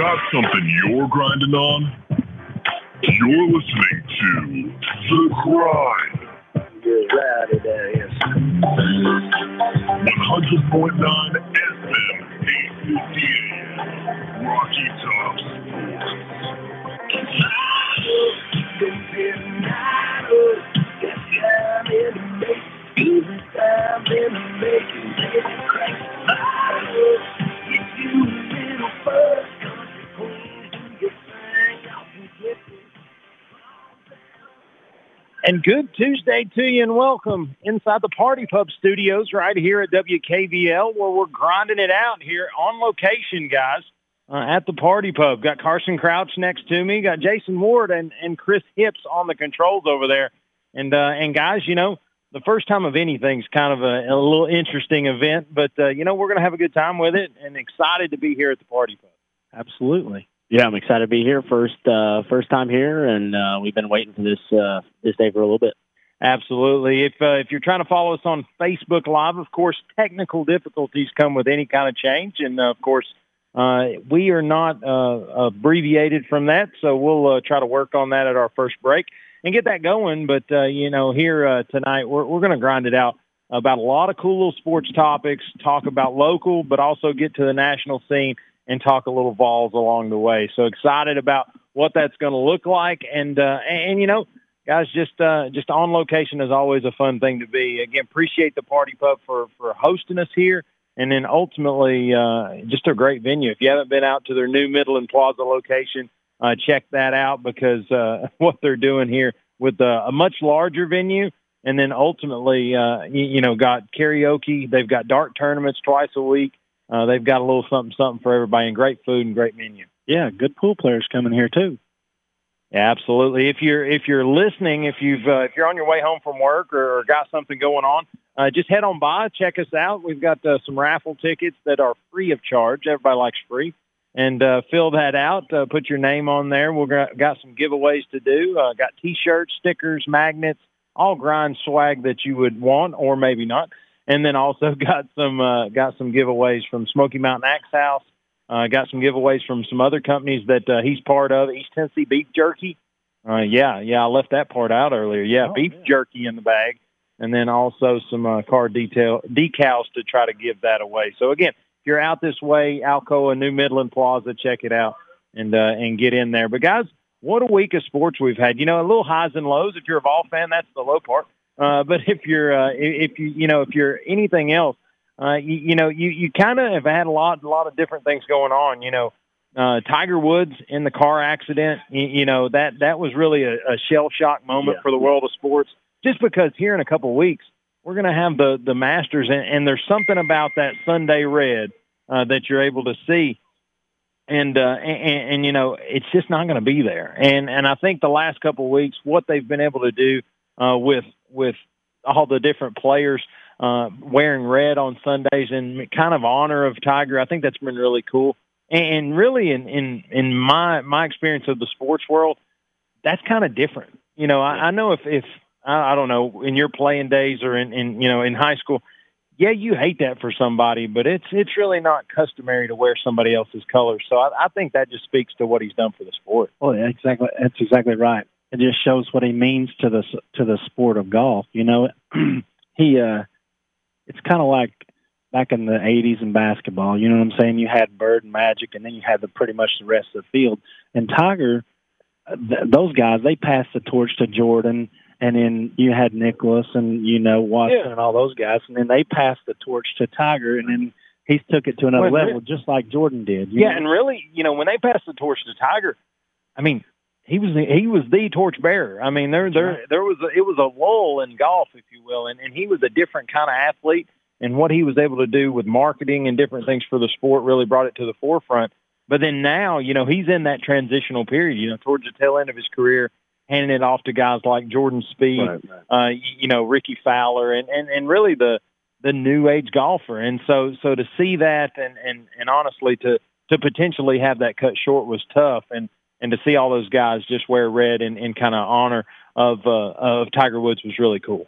Got something you're grinding on? You're listening to The Grind. There, 100.9 FM, 858, Rocky Top And good Tuesday to you and welcome inside the Party Pub studios right here at WKVL where we're grinding it out here on location, guys, uh, at the Party Pub. Got Carson Crouch next to me, got Jason Ward and, and Chris Hips on the controls over there. And, uh, and guys, you know, the first time of anything's kind of a, a little interesting event, but, uh, you know, we're going to have a good time with it and excited to be here at the Party Pub. Absolutely. Yeah, I'm excited to be here. First, uh, first time here, and uh, we've been waiting for this uh, this day for a little bit. Absolutely. If uh, if you're trying to follow us on Facebook Live, of course, technical difficulties come with any kind of change, and uh, of course, uh, we are not abbreviated from that, so we'll try to work on that at our first break and get that going. But you know, here tonight, we're we're going to grind it out about a lot of cool little sports topics, talk about local, but also get to the national scene and talk a little Vols along the way. So excited about what that's going to look like, and uh, and, you know, guys, just uh, just on location is always a fun thing to be. Again, appreciate the Party Pub for for hosting us here, and then ultimately uh, just a great venue. If you haven't been out to their new Midland Plaza location, uh, check that out because uh, what they're doing here with a, a much larger venue. And then ultimately, uh, you, you know, got karaoke. They've got dart tournaments twice a week uh, they've got a little something something for everybody and great food and great menu. Yeah, good pool players coming here too. Yeah, absolutely. If you're if you're listening, if you've uh, if you're on your way home from work or, or got something going on, uh, just head on by, check us out. We've got uh, some raffle tickets that are free of charge. Everybody likes free, and uh, fill that out. Uh, put your name on there. We've got, got some giveaways to do. Uh, got T-shirts, stickers, magnets, all grind swag that you would want or maybe not and then also got some uh, got some giveaways from Smoky Mountain Axe House. Uh, got some giveaways from some other companies that uh, he's part of. East Tennessee Beef Jerky. Uh, yeah, yeah, I left that part out earlier. Yeah, oh, beef yeah. jerky in the bag, and then also some uh, car detail decals to try to give that away. So again, if you're out this way, Alcoa, New Midland Plaza, check it out and uh, and get in there. But guys, what a week of sports we've had. You know, a little highs and lows. If you're a Vol fan, that's the low part. Uh, but if you're, uh, if you, you know, if you're anything else, uh, you, you know, you, you kind of have had a lot, a lot of different things going on. You know, uh, Tiger Woods in the car accident. You, you know that that was really a, a shell shock moment yeah. for the world of sports. Just because here in a couple of weeks we're going to have the the Masters, and, and there's something about that Sunday red uh, that you're able to see. And, uh, and and you know it's just not going to be there, and and I think the last couple of weeks, what they've been able to do uh, with with all the different players uh, wearing red on Sundays in kind of honor of Tiger. I think that's been really cool. And really, in in in my my experience of the sports world, that's kind of different. You know, I, I know if if I, I don't know in your playing days or in in you know in high school, yeah, you hate that for somebody, but it's it's really not customary to wear somebody else's colors. So I, I think that just speaks to what he's done for the sport. Well, yeah, exactly. That's exactly right it just shows what he means to the to the sport of golf. You know, he uh, it's kind of like back in the '80s in basketball. You know what I'm saying? You had Bird and Magic, and then you had the pretty much the rest of the field. And Tiger, uh, th- those guys, they passed the torch to Jordan, and then you had Nicklaus and you know Watson yeah. and all those guys, and then they passed the torch to Tiger, and then he's took it to another well, level, just like Jordan did. yeah, know? and really, you know, when they passed the torch to Tiger, I mean, he was he was the torchbearer. I mean, there there there was a, it was a lull in golf, if you will, and and he was a different kind of athlete. And what he was able to do with marketing and different things for the sport really brought it to the forefront. But then now, you know, he's in that transitional period. You know, towards the tail end of his career, handing it off to guys like Jordan Spieth, right, right. Uh, you know, Rickie Fowler, and and and really the the new age golfer. And so so to see that and and and honestly to to potentially have that cut short was tough. And and to see all those guys just wear red in, in kind of honor of uh, of Tiger Woods was really cool.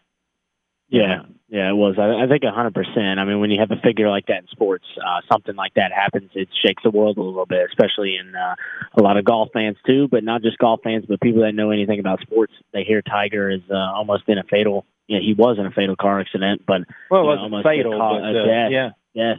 Yeah, yeah, it was. I, I think a hundred percent. I mean, when you have a figure like that in sports, uh, something like that happens, it shakes the world a little bit, especially in uh, a lot of golf fans too. But not just golf fans, but people that know anything about sports. They hear Tiger is uh, almost in a fatal. Yeah, he was in a fatal car accident, but Well, it wasn't almost fatal, caught- but uh, death. yeah. yeah,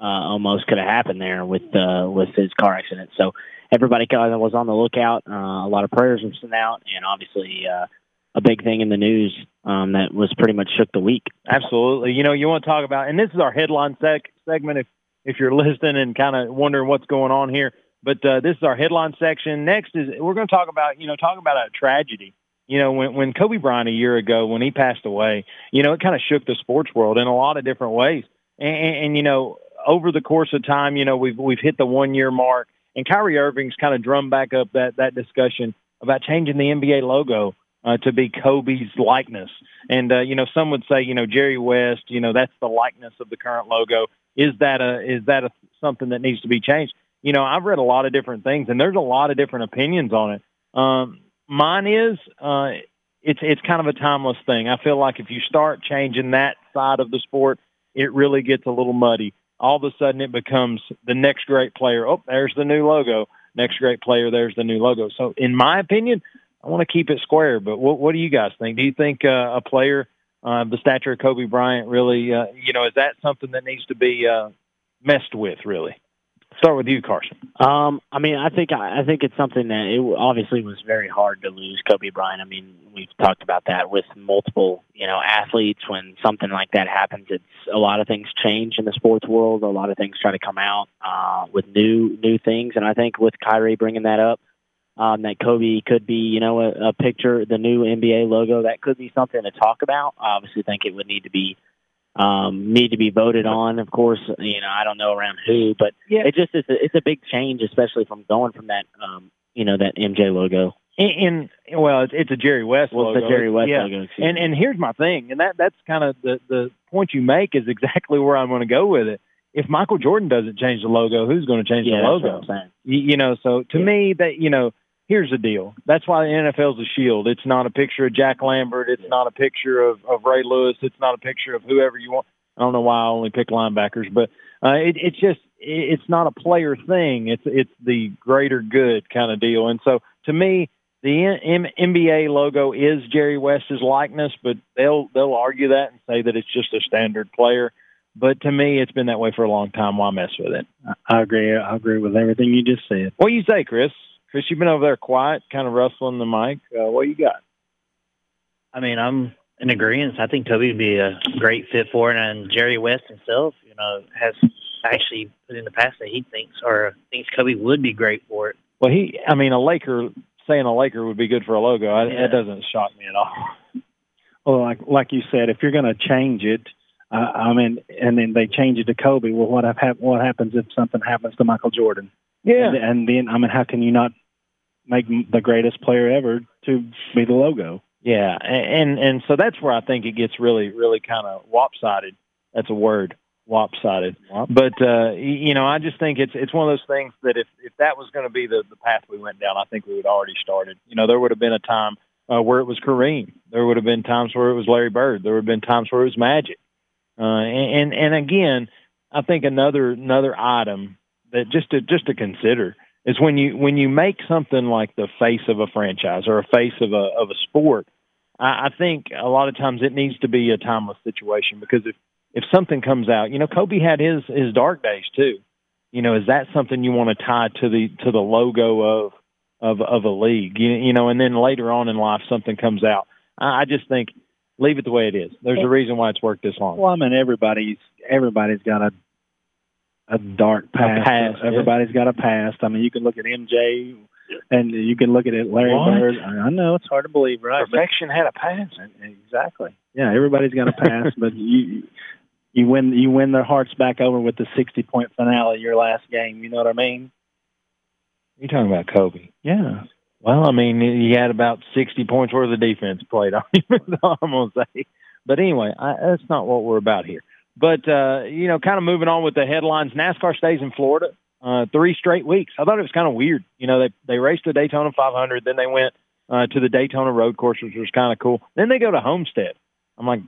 uh, almost could have happened there with uh, with his car accident. So everybody kind of was on the lookout. Uh, a lot of prayers were sent out, and obviously uh, a big thing in the news um, that was pretty much shook the week. Absolutely. You know, you want to talk about, and this is our headline sec- segment. If if you're listening and kind of wondering what's going on here, but uh, this is our headline section. Next is we're going to talk about, you know, talk about a tragedy. You know, when when Kobe Bryant a year ago when he passed away, you know, it kind of shook the sports world in a lot of different ways. And, and, and you know, over the course of time, you know, we've we've hit the one year mark, and Kyrie Irving's kind of drummed back up that that discussion about changing the NBA logo uh, to be Kobe's likeness. And uh, you know, some would say, you know, Jerry West, you know, that's the likeness of the current logo. Is that a is that a something that needs to be changed? You know, I've read a lot of different things, and there's a lot of different opinions on it. Um, mine is uh, it's it's kind of a timeless thing. I feel like if you start changing that side of the sport, it really gets a little muddy. All of a sudden, it becomes the next great player. Oh, there's the new logo. Next great player, there's the new logo. So, in my opinion, I want to keep it square. But what, what do you guys think? Do you think uh, a player uh, the stature of Kobe Bryant really, uh, you know, is that something that needs to be uh, messed with? Really? Start with you, Carson. Um, I mean, I think I think it's something that it obviously was very hard to lose Kobe Bryant. I mean, we've talked about that with multiple, you know, athletes. When something like that happens, it's a lot of things change in the sports world. A lot of things try to come out uh, with new new things, and I think with Kyrie bringing that up, um, that Kobe could be, you know, a, a picture, the new NBA logo, that could be something to talk about. I obviously think it would need to be um, need to be voted on. Of course, you know, I don't know around who, but Yeah. it just is a, it's a big change, especially from going from that, um, you know, that MJ logo. And, in well, it's, it's a Jerry West Well, logo. the Jerry West yeah. logo. And me. and here's my thing, and that that's kind of the the point you make is exactly where I'm going to go with it. If Michael Jordan doesn't change the logo, who's going to change yeah, the that's logo? what I'm saying. You, you know, so to Yeah. me, that you know, here's the deal. That's why the NFL's a shield. It's not a picture of Jack Lambert. It's not a picture of, of Ray Lewis. It's not a picture of whoever you want. I don't know why I only pick linebackers, but uh, it, it's just it's not a player thing. It's it's the greater good kind of deal. And so to me, the N- M- NBA logo is Jerry West's likeness, but they'll they'll argue that and say that it's just a standard player. But to me, it's been that way for a long time. Why mess with it? I agree. I agree with everything you just said. What do you say, Chris? Chris, you've been over there quiet, kind of rustling the mic. Uh, what you got? I mean, I'm in agreement. I think Kobe would be a great fit for it, and Jerry West himself, you know, has actually put in the past that he thinks or thinks Kobe would be great for it. Well, he, I mean, a Laker saying a Laker would be good for a logo. I, Yeah. That doesn't shock me at all. Well, like like you said, if you're going to change it, uh, I mean, and then they change it to Kobe. Well, what hap- what happens if something happens to Michael Jordan? Yeah, And, and then, I mean, how can you not make the greatest player ever to be the logo? yeah, and and so that's where I think it gets really, really kind of lopsided. That's a word, lopsided. But uh, you know, I just think it's it's one of those things that if if that was going to be the the path we went down, I think we would already started. You know, there would have been a time uh, where it was Kareem. There would have been times where it was Larry Bird. There would have been times where it was Magic. Uh, and, and and again, I think another another item that just to just to consider is when you when you make something like the face of a franchise or a face of a of a sport. I, I think a lot of times it needs to be a timeless situation because if if something comes out, you know, Kobe had his his dark days too. You know, is that something you want to tie to the to the logo of of of a league? You, you know, and then later on in life something comes out. I, I just think leave it the way it is. There's a reason why it's worked this long. Well, I mean, everybody's everybody's got a a dark past. past, yeah. Everybody's got a past. I mean, you can look at MJ, and you can look at it Larry What? Bird. I know it's hard to believe, right? But- Perfection had a past. Exactly. Yeah, everybody's got a past, but you you win you win their hearts back over with the sixty point finale your last game. You know what I mean? You're talking about Kobe. Yeah. Well, I mean, he had about 60 points worth of defense played on him, I'm to say. But anyway, I, that's not what we're about here. But, uh, you know, kind of moving on with the headlines, NASCAR stays in Florida uh, three straight weeks. I thought it was kind of weird. You know, they, they raced the Daytona 500, then they went uh, to the Daytona road course, which was kind of cool. Then they go to Homestead. I'm like,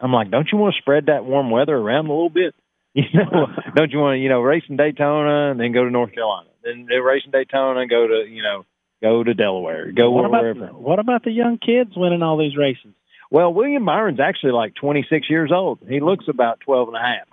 I'm like, don't you want to spread that warm weather around a little bit? You know, don't you want to, you know, race in Daytona and then go to North Carolina, then they race in Daytona and go to, you know, go to Delaware, go what wherever. about what about the young kids winning all these races? Well, William Byron's actually like 26 years old. He looks about 12 and a half.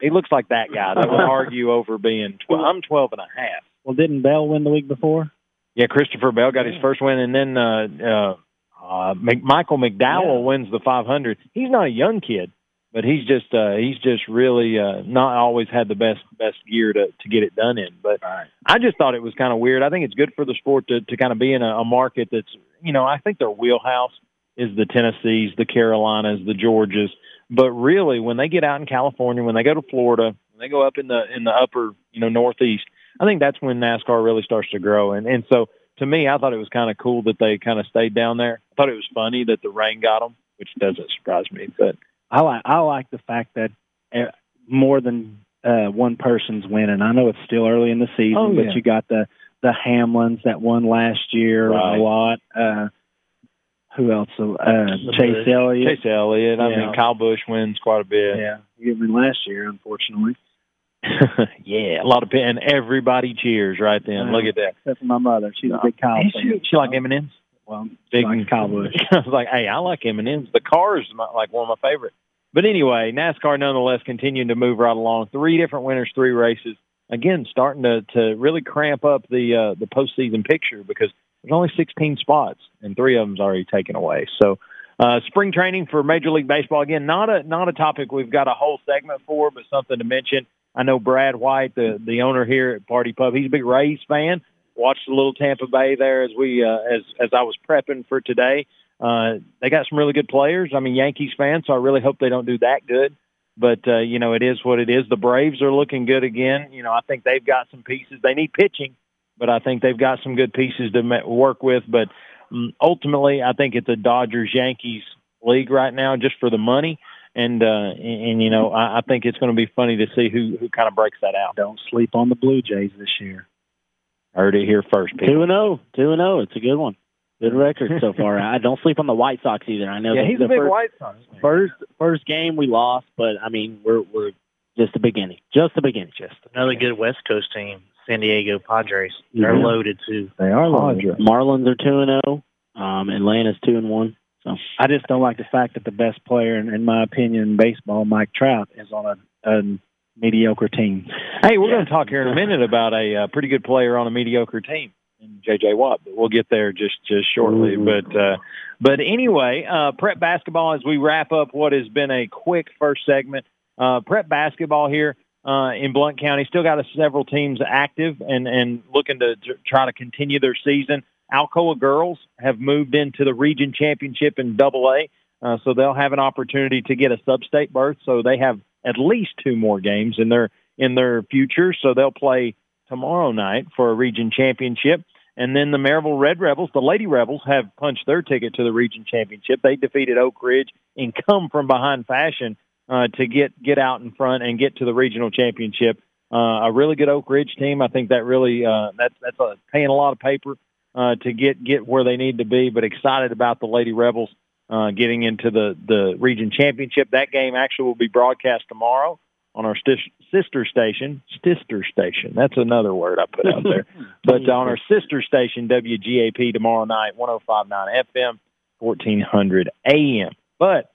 He looks like that guy that would argue over being 12. I'm 12 and a half. Well, didn't Bell win the week before? Yeah, Christopher Bell got his first win, and then uh, uh, uh, Mc, Michael McDowell Yeah. wins the 500. He's not a young kid, but he's just uh, he's just really uh, not always had the best best gear to to get it done in. But I just thought it was kind of weird. I think it's good for the sport to to kind of be in a, a market that's you know I think their wheelhouse is the Tennessees, the Carolinas, the Georgias. But really, when they get out in California, when they go to Florida, when they go up in the in the upper you know Northeast, I think that's when NASCAR really starts to grow. And and so to me, I thought it was kind of cool that they kind of stayed down there. I thought it was funny that the rain got them, which doesn't surprise me. But I like I like the fact that uh, more than uh, one person's winning. I know it's still early in the season, Oh, yeah. but you got the the Hamlins that won last year Right. a lot. Uh, who else? Uh, Chase. Elliott. Chase Elliott, I Yeah. mean, Kyle Busch wins quite a bit. Yeah, he win last year, unfortunately. yeah, a lot of and everybody cheers right then. Look at that. Except for my mother, she's a big Kyle She, fan. she like M and M's. Well, Big likes Kyle Busch. I was like, hey, I like M and M's. The car is my, like one of my favorite. But anyway, NASCAR nonetheless continuing to move right along. Three different winners, three races. Again, starting to to really cramp up the uh, the postseason picture because there's only 16 spots and three of them's already taken away. So. Uh, spring training for Major League Baseball again. Not a not a topic we've got a whole segment for, but something to mention. I know Brad White, the the owner here at Party Pub, he's a big Rays fan. Watched a little Tampa Bay there as we uh, as as I was prepping for today. Uh, they got some really good players. I'm a Yankees fan, so I really hope they don't do that good. But uh, you know, it is what it is. The Braves are looking good again. You know, I think they've got some pieces. They need pitching, but I think they've got some good pieces to ma- work with. But um, ultimately, I think it's a Dodgers Yankees league right now, just for the money. And uh, and, and you know, I, I think it's going to be funny to see who who kind of breaks that out. Don't sleep on the Blue Jays this year. Heard it here first, people. Two and zero, two and zero. It's a good one. Good record so far. I don't sleep on the White Sox either. I know Yeah, the, he's the a big first, White Sox. fan. first first game we lost, but I mean we're we're just the beginning, just the beginning. Just another good West Coast team, San Diego Padres. They're Yeah. loaded too. They are loaded. Padres. Marlins are two and zero. Um, Atlanta's two and one. So I just don't like the fact that the best player, in, in my opinion, in baseball, Mike Trout, is on a, a mediocre team. Hey, we're going to talk here in a minute about a uh, pretty good player on a mediocre team, in J.J. Watt. But we'll get there just just shortly. Mhm. But uh, but anyway, uh, prep basketball as we wrap up what has been a quick first segment. Uh, prep basketball here uh, in Blount County still got several teams active and and looking to, to try to continue their season. Alcoa girls have moved into the region championship in Double A, uh, so they'll have an opportunity to get a sub-state berth. So they have at least two more games in their in their future. So they'll play tomorrow night for a region championship. And then the Maryville Red Rebels, the Lady Rebels, have punched their ticket to the region championship. They defeated Oak Ridge in come from behind fashion uh, to get get out in front and get to the regional championship. Uh, a really good Oak Ridge team. I think that really uh, that's that's a, paying a lot of paper uh, to get get where they need to be. But excited about the Lady Rebels uh, getting into the the region championship. That game actually will be broadcast tomorrow on our sister station, sister station. That's another word I put out there. but on our sister station, WGAP, tomorrow night, 105.9 FM, 1400 AM. But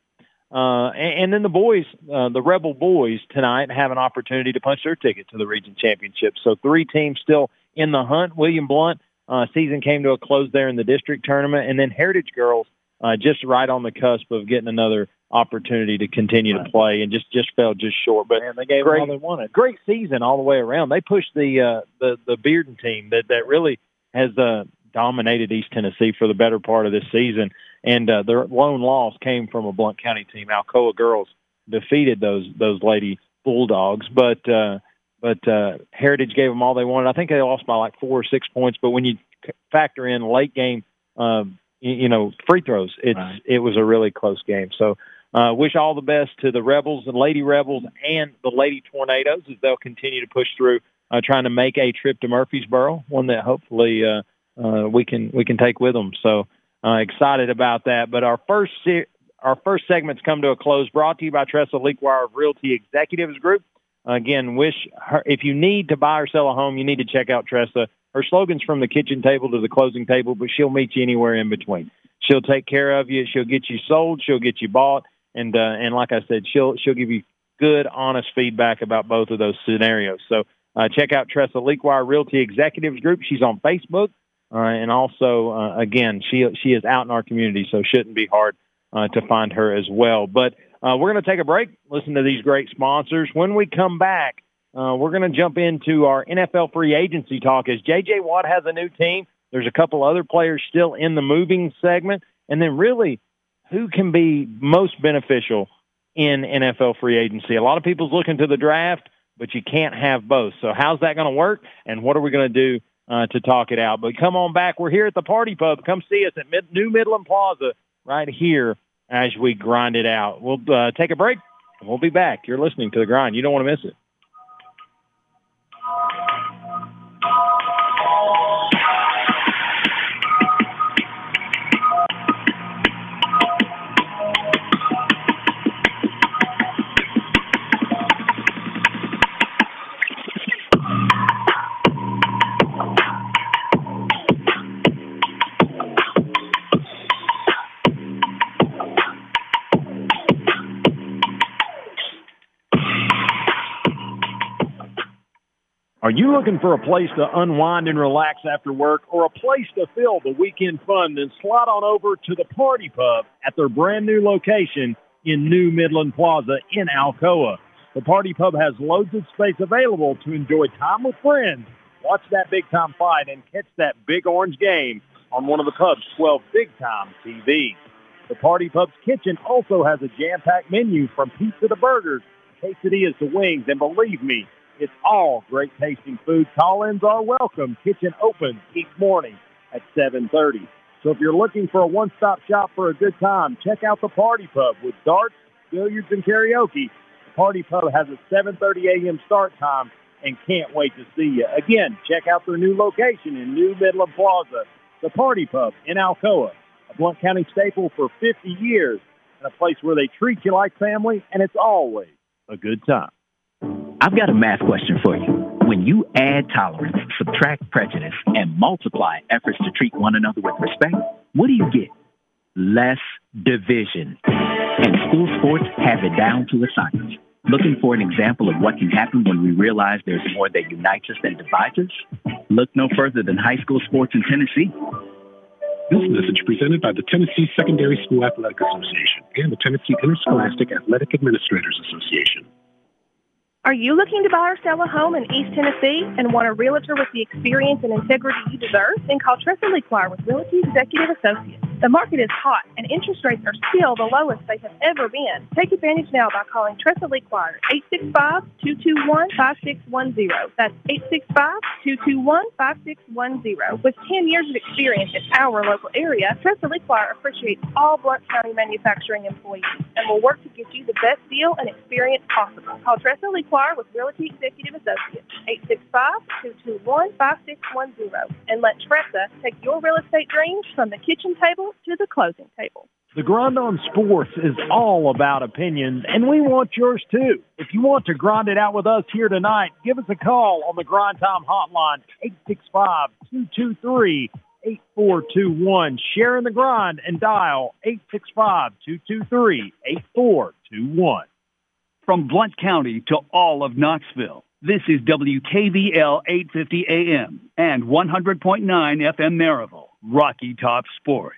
uh, and, and then the boys, uh, the Rebel boys tonight have an opportunity to punch their ticket to the region championship. So three teams still in the hunt. William Blount uh, season came to a close there in the district tournament, and then Heritage girls uh, just right on the cusp of getting another opportunity to continue to play, and just just fell just short. But And they gave Great. all they wanted. great season all the way around. They pushed the uh, the the Bearden team that that really has uh, dominated East Tennessee for the better part of this season, and uh, their lone loss came from a Blount County team. Alcoa girls defeated those those Lady Bulldogs, but uh, but uh, Heritage gave them all they wanted. I think they lost by like four or six points, but when you factor in late game, um, you, you know, free throws, it's Right. it was a really close game. So. Uh, wish all the best to the Rebels and Lady Rebels and the Lady Tornadoes as they'll continue to push through, uh, trying to make a trip to Murfreesboro, one that hopefully uh, uh, we can we can take with them. So uh, excited about that. But our first se- our first segment's come to a close. Brought to you by Tressa Leakwire of Realty Executives Group. Again, wish her if you need to buy or sell a home, you need to check out Tressa. Her slogan's from the kitchen table to the closing table, but she'll meet you anywhere in between. She'll take care of you. She'll get you sold. She'll get you bought, and uh, and like I said, she'll she'll give you good, honest feedback about both of those scenarios. So uh, check out Tressa Leakwire Realty Executives Group. She's on Facebook, uh, and also uh, again, she she is out in our community, so shouldn't be hard uh, to find her as well. But uh, we're going to take a break, listen to these great sponsors. When we come back, uh, we're going to jump into our NFL free agency talk as J.J. Watt has a new team. There's a couple other players still in the moving segment. And then, really, who can be most beneficial in NFL free agency? A lot of people's looking to the draft, but you can't have both. So, how's that going to work? And what are we going to do uh, to talk it out? But come on back. We're here at the Party Pub. Come see us at Mid- New Midland Plaza right here as we grind it out. We'll uh, take a break and we'll be back. You're listening to The Grind. You don't want to miss it. Are you looking for a place to unwind and relax after work or a place to fill the weekend fun? Then slide on over to the Party Pub at their brand new location in New Midland Plaza in Alcoa. The Party Pub has loads of space available to enjoy time with friends, watch that big time fight, and catch that big orange game on one of the pub's 12 big time TVs. The Party Pub's kitchen also has a jam packed menu from pizza to burgers, quesadillas to wings, and believe me, it's all great tasting food. Call-ins are welcome. Kitchen opens each morning at 7:30. So if you're looking for a one-stop shop for a good time, check out the Party Pub with darts, billiards, and karaoke. The Party Pub has a 7:30 a.m. start time and can't wait to see you. Again, check out their new location in New Midland Plaza, the Party Pub in Alcoa, a Blount County staple for 50 years, and a place where they treat you like family, and it's always a good time. I've got a math question for you. When you add tolerance, subtract prejudice, and multiply efforts to treat one another with respect, what do you get? Less division. And school sports have it down to a science. Looking for an example of what can happen when we realize there's more that unites us than divides us? Look no further than high school sports in Tennessee. This message presented by the Tennessee Secondary School Athletic Association and the Tennessee Interscholastic Athletic Administrators Association. Are you looking to buy or sell a home in East Tennessee and want a realtor with the experience and integrity you deserve? Then call Tressa Leakwire with Realty Executive Associates. The market is hot and interest rates are still the lowest they have ever been. Take advantage now by calling Tressa Leakwire 865-221-5610. That's 865-221-5610. With 10 years of experience in our local area, Tressa Leakwire appreciates all Blount County manufacturing employees and will work to get you the best deal and experience possible. Call Tressa Leakwire with Realty Executive Associates 865-221-5610 and let Tressa take your real estate dreams from the kitchen table to the closing table. The Grind on Sports is all about opinions, and we want yours too. If you want to grind it out with us here tonight, give us a call on the Grind Time Hotline, 865-223-8421. Share in the grind and dial 865-223-8421. From Blount County to all of Knoxville, this is WKVL 850 AM and 100.9 FM Maryville, Rocky Top Sports.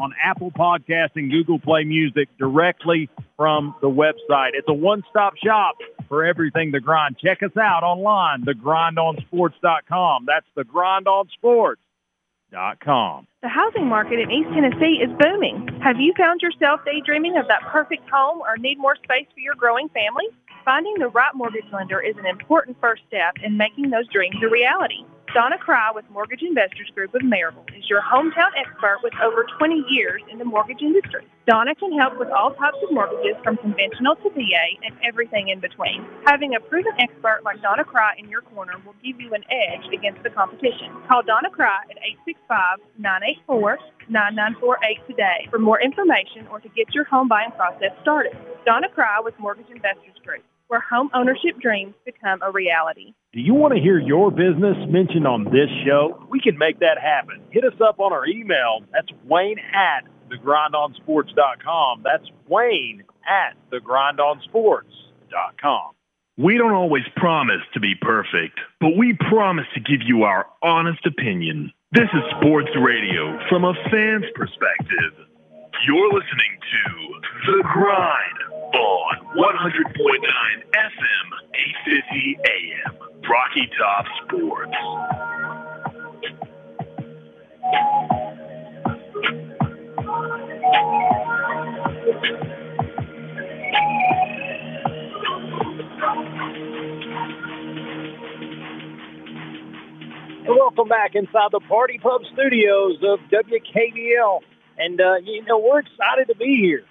on Apple Podcast and Google Play Music directly from the website. It's a one-stop shop for everything The Grind. Check us out online, thegrindonsports.com. That's thegrindonsports.com. The housing market in East Tennessee is booming. Have you found yourself daydreaming of that perfect home or need more space for your growing family? Finding the right mortgage lender is an important first step in making those dreams a reality. Donna Cry with Mortgage Investors Group of Maryville is your hometown expert with over 20 years in the mortgage industry. Donna can help with all types of mortgages from conventional to VA and everything in between. Having a proven expert like Donna Cry in your corner will give you an edge against the competition. Call Donna Cry at 865-984-9948 today for more information or to get your home buying process started. Donna Cry with Mortgage Investors Group, where home ownership dreams become a reality. Do you want to hear your business mentioned on this show? We can make that happen. Hit us up on our email. That's Wayne at thegrindonsports.com. That's Wayne at thegrindonsports.com. We don't always promise to be perfect, but we promise to give you our honest opinion. This is sports radio from a fan's perspective. You're listening to The Grind on 100.9 FM, 850 AM, Rocky Top Sports. Welcome back inside the Party Pub Studios of WKVL. And uh, you know we're excited to be here,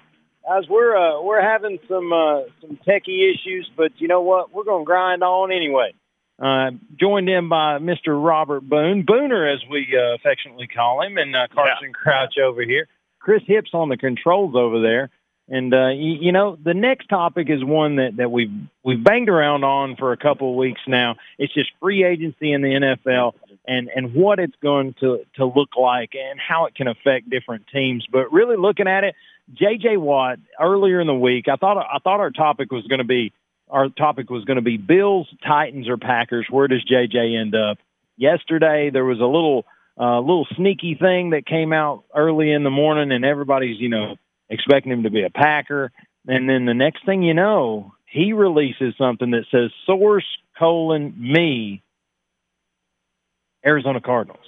guys. We're uh, we're having some uh, some techie issues, but you know what? We're going to grind on anyway. Uh, joined in by Mr. Robert Boone, Booner as we uh, affectionately call him, and uh, Carson Crouch over here. Chris Hips on the controls over there. And uh, you, you know, the next topic is one that, that we've we've banged around on for a couple of weeks now. It's just free agency in the NFL and and what it's going to to look like and how it can affect different teams. But really looking at it, J.J. Watt earlier in the week, I thought I thought our topic was going to be our topic was going to be Bills, Titans, or Packers. Where does J.J. end up? Yesterday there was a little uh, little sneaky thing that came out early in the morning, and everybody's you know expecting him to be a Packer. And then the next thing you know, he releases something that says source colon me Arizona Cardinals.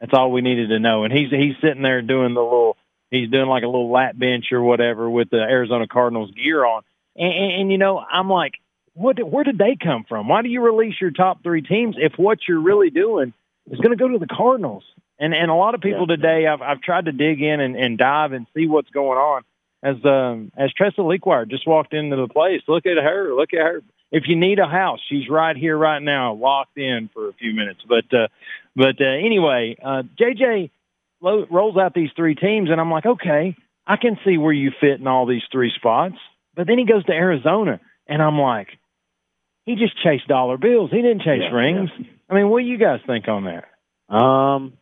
That's all we needed to know. And he's he's sitting there doing the little he's doing like a little lap bench or whatever with the Arizona Cardinals gear on. And, and, and you know, I'm like, what? Where did they come from? Why do you release your top three teams if what you're really doing is going to go to the Cardinals? And and a lot of people yeah. today, I've I've tried to dig in and, and dive and see what's going on. As um as Tressa Lequire just walked into the place, look at her, look at her. If you need a house, she's right here, right now, locked in for a few minutes. But uh, but uh, anyway, uh, JJ lo- rolls out these three teams, and I'm like, okay, I can see where you fit in all these three spots. But then he goes to Arizona, and I'm like, he just chased dollar bills. He didn't chase Yeah, rings. I mean, what do you guys think on that? Um,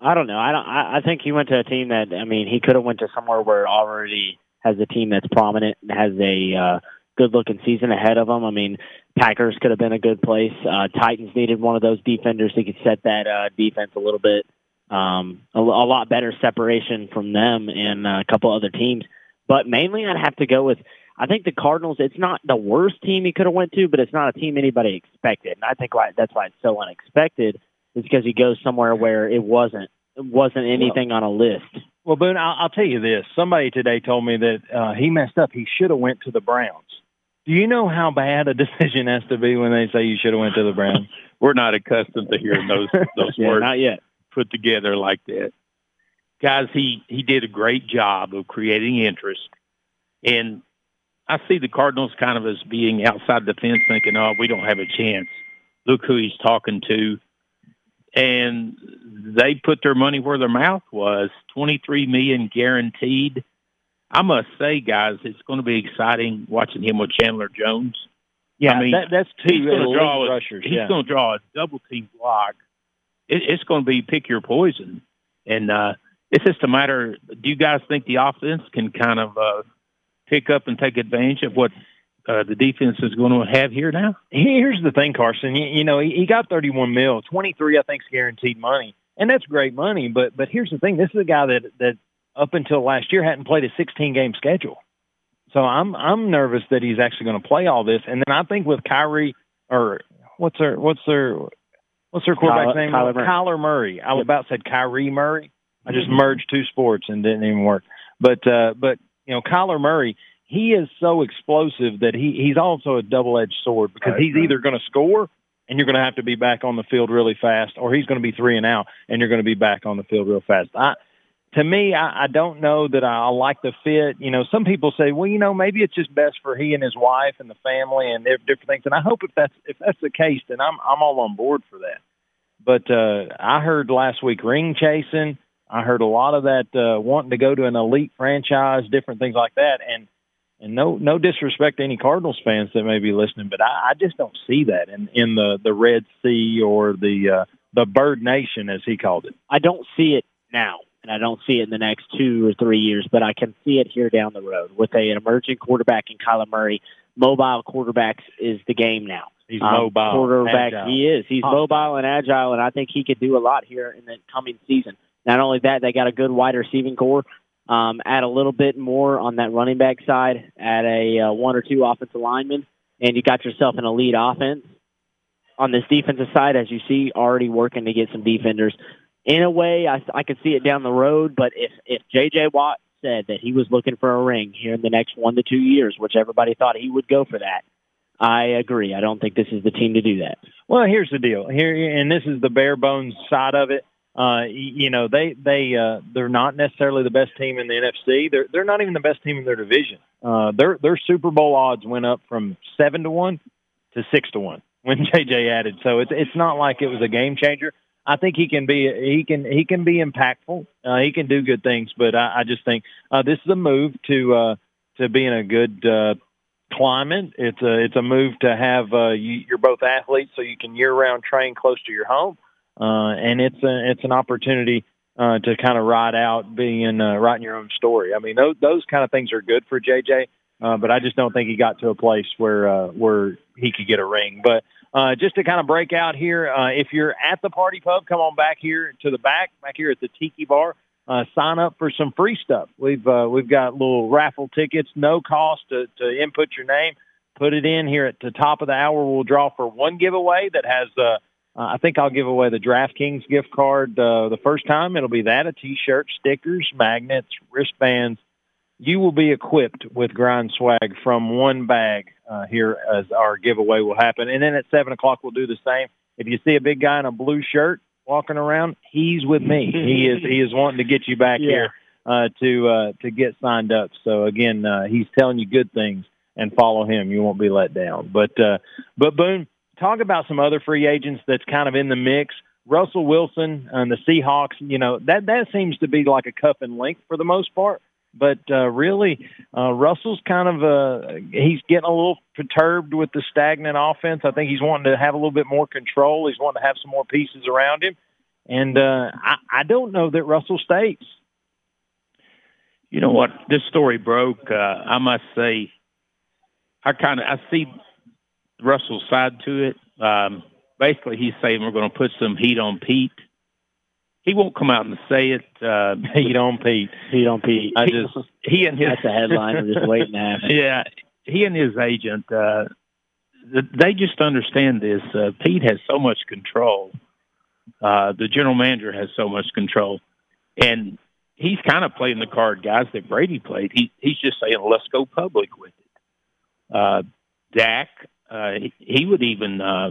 I don't know. I don't. I, I think he went to a team that. I mean, he could have went to somewhere where already has a team that's prominent and has a uh, good looking season ahead of him. I mean, Packers could have been a good place. Uh, Titans needed one of those defenders who could set that uh, defense a little bit, um, a, a lot better separation from them and uh, a couple other teams. But mainly, I'd have to go with. I think the Cardinals. It's not the worst team he could have went to, but it's not a team anybody expected. And I think why that's why it's so unexpected is because he goes somewhere where it wasn't it wasn't anything on a list. Well, Boone, I'll, I'll tell you this. Somebody today told me that uh, he messed up. He should have went to the Browns. Do you know how bad a decision has to be when they say you should have went to the Browns? We're not accustomed to hearing those those Yeah, words not yet. Put together like that. Guys, he he did a great job of creating interest, and I see the Cardinals kind of as being outside the fence, thinking, "Oh, we don't have a chance." Look who he's talking to, and they put their money where their mouth was. Twenty three million guaranteed. I must say, guys, it's going to be exciting watching him with Chandler Jones. Yeah, I mean, that, that's he's two going to draw. A, rushers. he's yeah. going to draw a double team block. It, it's going to be pick your poison, and uh, it's just a matter. Do you guys think the offense can kind of uh, pick up and take advantage of what uh, the defense is going to have here now? Here's the thing, Carson. You, you know, he, he got 31 mil. 23, I think, is guaranteed money, and that's great money. But but here's the thing: this is a guy that that up until last year hadn't played a 16 game schedule. So I'm I'm nervous that he's actually going to play all this. And then I think with Kyrie or what's their what's their what's their quarterback's Kyler- name? Kyler Murray. Kyler Murray. I was about said Kyrie Murray. I just merged two sports and didn't even work. But uh, but you know, Kyler Murray, he is so explosive that he he's also a double edged sword because he's either going to score and you're going to have to be back on the field really fast, or he's going to be three and out and you're going to be back on the field real fast. I, to me, I, I don't know that I, like the fit. You know, some people say, well, you know, maybe it's just best for he and his wife and the family and different things. And I hope if that's if that's the case, then I'm I'm all on board for that. But uh, I heard last week ring chasing. I heard a lot of that uh, wanting to go to an elite franchise, different things like that. And and no no disrespect to any Cardinals fans that may be listening, but I, I just don't see that in in the the Red Sea or the uh, the Bird Nation as he called it. I don't see it now, and I don't see it in the next two or three years, but I can see it here down the road with a, an emerging quarterback in Kyler Murray. Mobile quarterbacks is the game now. He's Um, mobile, quarterback. agile. He is. He's Hostile. mobile and agile, and I think he could do a lot here in the coming season. Not only that, they got a good wide receiving core. Um, add a little bit more on that running back side. Add a uh, one or two offensive linemen, and you got yourself an elite offense. On this defensive side, as you see, already working to get some defenders. In a way, I, I could see it down the road, but if if J.J. Watt said that he was looking for a ring here in the next one to two years, which everybody thought he would go for that, I agree. I don't think this is the team to do that. Well, here's the deal. Here, and this is the bare bones side of it. Uh, you know, they they uh, they're not necessarily the best team in the NFC. They're they're not even the best team in their division. Uh, their their Super Bowl odds went up from seven to one to six to one when JJ added. So it's it's not like it was a game changer. I think he can be he can he can be impactful. Uh, he can do good things, but I, I just think uh, this is a move to uh, to be in a good uh, climate. It's a it's a move to have uh, you, you're both athletes, so you can year round train close to your home, uh, and it's a, it's an opportunity uh, to kind of ride out being uh, writing your own story. I mean, those those kind of things are good for JJ, uh, but I just don't think he got to a place where uh, where he could get a ring. But uh, just to kind of break out here, uh, if you're at the party pub, come on back here to the back, back here at the Tiki Bar. Uh, sign up for some free stuff. We've uh, we've got little raffle tickets, no cost to, to input your name. Put it in here at the top of the hour. We'll draw for one giveaway that has. Uh, uh, I think I'll give away the DraftKings gift card uh, the first time. It'll be that a T-shirt, stickers, magnets, wristbands. You will be equipped with grind swag from one bag uh, here as our giveaway will happen. And then at seven o'clock we'll do the same. If you see a big guy in a blue shirt walking around, he's with me. he is he is wanting to get you back Yeah. here uh, to uh, to get signed up. So again, uh, he's telling you good things and follow him. You won't be let down. But uh, but Boone, talk about some other free agents that's kind of in the mix. Russell Wilson and the Seahawks. You know that that seems to be like a cup and link for the most part. But uh, really, uh, Russell's kind of uh, he's getting a little perturbed with the stagnant offense. I think he's wanting to have a little bit more control. He's wanting to have some more pieces around him, and uh, I, I don't know that Russell stays. You know what? This story broke. Uh, I must say, I kind of I see Russell's side to it. Um, basically, he's saying we're going to put some heat on Pete. He won't come out and say it. Uh, heat on Pete. Heat on Pete. I just he and his That's a headline. I'm just waiting to happen. yeah, he and his agent, uh, they just understand this. Uh, Pete has so much control. Uh, the general manager has so much control, and he's kind of playing the card, guys, that Brady played. He he's just saying, "Let's go public with it." Uh, Dak, uh, he, he would even uh,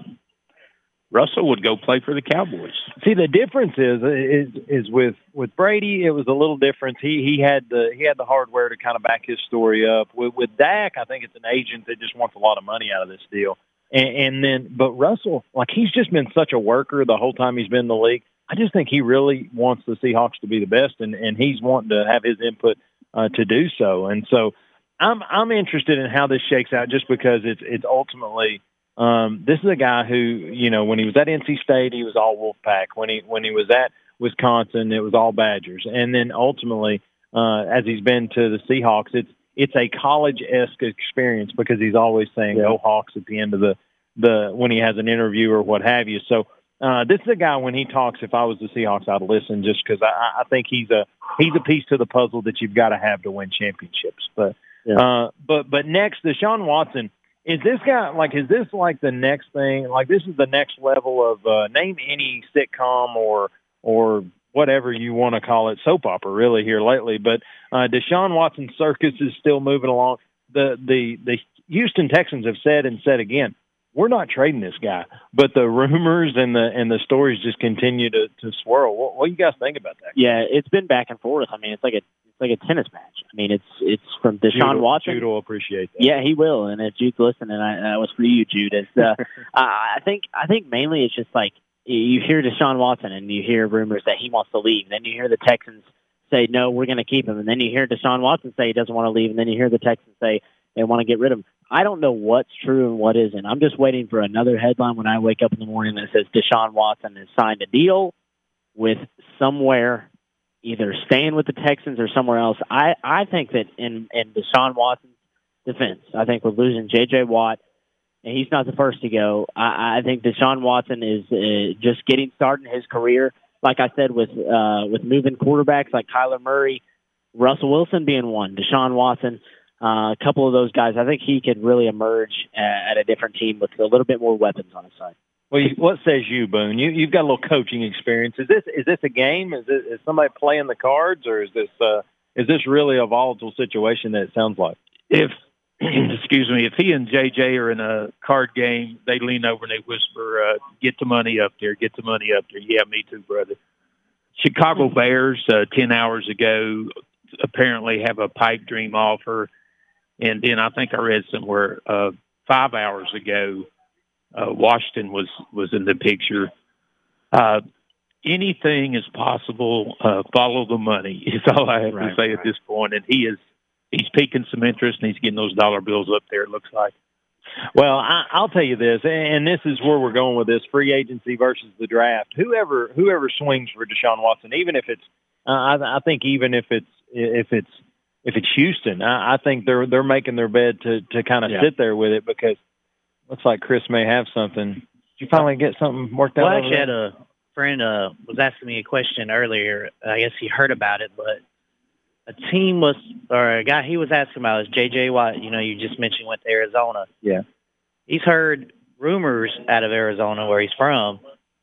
Russell would go play for the Cowboys. See, the difference is is is with with Brady, it was a little different. He he had the he had the hardware to kind of back his story up. With with Dak, I think it's an agent that just wants a lot of money out of this deal. And, and then, but Russell, like he's just been such a worker the whole time he's been in the league. I just think he really wants the Seahawks to be the best, and and he's wanting to have his input uh, to do so. And so, I'm I'm interested in how this shakes out, just because it's it's ultimately um, this is a guy who, you know, when he was at NC State, he was all Wolfpack. When he when he was at Wisconsin, it was all Badgers. And then ultimately, uh, as he's been to the Seahawks, it's it's a college esque experience because he's always saying "Go Hawks" at the end of the the when he has an interview or what have you. So uh, this is a guy when he talks. If I was the Seahawks, I'd listen just because I, I think he's a he's a piece to the puzzle that you've got to have to win championships. But uh, but but next, Deshaun Watson is this guy like is this like the next thing? Like this is the next level of uh, name any sitcom or or whatever you want to call it, soap opera really here lately. But uh, Deshaun Watson circus is still moving along. The the the Houston Texans have said and said again, we're not trading this guy. But the rumors and the and the stories just continue to to swirl. What, what do you guys think about that? Yeah, it's been back and forth. I mean, it's like a it's like a tennis match. I mean, it's it's from Deshaun Jude, Watson. Jude will appreciate that. Yeah, he will. And if Jude's listening, I, that was for you, Jude. It's, uh, I I think I think mainly it's just like you hear Deshaun Watson and you hear rumors that he wants to leave. Then you hear the Texans say no, we're going to keep him, and then you hear Deshaun Watson say he doesn't want to leave, and then you hear the Texans say they want to get rid of him. I don't know what's true and what isn't. I'm just waiting for another headline when I wake up in the morning that says Deshaun Watson has signed a deal with somewhere, either staying with the Texans or somewhere else. I I think that in in Deshaun Watson's defense, I think with losing J.J. Watt, and he's not the first to go. I, I think Deshaun Watson is uh, just getting started in his career. Like I said, with uh, with moving quarterbacks like Kyler Murray, Russell Wilson being one, Deshaun Watson, uh, a couple of those guys. I think he could really emerge at, at a different team with a little bit more weapons on his side. Well, you, what says you, Boone? You you've got a little coaching experience. Is this is this a game? Is it is somebody playing the cards, or is this uh, is this really a volatile situation that it sounds like? If excuse me, if he and JJ are in a card game, they lean over and they whisper, uh, "Get the money up there, get the money up there." Yeah, me too, brother. Chicago Bears uh, ten hours ago apparently have a pipe dream offer, and then I think I read somewhere uh, five hours ago, uh, Washington was was in the picture. Uh, anything is possible. Uh, follow the money is all I have Right, to say right. at this point. and he is he's piquing some interest and he's getting those dollar bills up there. It looks like. Well, I, I'll tell you this, and this is where we're going with this: free agency versus the draft. Whoever whoever swings for Deshaun Watson, even if it's, uh, I, I think even if it's if it's if it's Houston, I, I think they're they're making their bed to to kind of Yeah. sit there with it because looks like Chris may have something. Did you finally get something worked out? Well, I actually had a friend uh, was asking me a question earlier. I guess he heard about it, but a team was or a guy he was asking about is J.J. Watt. You know, you just mentioned went to Arizona. Yeah. He's heard rumors out of Arizona, where he's from,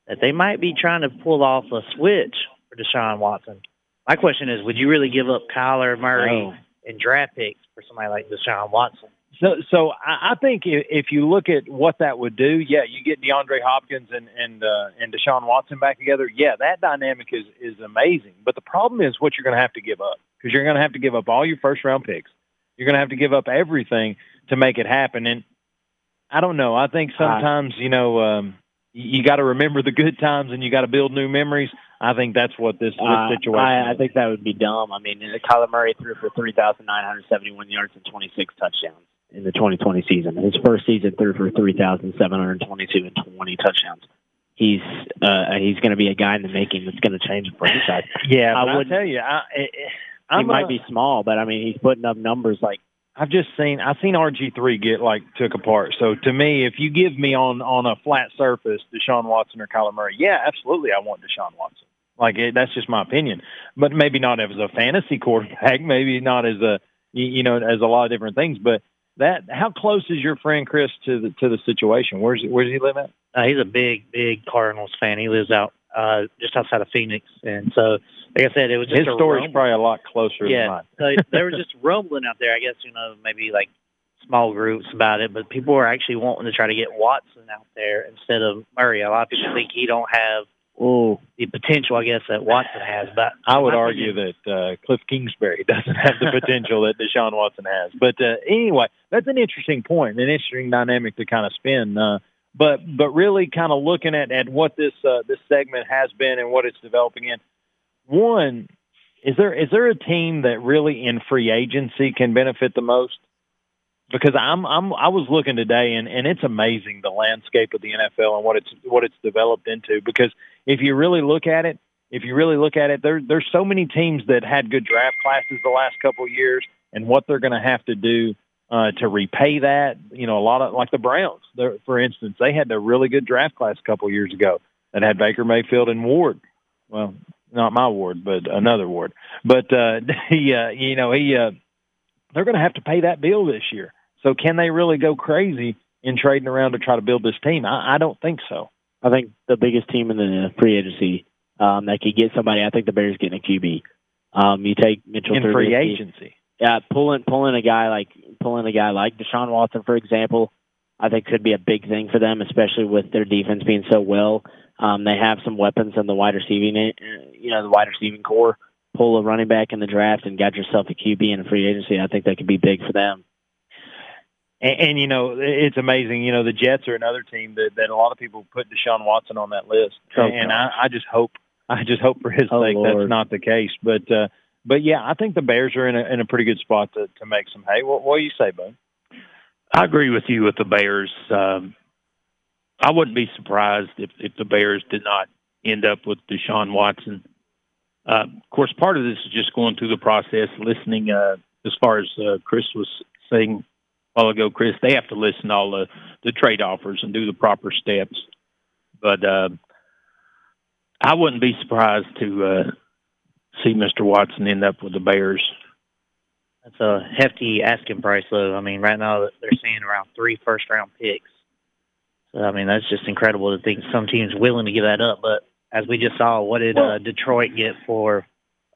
that they might be trying to pull off a switch for Deshaun Watson. My question is, would you really give up Kyler Murray No. and draft picks for somebody like Deshaun Watson? So, so I I think if, you look at what that would do, yeah, you get DeAndre Hopkins and and uh, and Deshaun Watson back together. Yeah, that dynamic is is amazing. But the problem is what you're going to have to give up because you're going to have to give up all your first round picks. You're going to have to give up everything to make it happen. And I don't know. I think sometimes you know um, you, got to remember the good times and you got to build new memories. I think that's what this, this Uh, situation. I, I think that would be dumb. I mean, Kyler Murray threw for 3,971 yards and 26 touchdowns in the 2020 season. His first season threw for 3,722 and 20 touchdowns. He's uh, he's going to be a guy in the making that's going to change the franchise. yeah, I but wouldn't- tell you, I, I, he I'm might a- be small, but I mean, he's putting up numbers like I've just seen I've seen RG three get like took apart. So to me, if you give me on on a flat surface Deshaun Watson or Kyler Murray, yeah, absolutely, I want Deshaun Watson. Like it, that's just my opinion, but maybe not as a fantasy quarterback, maybe not as a you, you know as a lot of different things. But that how close is your friend Chris to the to the situation? Where's where does he live at? Uh, he's a big, big Cardinals fan. He lives out uh, just outside of Phoenix, and so, like I said, it was just His story's probably a lot closer than yeah. mine. so there was just rumbling out there. I guess you know maybe like small groups about it, but people were actually wanting to try to get Watson out there instead of Murray. A lot of people think he don't have oh the potential, I guess, that Watson has. But I would my argue that uh, Cliff Kingsbury doesn't have the potential that Deshaun Watson has. But uh, anyway, that's an interesting point, an interesting dynamic to kind of spin. Uh, but but really, kind of looking at, at what this uh, this segment has been and what it's developing in. One, is there is there a team that really in free agency can benefit the most? Because I'm I'm I was looking today and, and it's amazing the landscape of the NFL and what it's what it's developed into. Because if you really look at it, if you really look at it, there there's so many teams that had good draft classes the last couple of years, and what they're going to have to do uh, to repay that. You know, a lot of like the Browns, for instance, they had a really good draft class a couple of years ago that had Baker Mayfield and Ward. Well, not my Ward, but another Ward. But uh, he, uh, you know, he, uh, they're going to have to pay that bill this year. So can they really go crazy in trading around to try to build this team? I, I don't think so. I think the biggest team in the free agency um, that could get somebody. I think the Bears getting a QB. Um, you take Mitchell in free agency. Yeah, pulling pulling a guy like pulling a guy like Deshaun Watson, for example, I think could be a big thing for them, especially with their defense being so well. Um, they have some weapons in the wide receiving, uh, you know, the wide receiving core. Pull a running back in the draft and got yourself a QB in a free agency. I think that could be big for them. And, and you know, it's amazing. You know, the Jets are another team that, that a lot of people put Deshaun Watson on that list, Oh, and I, I just hope, I just hope for his Oh, sake Lord. that's not the case. But, uh, but yeah, I think the Bears are in a in a pretty good spot to to make some hay. What, what do you say, Bud? I agree with you with the Bears. Um, I wouldn't be surprised if, if the Bears did not end up with Deshaun Watson. Uh, of course, part of this is just going through the process, listening. Uh, as far as uh, Chris was saying a while ago, Chris, they have to listen to all the, the trade offers and do the proper steps. But uh, I wouldn't be surprised to uh, see Mr. Watson end up with the Bears. That's a hefty asking price, though. I mean, right now they're saying around three first round picks. So I mean, that's just incredible to think some teams willing to give that up. But as we just saw, what did uh, Detroit get for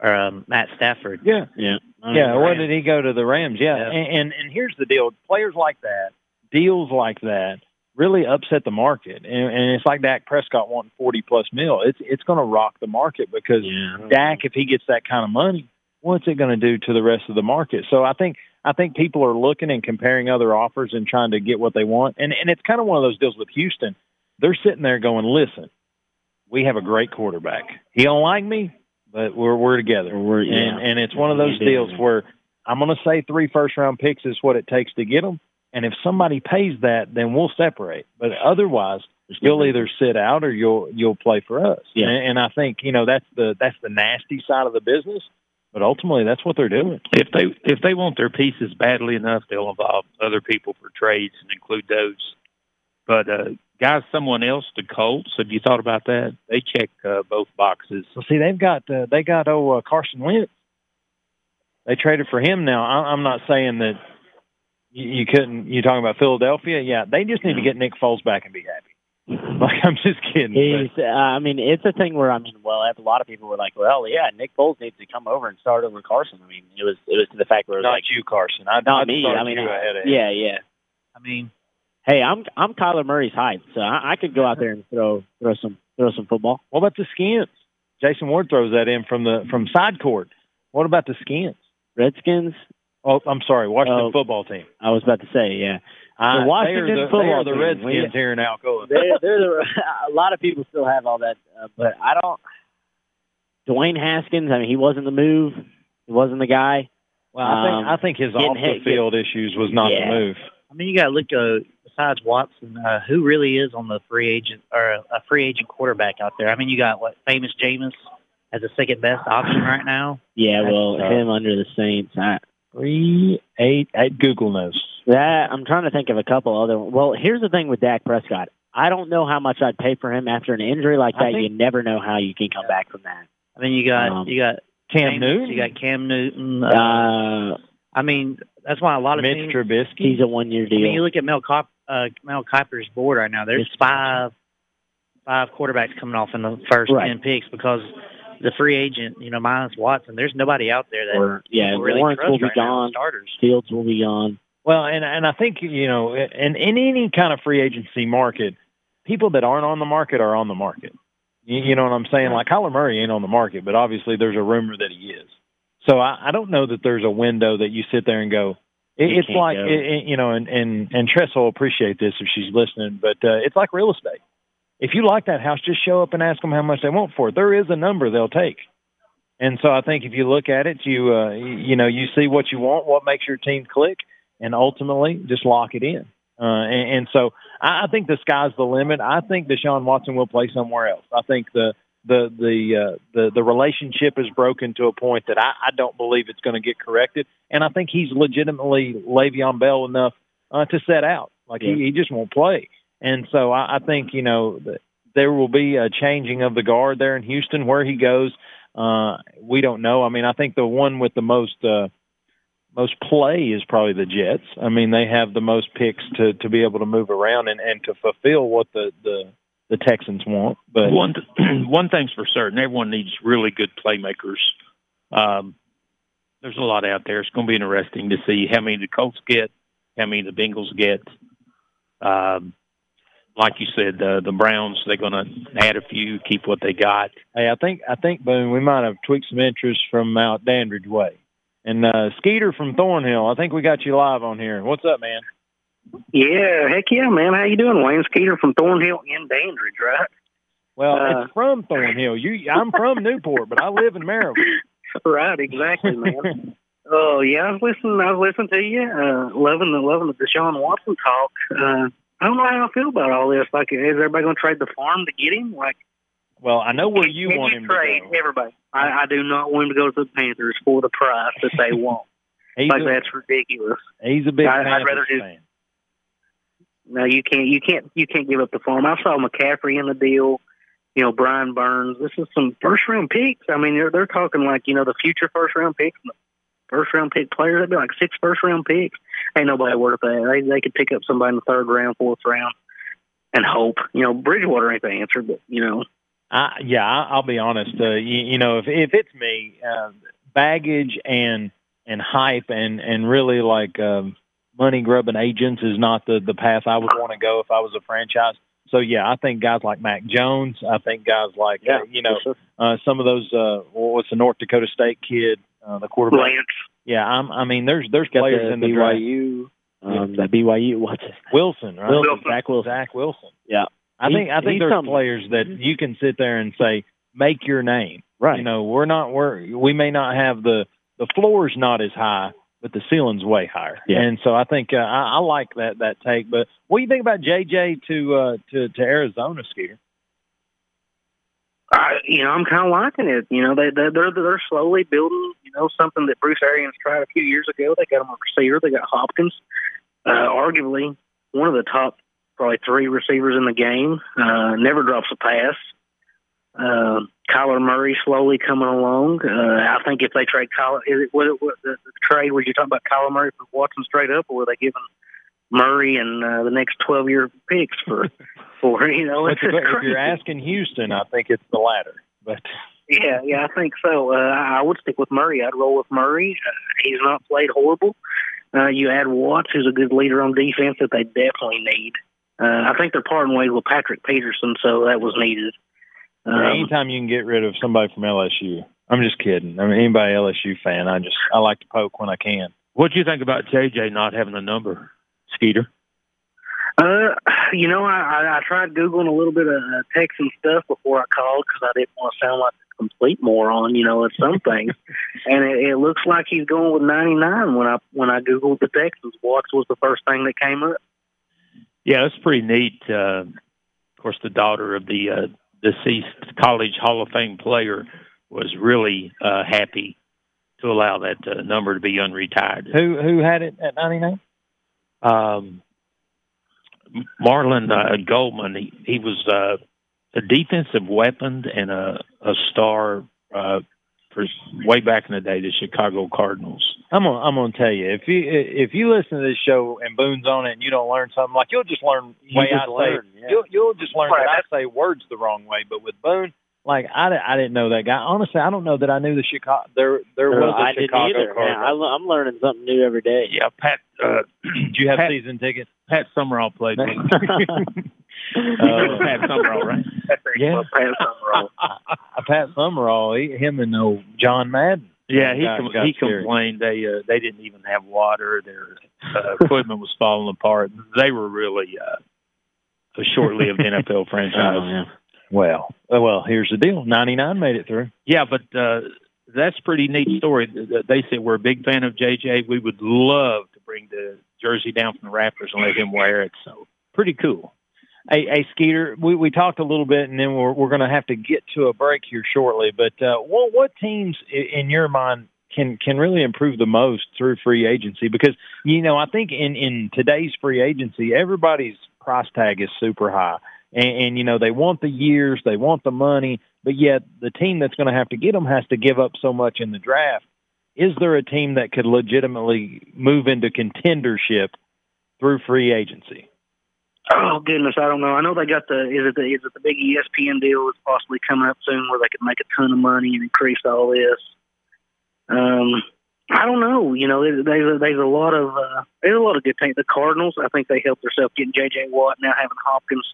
um, Matt Stafford? Yeah, yeah, yeah. What did he go to the Rams? Yeah, Yeah. And, and and here's the deal: players like that, deals like that, really upset the market. And, and it's like Dak Prescott wanting forty plus mil. It's it's going to rock the market because Dak, if he gets that kind of money, what's it going to do to the rest of the market? So I think I think people are looking and comparing other offers and trying to get what they want. And and it's kind of one of those deals with Houston. They're sitting there going, "Listen, we have a great quarterback. He don't like me, but we're we're together. We're, yeah. and and it's one of those deals where I'm going to say three first round picks is what it takes to get them. And if somebody pays that, then we'll separate. But otherwise, you'll either sit out or you'll you'll play for us. Yeah. And, and I think you know that's the that's the nasty side of the business. But ultimately, that's what they're doing. If they if they want their pieces badly enough, they'll involve other people for trades and include those. But uh, guys, someone else, the Colts. Have you thought about that? They check uh, both boxes. Well, see, they've got uh, they got oh uh, Carson Wentz. They traded for him. Now, I, I'm not saying that you, you couldn't. You talking about Philadelphia? Yeah, they just need to get Nick Foles back and be happy. Like I'm just kidding. He's, uh, I mean, it's a thing where I mean, well, a lot of people were like, "Well, yeah, Nick Foles needs to come over and start over Carson." I mean, it was it was to the fact where it was not like, you, Carson. I, not I'd me. I mean, I- ahead of yeah, yeah. I mean, Hey, I'm I'm Kyler Murray's height, so I, I could go out there and throw throw some throw some football. What about the Skins? Jason Ward throws that in from the from side court. What about the Skins? Redskins. Oh, I'm sorry, Washington Oh. football team. I was about to say, yeah. Uh, The Washington they the, football they are the. Redskins We- here in Alcoa. they're, they're the, a lot of people still have all that, uh, but I don't. Dwayne Haskins. I mean, he wasn't the move. He wasn't the guy. Well, I think Um, I think his off the hit- field issues was not Yeah. the move. I mean, you got to look uh, besides Watson, uh, who really is on the free agent or a free agent quarterback out there? I mean, you got what famous Jameis as a second best option right now. Yeah, That's well, tough. him under the Saints. I, Three eight eight Google knows. that I'm trying to think of a couple other. Well, here's the thing with Dak Prescott. I don't know how much I'd pay for him after an injury like that. think- you never know how you can come back from that. I mean, you got Um, you got Cam Jameis, Newton, you got Cam Newton. Uh, Uh, I mean, that's why a lot of Mitch teams. Trubisky. he's a one year I mean, you look at Mel Cop, uh, Mel Kiper's board right now. There's five five quarterbacks coming off in the first Right. ten picks because the free agent, you know, minus Watson, there's nobody out there that Or yeah, really Lawrence trust will be right gone. starters. Fields will be gone. Well, and and I think you know, in in any kind of free agency market, people that aren't on the market are on the market. You, you know what I'm saying? Like Kyler Murray ain't on the market, but obviously there's a rumor that he is. So I, I don't know that there's a window that you sit there and go. It, it's like go. it, you know, and and and Tress will appreciate this if she's listening, but uh, it's like real estate. If you like that house, just show up and ask them how much they want for it. There is a number they'll take. And so I think if you look at it, you uh, you you know you see what you want, what makes your team click, and ultimately just lock it in. Uh, and, and so I, I think the sky's the limit. I think Deshaun Watson will play somewhere else. I think the the the uh, the the relationship is broken to a point that I, I don't believe it's going to get corrected. And I think he's legitimately Le'Veon Bell enough uh, to set out. Like Yeah. he, he just won't play. And so I, I think you know that there will be a changing of the guard there in Houston. Where he goes, uh, we don't know. I mean, I think the one with the most uh, most play is probably the Jets. I mean, they have the most picks to to be able to move around and and to fulfill what the the the Texans want. But one one thing's for certain, everyone needs really good playmakers. Um, there's a lot out there. It's going to be interesting to see how many the Colts get, how many the Bengals get. Um, like you said, the the Browns they're going to add a few, keep what they got. Hey, I think I think Boone, we might have tweaked some interest from out Dandridge way. And uh, Skeeter from Thornhill, I think we got you live on here. What's up, man? Yeah, heck yeah, man. How you doing, Wayne Skeeter from Thornhill in Dandridge, right? Well, Uh, it's from Thornhill. You, I'm from Newport, but I live in Maryland. right, exactly, man. Oh yeah, I was listening. I was listening to you. Uh, loving the loving the Deshaun Watson talk. Uh, I don't know how I feel about all this. Like, is everybody going to trade the farm to get him? Like, Well, I know where you want you him trade to go. everybody? I, I do not want him to go to the Panthers for the price that they want. Like a, that's ridiculous. he's a big I- I'd rather do- fan. No, you can't. You can't. You can't give up the farm. I saw McCaffrey in the deal. You know, Brian Burns. This is some first round picks. I mean, they're they're talking like you know the future first round picks, first round pick players. That'd be like six first round picks. Ain't nobody worth that. They they could pick up somebody in the third round, fourth round, and hope. You know, Bridgewater ain't the answer, but you know, I, yeah, I'll be honest. Uh, you, you know, if if it's me, uh, baggage and and hype and and really like um, money grubbing agents is not the the path I would want to go if I was a franchise. So yeah, I think guys like Mac Jones. I think guys like uh, you know uh, some of those. Uh, what's the North Dakota State kid, uh, the quarterback? Lance. Yeah, I'm, I mean, there's there's Got players the in the draft. BYU, um, the BYU. What's his name? Wilson, right? Wilson. Zach Wilson. Zach Wilson. Yeah, I He- think I think there's something. players that you can sit there and say, make your name. Right. You know, we're not we're we may not have the the floor's not as high, but the ceiling's way higher. Yeah. And so I think uh, I, I like that that take. But what do you think about JJ to uh, to to Arizona, Skeeter? I, you know, I'm kind of liking it. You know, they they they're they're slowly building. You know, something that Bruce Arians tried a few years ago. They got him a receiver. They got Hopkins, uh, arguably one of the top probably three receivers in the game. Uh, never drops a pass. Uh, Kyler Murray slowly coming along. Uh, I think if they trade Kyler, is it, what, what, the, the trade was you talking about Kyler Murray for Watson straight up, or were they giving Murray and uh, the next twelve year picks for for you know? It's if crazy. you're asking Houston, I think it's the latter. But Yeah, yeah, I think so. Uh, I would stick with Murray. I'd roll with Murray. Uh, he's not played horrible. Uh, you add Watts, who's a good leader on defense that they definitely need. Uh, I think they're parting ways with Patrick Peterson, so that was needed. Um, anytime you can get rid of somebody from LSU, I'm just kidding. I mean, anybody LSU fan, I just I like to poke when I can. What do you think about JJ not having a number, Skeeter? Uh, you know, I, I, I tried googling a little bit of uh, Texan stuff before I called because I didn't want to sound like a complete moron, you know, at some things. and it, it looks like he's going with 99 when I when I googled the Texans. Watts was the first thing that came up. Yeah, that's pretty neat. Uh, of course, the daughter of the uh, deceased college Hall of Fame player was really uh, happy to allow that uh, number to be unretired. Who who had it at 99? Um, Marlon uh, Goldman, he, he was uh, a defensive weapon and a, a star uh, for way back in the day, the Chicago Cardinals. I'm gonna I'm gonna tell you if you if you listen to this show and Boone's on it and you don't learn something like you'll just learn You way just I learn, say yeah. you'll you'll just learn Right. that I say words the wrong way. But with Boone, like I, di- I didn't know that guy. Honestly, I don't know that I knew the Chicago there there was a I didn't either. Man, Cardinals. I, I'm learning something new every day. Yeah, Pat. Uh, Did you have Pat, season tickets? Pat Summerall played with. You Uh, Pat Summerall, right? Yeah. Pass Summerall. Pat Summerall, he, him and uh, John Madden. Yeah, he Got- com- got he scary. complained they uh, they didn't even have water. Their uh, equipment was falling apart. They were really uh, a short-lived NFL franchise. Oh, yeah. Well, uh, well, here's the deal. 99 made it through. Yeah, but uh, that's a pretty neat story. Th- th- They said we're a big fan of JJ. We would love to bring the jersey down from the Raptors and let him wear it. So pretty cool. Hey, hey, Skeeter, we, we talked a little bit, and then we're we're going to have to get to a break here shortly. But uh, what what teams, in your mind, can can really improve the most through free agency? Because you know, I think in in today's free agency, everybody's price tag is super high, and, and you know they want the years, they want the money, but yet the team that's going to have to get them has to give up so much in the draft. Is there a team that could legitimately move into contendership through free agency? Oh goodness, I don't know. I know they got the is it the is it the big ESPN deal that's possibly coming up soon where they could make a ton of money and increase all this. Um, I don't know. You know, there's there's a, there's a lot of uh, there's a lot of good things. The Cardinals, I think they helped themselves getting J.J. Watt now having Hopkins.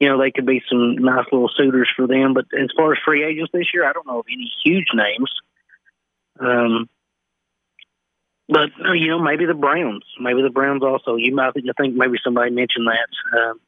You know, they could be some nice little suitors for them. But as far as free agents this year, I don't know of any huge names. Um, but uh, you know, maybe the Browns, maybe the Browns also. You might I think maybe somebody mentioned that. Um,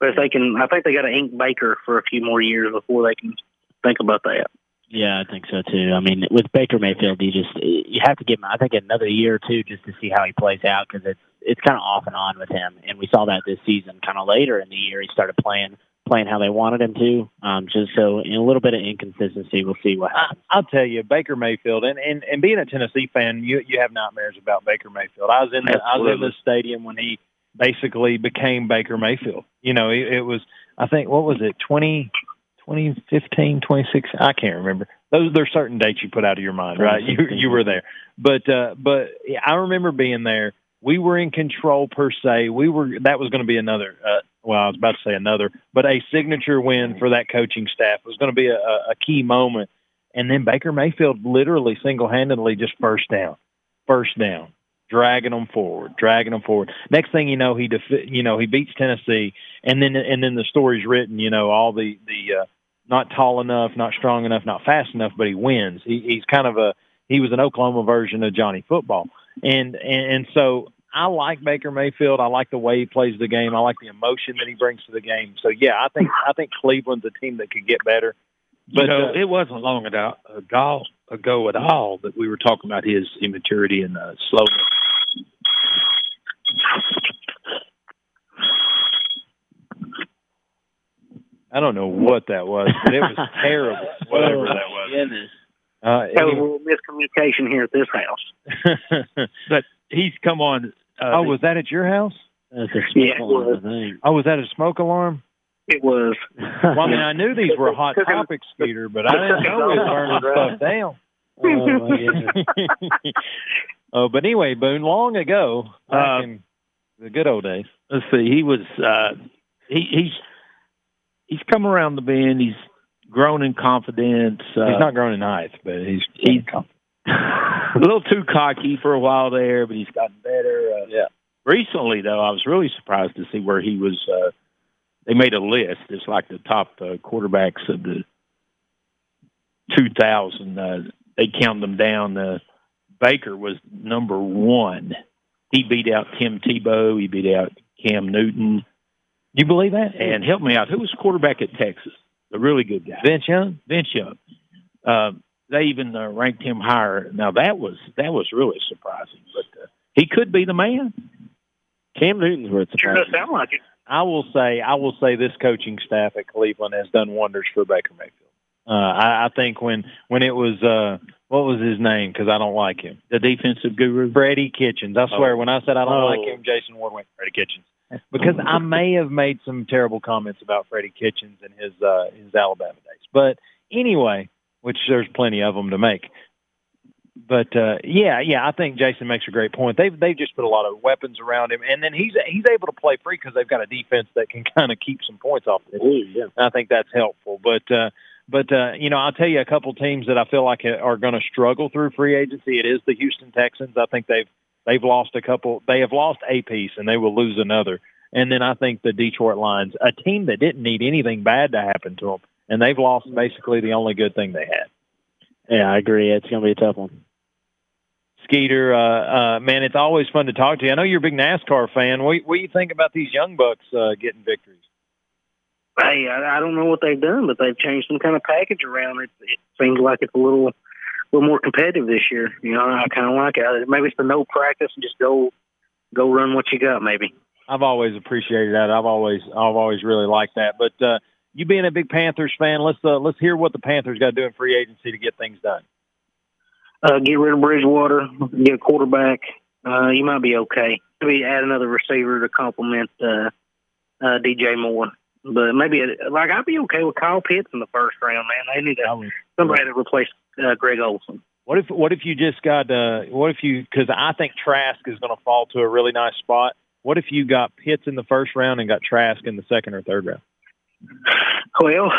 but if they can, I think they got to ink Baker for a few more years before they can think about that. Yeah, I think so too. I mean, with Baker Mayfield, you just you have to give him, I think, another year or two just to see how he plays out because it's it's kind of off and on with him, and we saw that this season. Kind of later in the year, he started playing playing how they wanted him to. Um, just so in a little bit of inconsistency, we'll see what happens. I'll tell you, Baker Mayfield, and, and, and being a Tennessee fan, you you have nightmares about Baker Mayfield. I was in the I was in the stadium when he basically became Baker Mayfield. You know, it, it was I think what was it 20, 2015, 26, I can't remember. Those there's certain dates you put out of your mind, right? You you were there, but uh, but yeah, I remember being there. We were in control per se. We were that was going to be another. Uh, well, I was about to say another, but a signature win for that coaching staff was going to be a, a key moment. And then Baker Mayfield literally single handedly just first down, first down, dragging them forward, dragging them forward. Next thing you know, he defi- you know he beats Tennessee, and then and then the story's written. You know all the the uh, not tall enough, not strong enough, not fast enough, but he wins. He, he's kind of a he was an Oklahoma version of Johnny Football, and and, and so I like Baker Mayfield. I like the way he plays the game. I like the emotion that he brings to the game. So yeah, I think I think Cleveland's a team that could get better. But But, you know, uh, it wasn't long ago, ago ago at all that we were talking about his immaturity and uh, slowness. I don't know what that was, but it was terrible. Whatever that was. Goodness. Uh, Had a miscommunication here at this house. But he's come on. Uh, oh, was that at your house? That's a Yeah, smoke was. alarm, I think. Oh, was that a smoke alarm? It was. Well, I mean, I knew these were hot topics, Peter, but I didn't know it was burning stuff down. Oh, my goodness. oh, but anyway, Boone, long ago, back Uh, in the good old days. let's see. He was. Uh, he, he's he's come around the bend. He's grown in confidence. Uh, He's not grown in height, but he's he's a little too cocky for a while there, but he's gotten better. Uh, yeah. Recently, though, I was really surprised to see where he was. Uh, they made a list. It's like the top uh, quarterbacks of the 2000. Uh, they count them down. Uh, Baker was number one. He beat out Tim Tebow. He beat out Cam Newton. Do you believe that? And help me out. Who was quarterback at Texas? A really good guy. Vince Young. Vince Young. Uh, they even uh, ranked him higher. Now that was that was really surprising, but uh, he could be the man. Cam Newton's where it's Sure does sound like it. I will say, I will say, this coaching staff at Cleveland has done wonders for Baker Mayfield. Uh, I, I think when when it was uh, what was his name? Because I don't like him. The defensive guru, Freddie Kitchens. I swear, Oh. when I said I don't Oh. like him, Jason Ward went Freddie Kitchens because I may have made some terrible comments about Freddie Kitchens and his uh, his Alabama days. But anyway, which there's plenty of them to make. But uh, yeah, yeah, I think Jason makes a great point. They've they've just put a lot of weapons around him, and then he's he's able to play free because they've got a defense that can kind of keep some points off board. yeah. I think that's helpful. But uh, but uh, you know, I'll tell you a couple teams that I feel like are going to struggle through free agency. It is the Houston Texans. I think they've they've lost a couple. They have lost a piece, and they will lose another. And then I think the Detroit Lions, a team that didn't need anything bad to happen to them, and they've lost basically the only good thing they had. Yeah, I agree. It's going to be a tough one. Skeeter, uh, uh, man, it's always fun to talk to you. I know you're a big NASCAR fan. What, what do you think about these young bucks uh, getting victories? Hey, I, I don't know what they've done, but they've changed some kind of package around. It, it seems like it's a little, little more competitive this year. You know, I kind of like it. Maybe it's the no practice and just go, go run what you got. Maybe. I've always appreciated that. I've always I've always really liked that. But uh, you being a big Panthers fan, let's uh, let's hear what the Panthers got to do in free agency to get things done. Uh, get rid of Bridgewater, get a quarterback. Uh, you might be okay. Maybe add another receiver to complement uh, uh, DJ Moore. But maybe like I'd be okay with Kyle Pitts in the first round, man. They need a, somebody to replace uh, Greg Olsen. What if what if you just got uh, what if you because I think Trask is going to fall to a really nice spot. What if you got Pitts in the first round and got Trask in the second or third round? Well,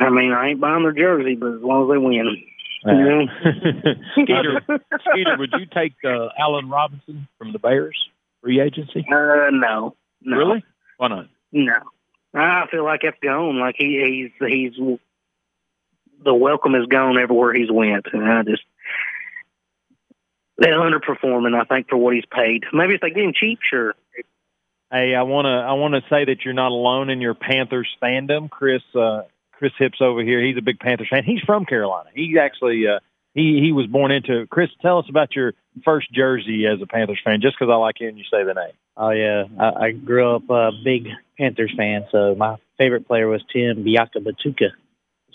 I mean, I ain't buying their jersey, but as long as they win. You know? Skeeter, Skeeter, would you take uh, Allen Robinson from the Bears free agency? Uh, no, no, Really? Why not? no. I feel like it's gone. Like he, he's he's the welcome is gone everywhere he's went, and I just they're underperforming. I think for what he's paid. Maybe if they get him cheap, sure. Hey, I want to I want to say that you're not alone in your Panthers fandom. Chris uh, Chris Hips over here, he's a big Panthers fan. He's from Carolina. He actually uh, he he was born into it. Chris, tell us about your first jersey as a Panthers fan, just because I like hearing you say the name. Oh yeah, I, I grew up a big Panthers fan, so my favorite player was Tim Biakabutuka.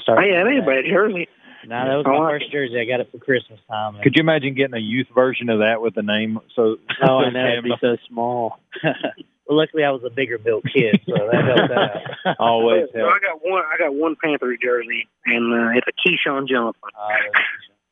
Oh yeah, that ain't a bad jersey. No, that was my like first jersey. I got it for Christmas time. Could you imagine getting a youth version of that with the name? So Oh, I know it'd be so small. well, luckily I was a bigger built kid, so that helped out. Always So I got one. I got one Panthers jersey, and uh, it's a Keyshawn Johnson.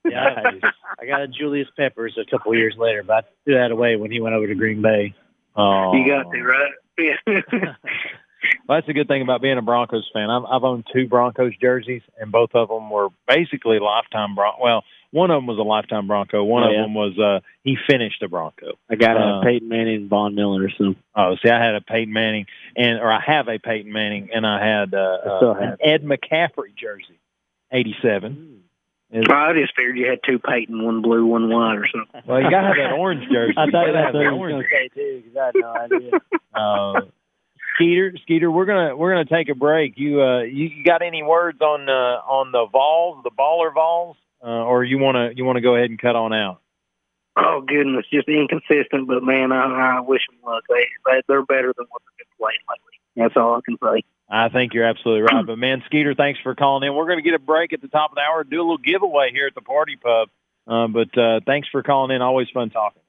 Yeah, I got a Julius Peppers a couple years later, but I threw that away when he went over to Green Bay. Oh, You got to right. Yeah. Well, that's a good thing about being a Broncos fan. I've, I've owned two Broncos jerseys, and both of them were basically lifetime Bron. Well, one of them was a lifetime Bronco. One Oh, of them was uh he finished a Bronco. I got a Uh, Peyton Manning and Von Miller. So Oh, see, I had a Peyton Manning, and or I have a Peyton Manning, and I had uh, I uh, an Ed McCaffrey jersey, eighty-seven. Is- I just figured you had two Peyton, one blue, one white, or something. Well, you got to have that orange jersey. I thought You gotta that's have what that was orange say too, because I had no idea. Uh, Skeeter, Skeeter, we're gonna we're gonna take a break. You uh you, got any words on uh on the Vols, the baller Vols, uh, or you wanna you wanna go ahead and cut on out? Oh goodness, just inconsistent. But man, I, I wish them luck. They, they they're better than what they've been playing lately. That's all I can say. I think you're absolutely right. But man, Skeeter, thanks for calling in. We're gonna get a break at the top of the hour, do a little giveaway here at the Par T Pub. Uh, but uh, thanks for calling in. Always fun talking.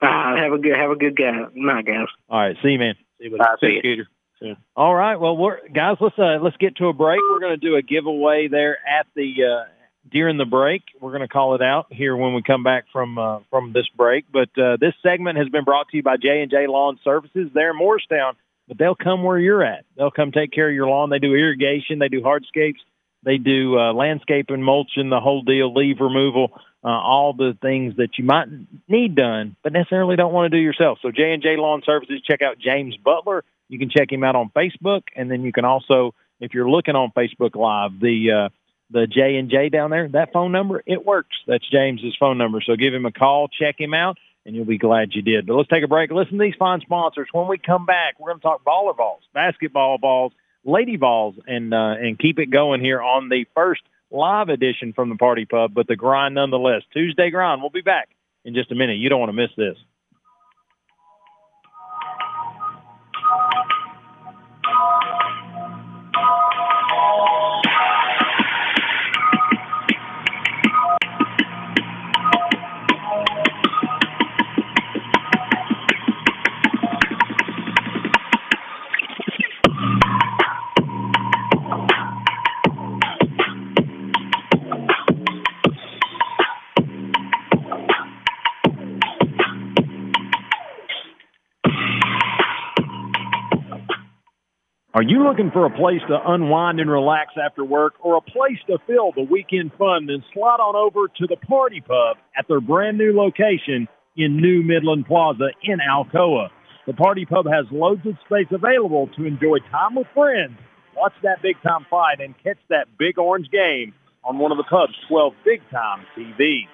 Uh, have a good have a good guy night, guys. All right, see you, man. See you, I see you. Skeeter. All right, well, we're, guys, let's uh, let's get to a break. We're going to do a giveaway there at the uh, during the break. We're going to call it out here when we come back from uh, from this break. But uh, this segment has been brought to you by J and J Lawn Services. They're in Morristown, but they'll come where you're at. They'll come take care of your lawn. They do irrigation. They do hardscapes. They do uh, landscaping, mulching, the whole deal, leaf removal, uh, all the things that you might need done, but necessarily don't want to do yourself. So J and J Lawn Services. Check out James Butler. You can check him out on Facebook, and then you can also, if you're looking on Facebook Live, the uh, the J and J down there, that phone number it works. That's James's phone number. So give him a call, check him out, and you'll be glad you did. But let's take a break. Listen to these fine sponsors. When we come back, we're going to talk baller Vols, basketball Vols, lady Vols, and uh, and keep it going here on the first live edition from the Par T Pub, but the grind nonetheless. Tuesday grind. We'll be back in just a minute. You don't want to miss this. Are you looking for a place to unwind and relax after work or a place to fill the weekend fun? Then slide on over to the Par T Pub at their brand new location in New Midland Plaza in Alcoa. The Par T Pub has loads of space available to enjoy time with friends, watch that big time fight, and catch that big orange game on one of the pub's 12 big time TVs.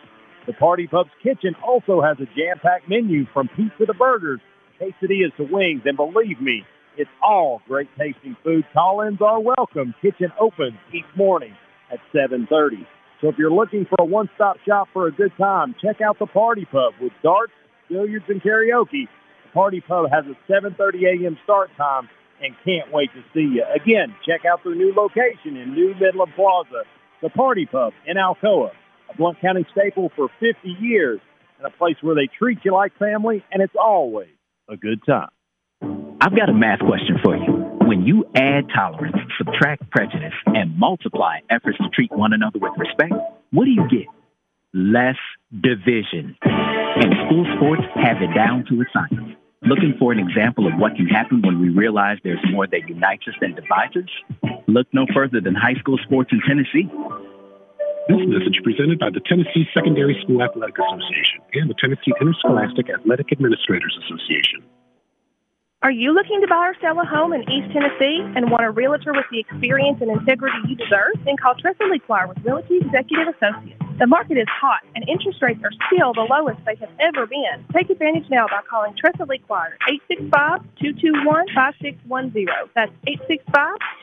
The Par T Pub's kitchen also has a jam packed menu from pizza to burgers, quesadillas to wings, and believe me, it's all great tasting food. Call-ins are welcome. Kitchen opens each morning at 7:30. So if you're looking for a one-stop shop for a good time, check out the Par T Pub with darts, billiards, and karaoke. The Par T Pub has a 7:30 a.m. start time and can't wait to see you. Again, check out their new location in New Midland Plaza, the Par T Pub in Alcoa, a Blount County staple for 50 years, and a place where they treat you like family, and it's always a good time. I've got a math question for you. When you add tolerance, subtract prejudice, and multiply efforts to treat one another with respect, what do you get? Less division. And school sports have it down to a science. Looking for an example of what can happen when we realize there's more that unites us than divides us? Look no further than high school sports in Tennessee. This message presented by the Tennessee Secondary School Athletic Association and the Tennessee Interscholastic Athletic Administrators Association. Are you looking to buy or sell a home in East Tennessee and want a realtor with the experience and integrity you deserve? Then call Tressa Lequire with Realty Executive Associates. The market is hot and interest rates are still the lowest they have ever been. Take advantage now by calling Tressa Lequire 865-221-5610. That's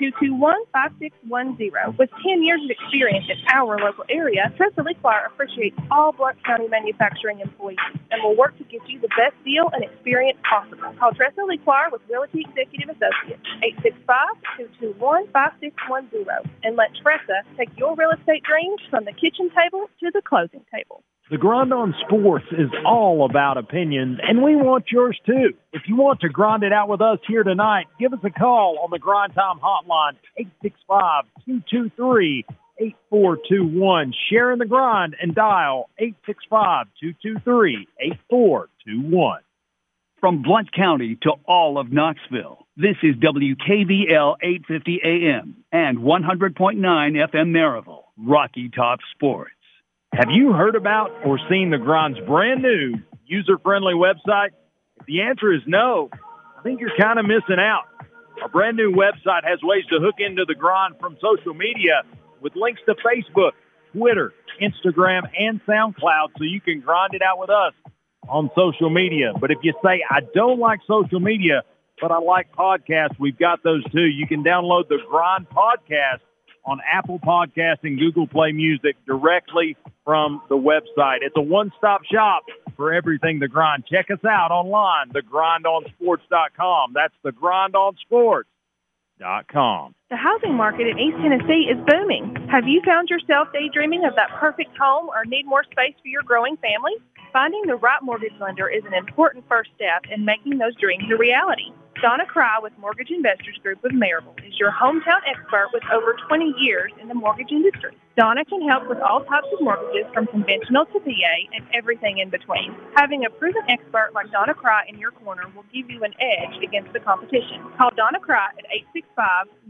865-221-5610. With 10 years of experience in our local area, Tressa Lequire appreciates all Blount County manufacturing employees and will work to get you the best deal and experience possible. Call Tressa Lequire with Realty Executive Associates 865-221-5610 and let Tressa take your real estate dreams from the kitchen table to the closing table. The Grind on Sports is all about opinions, and we want yours too. If you want to grind it out with us here tonight, give us a call on the Grind Time Hotline, 865 223 8421. Share in the grind and dial 865 223 8421. From Blount County to all of Knoxville, this is WKVL 850 AM and 100.9 FM Maryville, Rocky Top Sports. Have you heard about or seen the Grind's brand new user friendly website? If the answer is no, I think you're kind of missing out. Our brand new website has ways to hook into the Grind from social media with links to Facebook, Twitter, Instagram, and SoundCloud so you can grind it out with us on social media. But if you say, I don't like social media, but I like podcasts, we've got those too. You can download the Grind podcast on Apple Podcasts and Google Play Music directly from the website. It's a one-stop shop for everything The Grind. Check us out online, thegrindonsports.com. That's thegrindonsports.com. The housing market in East Tennessee is booming. Have you found yourself daydreaming of that perfect home or need more space for your growing family? Finding the right mortgage lender is an important first step in making those dreams a reality. Donna Cry with Mortgage Investors Group of Maryville is your hometown expert with over 20 years in the mortgage industry. Donna can help with all types of mortgages from conventional to VA and everything in between. Having a proven expert like Donna Cry in your corner will give you an edge against the competition. Call Donna Cry at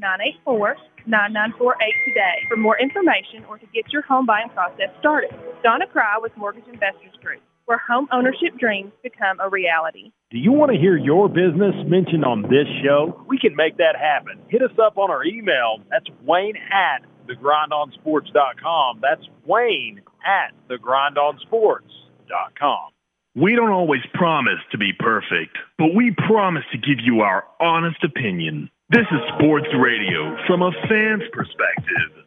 865-984-9948 today for more information or to get your home buying process started. Donna Cry with Mortgage Investors Group where home ownership dreams become a reality. Do you want to hear your business mentioned on this show? We can make that happen. Hit us up on our email. That's Wayne at thegrindonsports.com. That's Wayne at thegrindonsports.com. We don't always promise to be perfect, but we promise to give you our honest opinion. This is sports radio from a fan's perspective.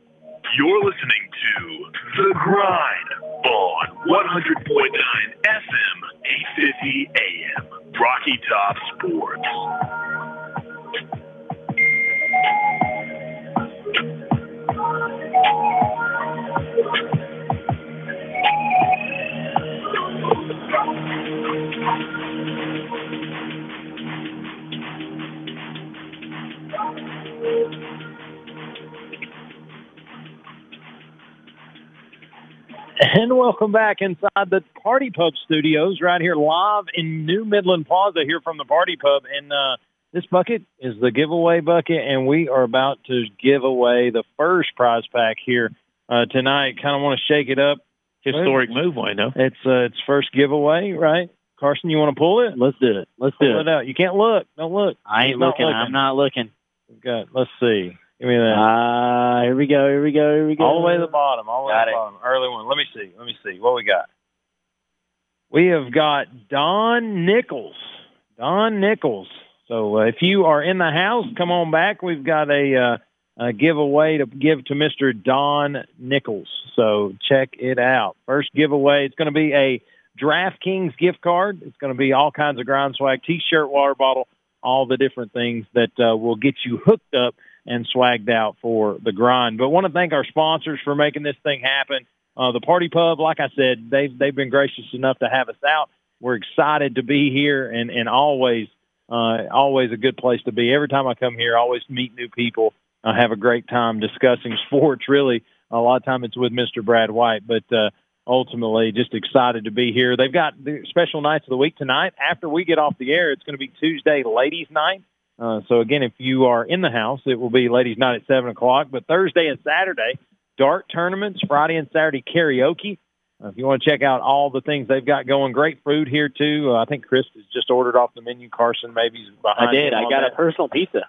You're listening to The Grind on 100.9 FM, 850 AM, Rocky Top Sports. And welcome back inside the Par T Pub Studios, right here live in New Midland Plaza, here from the Par T Pub. And uh, this bucket is the giveaway bucket, and we are about to give away the first prize pack here uh, tonight. Kind of want to shake it up. Historic move, I know. It's uh, it's first giveaway, right? Carson, you want to pull it? Let's do it. Let's do it. it out. You can't look. Don't look. I ain't He's not looking. I'm not looking. We've got. Let's see. Give me that. Ah, here we go. Here we go. Here we go. All the way to the bottom. All the way Got to the bottom. Early one. Let me see. Let me see. What we got? We have got Don Nichols. Don Nichols. So uh, if you are in the house, come on back. We've got a, uh, a giveaway to give to Mr. Don Nichols. So check it out. First giveaway. It's going to be a DraftKings gift card. It's going to be all kinds of grind swag, T-shirt, water bottle, all the different things that uh, will get you hooked up and swagged out for the grind. But want to thank our sponsors for making this thing happen. Uh, the Par T Pub, like I said, they've they've been gracious enough to have us out. We're excited to be here, and and always uh, always a good place to be. Every time I come here, I always meet new people. I have a great time discussing sports. Really, a lot of time it's with Mr. Brad White, but uh, ultimately just excited to be here. They've got the special nights of the week tonight. After we get off the air, it's going to be Tuesday ladies' night. Uh, so again, if you are in the house, it will be ladies' night at seven o'clock. But Thursday and Saturday, dart tournaments. Friday and Saturday, karaoke. Uh, if you want to check out all the things they've got going, great food here too. Uh, I think Chris has just ordered off the menu. Carson maybe behind. I did. I got that. a personal pizza.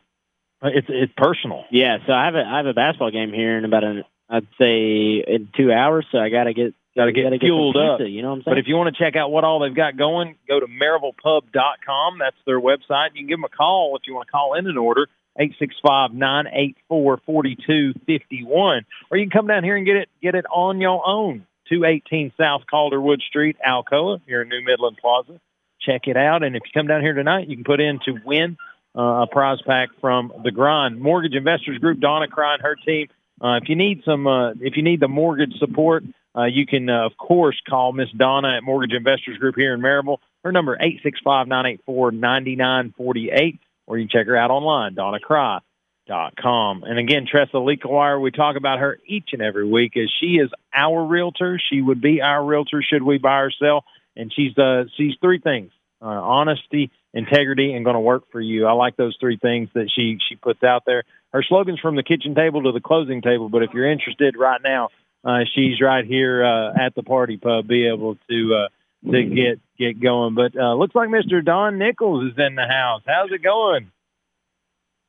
Uh, It's it's personal. Yeah, so I have a I have a basketball game here in about an I'd say in two hours. So I gotta get Gotta get fueled some up. You know what I'm saying? But if you want to check out what all they've got going, go to MaryvillePub.com. That's their website. You can give them a call if you want to call in an order, 865-984-4251. Or you can come down here and get it get it on your own. 218 South Calderwood Street, Alcoa, here in New Midland Plaza. Check it out. And if you come down here tonight, you can put in to win uh, a prize pack from the Grind. Mortgage Investors Group, Donna Cry and her team. Uh, if you need some, uh, if you need the mortgage support, uh, you can, uh, of course, call Miss Donna at Mortgage Investors Group here in Maryville. Her number, 865-984-9948, or you can check her out online, donnacry.com. And again, Tressa Lequire, we talk about her each and every week as she is our realtor. She would be our realtor should we buy or sell. And she's, uh, she's three things, uh, honesty, integrity, and going to work for you. I like those three things that she, she puts out there. Her slogan's from the kitchen table to the closing table, but if you're interested right now, uh, she's right here uh, at the Par T Pub, be able to uh, to get get going. But uh, looks like Mr. Don Nichols is in the house. How's it going?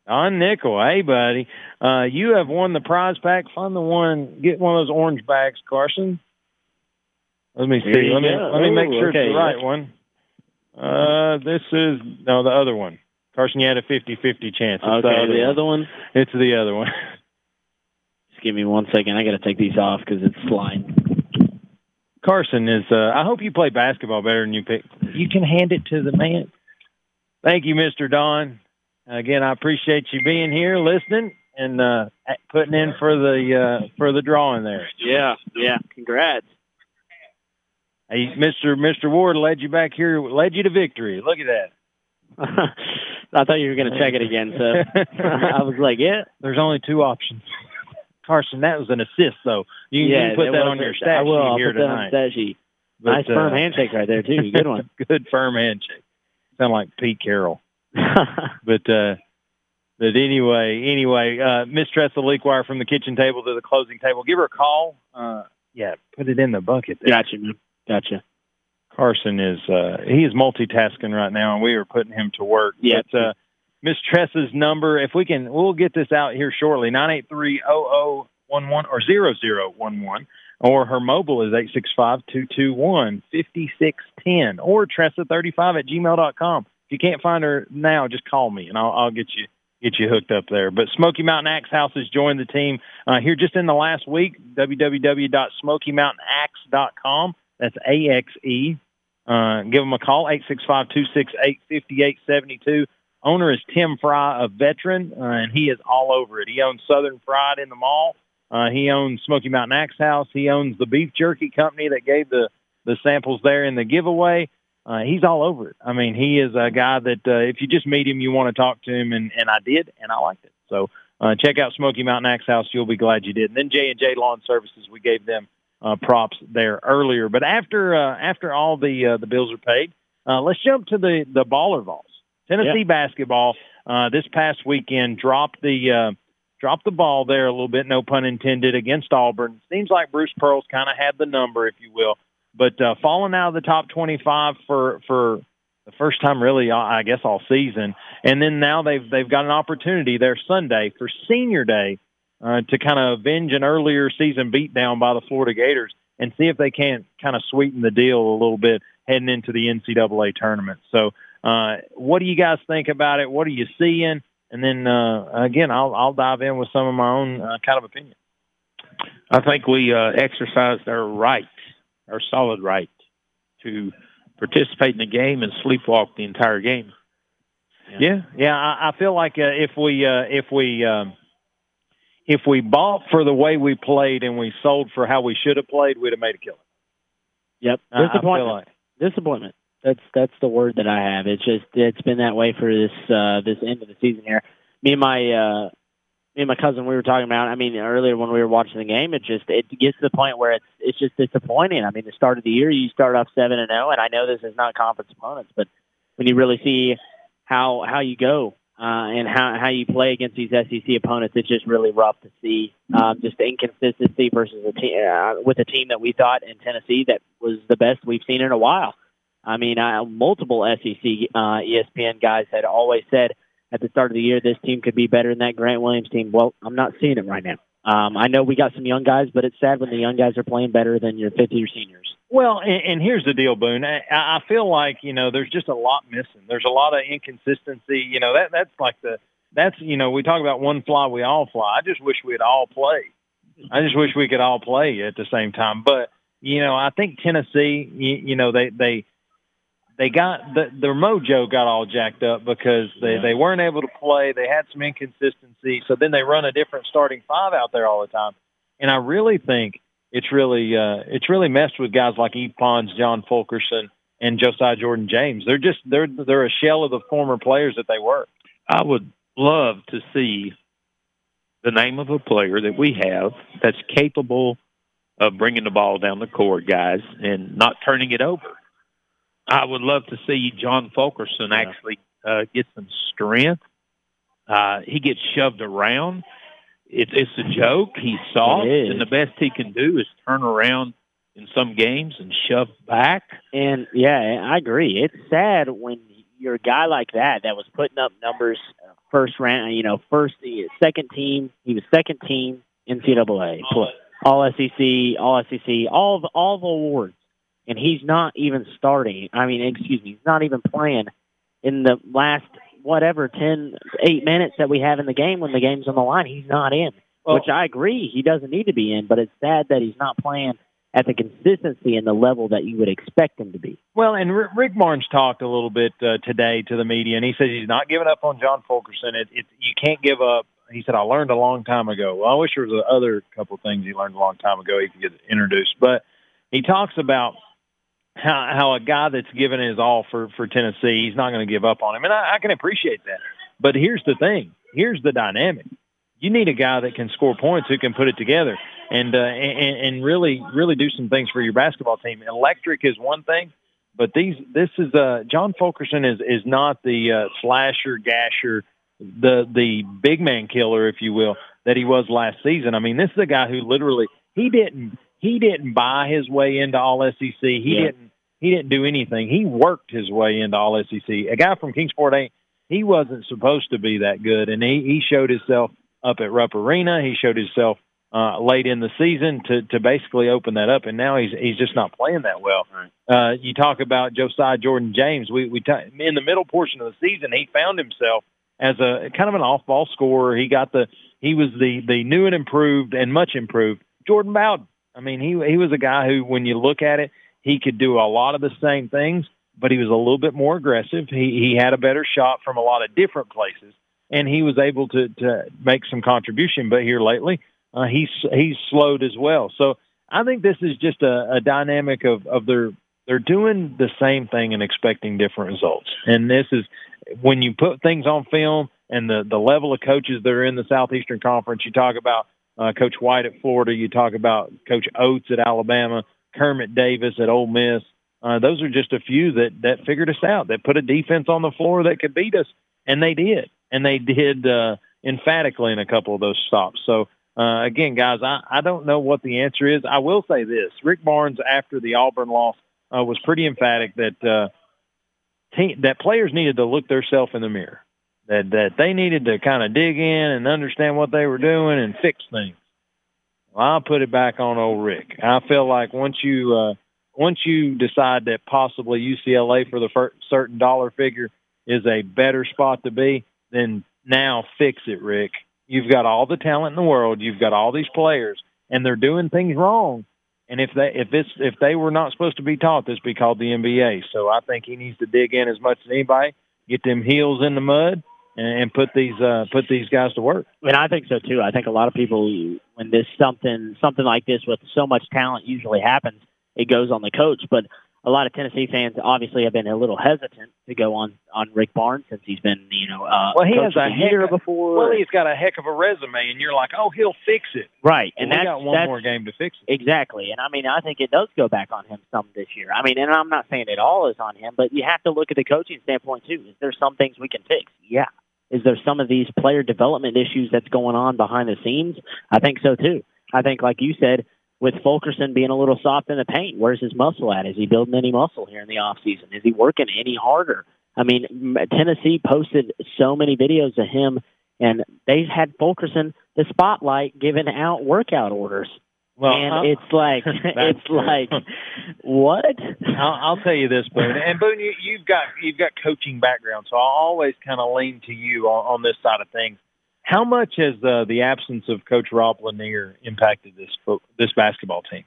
Don Nickel, hey buddy, uh, you have won the prize pack. Find the one, get one of those orange bags, Carson. Let me see. Let me go. let me make Ooh, sure okay. it's the right one. Uh, this is no the other one. Carson, you had a 50-50 chance. It's okay, the, the other other one. It's the other one. Just give me one second. I got to take these off because it's sliding. Carson is. Uh, I hope you play basketball better than you pick. You can hand it to the man. Thank you, Mister Don. Again, I appreciate you being here, listening, and uh, putting in for the uh, for the drawing there. Yeah, yeah. Congrats. Hey, Mister Mister Ward led you back here, led you to victory. Look at that. I thought you were going to check it again, so I was like, yeah. There's only two options. Carson, that was an assist, though. You, you yeah, can put that on your stat I will. sheet I'll here put that on tonight. stat sheet. But, nice firm uh, handshake right there too. Good one. Good firm handshake. Sound like Pete Carroll. but uh but anyway, anyway, uh Miss Tressa Lequire from the kitchen table to the closing table. Give her a call. Uh yeah, put it in the bucket there. Gotcha, man. Gotcha. Carson is uh he is multitasking right now and we are putting him to work. Yeah. But uh Miss Tressa's number, if we can we'll get this out here shortly, nine eight three oh oh one one or zero zero one one. Or her mobile is eight six five two two one fifty six ten or Tressa thirty five at gmail dot com. If you can't find her now, just call me and I'll I'll get you get you hooked up there. But Smoky Mountain Axe House has joined the team uh, here just in the last week. www.smokymountaineaxe.com. That's A X E. Uh, give them a call, 865-268-5872. Owner is Tim Fry, a veteran, uh, and he is all over it. He owns Southern Fried in the mall. Uh, he owns Smoky Mountain Axe House. He owns the beef jerky company that gave the, the samples there in the giveaway. Uh, he's all over it. I mean, he is a guy that uh, if you just meet him, you want to talk to him, and, and I did, and I liked it. So uh, check out Smoky Mountain Axe House. You'll be glad you did. And then J and J Lawn Services, we gave them uh, props there earlier. But after uh, after all the uh, the bills are paid, uh, let's jump to the the baller balls. Tennessee basketball uh, this past weekend dropped the uh, dropped the ball there a little bit, no pun intended, against Auburn. Seems like Bruce Pearl's kind of had the number, if you will, but uh, falling out of the top 25 for for the first time really, I guess, all season. And then now they've they've got an opportunity there Sunday for Senior Day uh, to kind of avenge an earlier season beatdown by the Florida Gators and see if they can't kind of sweeten the deal a little bit heading into the NCAA tournament. So, uh, what do you guys think about it? What are you seeing? And then uh, again, I'll I'll dive in with some of my own uh, kind of opinion. I think we uh, exercised our right, our solid right, to participate in the game and sleepwalk the entire game. Yeah, yeah. I, I feel like uh, if we uh, if we um, if we bought for the way we played and we sold for how we should have played, we'd have made a killing. Yep. I- I Disappointment. like- Disappointment. That's that's the word that I have. It's just it's been that way for this uh this end of the season here. Me and my uh me and my cousin we were talking about. I mean, earlier when we were watching the game, it just it gets to the point where it's it's just disappointing. I mean, the start of the year, you start off seven and zero, and I know this is not conference opponents, but when you really see how how you go uh, and how how you play against these SEC opponents, it's just really rough to see um, just the inconsistency versus a team uh, with a team that we thought in Tennessee that was the best we've seen in a while. I mean, uh, multiple SEC uh, ESPN guys had always said at the start of the year this team could be better than that Grant Williams team. Well, I'm not seeing it right now. Um, I know we got some young guys, but it's sad when the young guys are playing better than your fifth year seniors. Well, and, and here's the deal, Boone. I, I feel like you know there's just a lot missing. There's a lot of inconsistency. You know that that's like the that's you know we talk about one fly we all fly. I just wish we'd all play. I just wish we could all play at the same time. But you know I think Tennessee, you, you know they they they got the, their mojo got all jacked up because they Yeah. they weren't able to play. They had some inconsistency, so then they run a different starting five out there all the time. And I really think it's really uh, it's really messed with guys like Yves Pons, John Fulkerson, and Josiah Jordan James. They're just they're they're a shell of the former players that they were. I would love to see the name of a player that we have that's capable of bringing the ball down the court, guys, and not turning it over. I would love to see John Fulkerson actually uh, get some strength. Uh, he gets shoved around. It's it's a joke. He's soft, and the best he can do is turn around in some games and shove back. And yeah, I agree. It's sad when you're a guy like that that was putting up numbers uh, first round, you know, first, second team. He was second team NCAA, all SEC, all SEC, all the, all the awards, and he's not even starting. I mean, excuse me, he's not even playing in the last whatever ten, eight minutes that we have in the game when the game's on the line. He's not in, which I agree he doesn't need to be in, but it's sad that he's not playing at the consistency and the level that you would expect him to be. Well, and R- Rick Barnes talked a little bit uh, today to the media, and he says he's not giving up on John Fulkerson. It, it, you can't give up. He said, I learned a long time ago. Well, I wish there was other couple things he learned a long time ago he could get introduced. But he talks about how, how a guy that's given his all for, for Tennessee, he's not going to give up on him. And I, I can appreciate that. But here's the thing. Here's the dynamic. You need a guy that can score points who can put it together and uh, and, and really really do some things for your basketball team. Electric is one thing, but these this is uh, John Fulkerson is is not the uh, slasher gasher, the the big man killer, if you will, that he was last season. I mean, this is a guy who literally he didn't he didn't buy his way into all SEC. He Yeah. didn't he didn't do anything. He worked his way into all SEC. A guy from Kingsport ain't he wasn't supposed to be that good, and he he showed himself up at Rupp Arena. He showed himself uh, late in the season to to basically open that up, and now he's he's just not playing that well. Uh, you talk about Josiah Jordan James. We we ta- in the middle portion of the season, he found himself as a kind of an off ball scorer. He got the he was the the new and improved and much improved Jordan Bowden. I mean, he he was a guy who, when you look at it, he could do a lot of the same things, but he was a little bit more aggressive. He he had a better shot from a lot of different places, and he was able to to make some contribution. But here lately, uh, he's he's slowed as well. So I think this is just a, a dynamic of of their they're doing the same thing and expecting different results. And this is when you put things on film and the the level of coaches that are in the Southeastern Conference. You talk about uh, Coach White at Florida. You talk about Coach Oats at Alabama. Kermit Davis at Ole Miss. Uh, those are just a few that that figured us out. That put a defense on the floor that could beat us, and they did, and they did uh, emphatically in a couple of those stops. So uh, again, guys, I, I don't know what the answer is. I will say this: Rick Barnes, after the Auburn loss, uh, was pretty emphatic that uh, team, that players needed to look themselves in the mirror. That that they needed to kind of dig in and understand what they were doing and fix things. I'll put it back on old Rick. I feel like once you uh, once you decide that possibly UCLA for the fir- certain dollar figure is a better spot to be, then now fix it, Rick. You've got all the talent in the world. You've got all these players, and they're doing things wrong. And if they if it's if they were not supposed to be taught, this be called the NBA. So I think he needs to dig in as much as anybody, get them heels in the mud, and, and put these uh, put these guys to work. And I think so too. I think a lot of people, when this something something like this with so much talent usually happens, it goes on the coach. But a lot of Tennessee fans obviously have been a little hesitant to go on on Rick Barnes since he's been, you know, uh, Well, he has a year of- before. Well, he's got a heck of a resume, and you're like, oh, he'll fix it. right, And and we that's, got one that's more game to fix it. Exactly. And I mean, I think it does go back on him some this year. I mean, and I'm not saying it all is on him, but you have to look at the coaching standpoint too. Is there some things we can fix? Yeah. Is there some of these player development issues that's going on behind the scenes? I think so too. I think, like you said, with Fulkerson being a little soft in the paint, where's his muscle at? Is he building any muscle here in the off season? Is he working any harder? I mean, Tennessee posted so many videos of him, and they had Fulkerson the spotlight giving out workout orders. Well, and uh, it's like it's true. like what? I'll, I'll tell you this, Boone, and Boone, you, you've got you've got coaching background, so I'll always kind of lean to you on, on this side of things. How much has uh, the absence of Coach Rob Lanier impacted this this basketball team?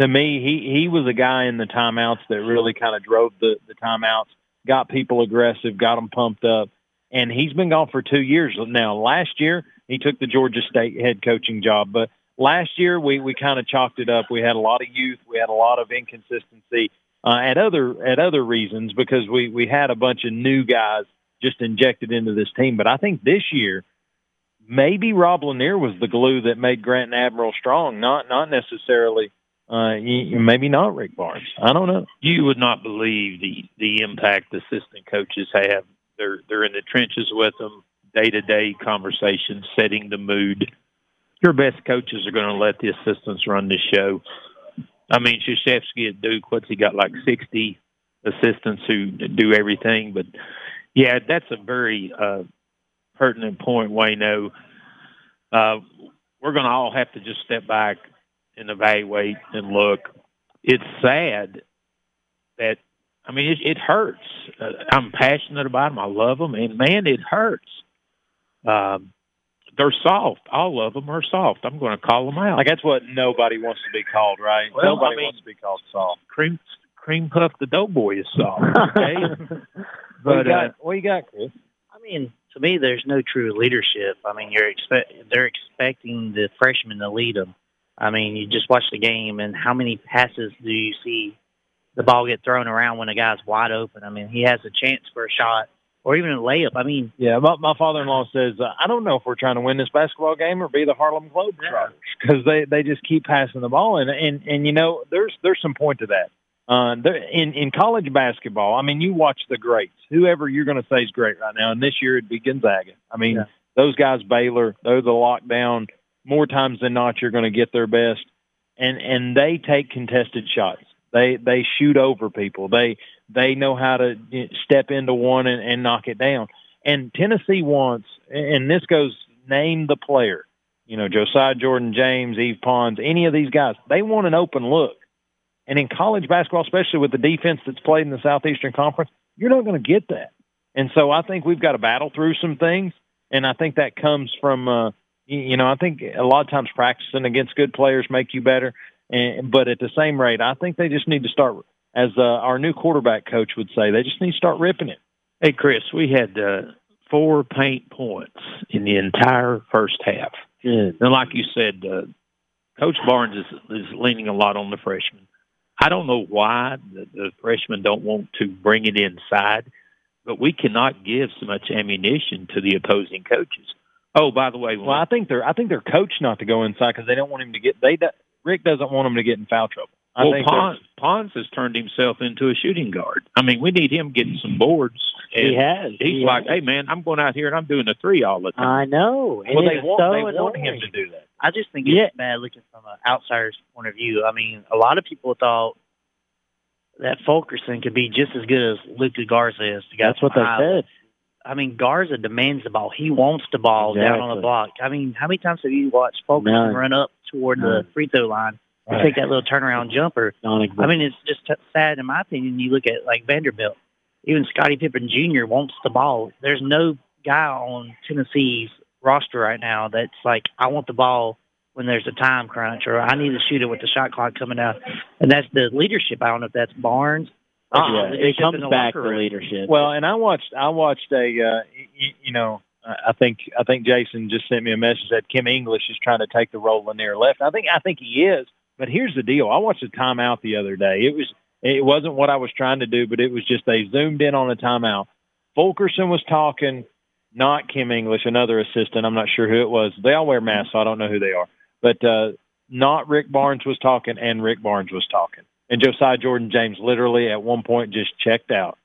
To me, he he was a guy in the timeouts that really kind of drove the the timeouts, got people aggressive, got them pumped up, and he's been gone for two years now. Last year, he took the Georgia State head coaching job, but last year we we kind of chalked it up. We had a lot of youth, we had a lot of inconsistency uh, at other at other reasons because we we had a bunch of new guys just injected into this team. But I think this year maybe Rob Lanier was the glue that made Grant and Admiral strong, not not necessarily. Uh, maybe not Rick Barnes. I don't know. You would not believe the the impact assistant coaches have. They're they're in the trenches with them, day to day conversations, setting the mood. Your best coaches are going to let the assistants run the show. I mean, Krzyzewski at Duke, what's he got like sixty assistants who do everything? But yeah, that's a very uh, pertinent point, Wayno. Uh, we're going to all have to just step back and evaluate and look. It's sad that I mean it, it hurts. Uh, I'm passionate about them. I love them, and man, it hurts. Um, they're soft. All of them are soft. I'm going to call them out. Like that's what nobody wants to be called, right? Well, nobody I mean- wants to be called soft. cream cream puff the doughboy is soft. Okay, What you but uh, got? What you got, Chris? I mean, to me, there's no true leadership. I mean, you're expect they're expecting the freshmen to lead them. I mean, you just watch the game, and how many passes do you see the ball get thrown around when a guy's wide open? I mean, he has a chance for a shot or even a layup. I mean, Yeah, my, my father-in-law says uh, I don't know if we're trying to win this basketball game or be the Harlem Globetrotters because they they just keep passing the ball and and and you know there's there's some point to that. Uh, there, in in college basketball, I mean, you watch the greats. Whoever you're going to say is great right now, and this year it'd be Gonzaga. I mean, Yeah. those guys, Baylor, they're the lockdown. More times than not, you're going to get their best, and and they take contested shots. They they shoot over people. They they know how to step into one and, and knock it down. And Tennessee wants, and this goes name the player. You know, Josiah Jordan James, Yves Pons, any of these guys. They want an open look. And in college basketball, especially with the defense that's played in the Southeastern Conference, you're not going to get that. And so I think we've got to battle through some things. And I think that comes from, uh, you, you know, I think a lot of times practicing against good players make you better. And, but at the same rate, I think they just need to start, as uh, our new quarterback coach would say, they just need to start ripping it. Hey, Chris, we had uh, four paint points in the entire first half. Good. And like you said, uh, Coach Barnes is, is leaning a lot on the freshmen. I don't know why the, the freshmen don't want to bring it inside, but we cannot give so much ammunition to the opposing coaches. Oh, by the way, Well, I think they're I think they're coached not to go inside because they don't want him to get they Rick doesn't want him to get in foul trouble. I well, think Pons, Pons has turned himself into a shooting guard. I mean, we need him getting some boards. He has. He's He like, has. hey man, I'm going out here and I'm doing a three all the time. I know. And well, they want so they want him to do that. I just think it's Yeah. bad looking from an outsider's point of view. I mean, a lot of people thought that Fulkerson could be just as good as Luka Garza is. The That's what they said. I mean, Garza demands the ball. He wants the ball down on the block. I mean, how many times have you watched Fulkerson None. run up toward the free throw line and Right. take that little turnaround jumper? I mean, it's just t- sad, in my opinion. You look at like Vanderbilt, even Scottie Pippen Jr. wants the ball. There's no guy on Tennessee's roster right now that's like, I want the ball when there's a time crunch, or I need to shoot it with the shot clock coming out. And that's the leadership. I don't know if that's Barnes. Uh-uh. just It comes the back to leadership. Well, and I watched I watched a uh, you, you know I think I think Jason just sent me a message that Kim English is trying to take the role Lanier left. I think I think he is, but here's the deal. I watched a timeout the other day. It was It wasn't what I was trying to do, but it was just they zoomed in on a timeout. Fulkerson was talking, not Kim English, another assistant. I'm not sure who it was. They all wear masks, so I don't know who they are. But uh, not Rick Barnes was talking, and Rick Barnes was talking. And Josiah Jordan James literally at one point just checked out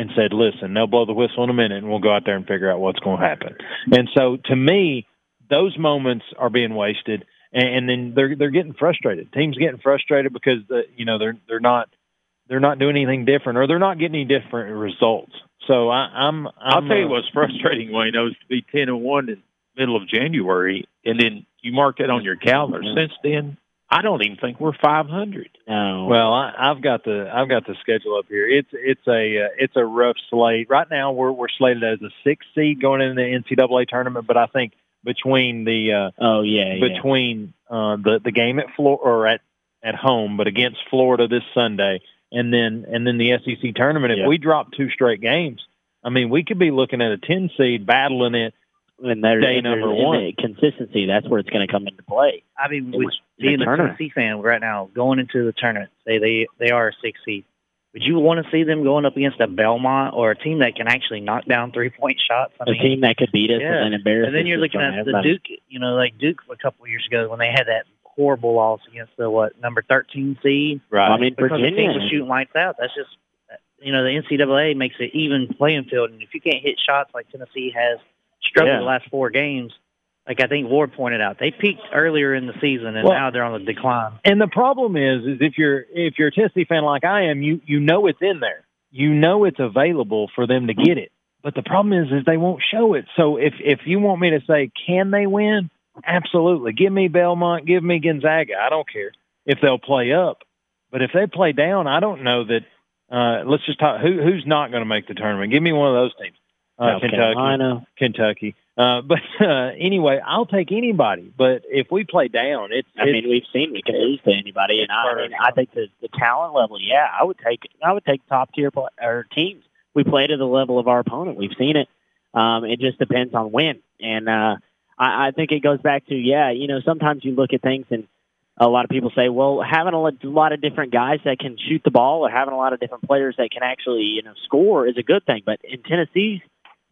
and said, "Listen, they'll blow the whistle in a minute, and we'll go out there and figure out what's going to happen." And so, to me, those moments are being wasted, and, and then they're they're getting frustrated. Teams getting frustrated because the you know they're they're not they're not doing anything different, or they're not getting any different results. So I, I'm, I'm I'll tell you what's frustrating, Wayne. It was to be ten and one in the middle of January, and then you mark that on your calendar. Since then, I don't even think we're five hundred. No. Well, I, I've got the I've got the schedule up here. It's it's a uh, it's a rough slate. Right now, we're we're slated as a six seed going into the NCAA tournament, but I think between the uh, oh yeah, yeah. between uh, the the game at Florida or at at home, but against Florida this Sunday, and then and then the SEC tournament. If Yeah. we drop two straight games, I mean, we could be looking at a ten seed battling it. And there, day and number and one. the consistency. That's where it's going to come into play. I mean, It with was in the being a tournament. Tennessee fan right now, going into the tournament, say they they are a six seed. Would you want to see them going up against a Belmont or a team that can actually knock down three point shots? I A mean, team that could beat us yeah. and then embarrass and then you're in looking at the. Duke, you know, like Duke a couple of years ago when they had that horrible loss against the what number thirteen seed. Right. I mean, because the team Virginia- was shooting lights out. That's just you know the NCAA makes it even playing field, and if you can't hit shots like Tennessee has struggled Yeah. the last four games, like I think Ward pointed out, they peaked earlier in the season and Well- now they're on the decline. And the problem is, is if you're if you're a Tennessee fan like I am, you you know it's in there. You know it's available for them to get it. But the problem is, is they won't show it. So if if you want me to say, can they win? Absolutely. Give me Belmont. Give me Gonzaga. I don't care if they'll play up. But if they play down, I don't know that. Uh, let's just talk. Who who's not going to make the tournament? Give me one of those teams. Uh, Kentucky. Carolina. Kentucky. Uh, but uh, anyway, I'll take anybody. But if we play down, it's. I mean, we've seen we can lose to anybody, and I, I mean, I think the, the talent level, yeah, I would take, I would take top tier or teams. We play to the level of our opponent. We've seen it. Um, it just depends on when, and uh, I, I think it goes back to, yeah, you know, sometimes you look at things and a lot of people say, well, having a lot of different guys that can shoot the ball or having a lot of different players that can actually, you know, score is a good thing. But in Tennessee's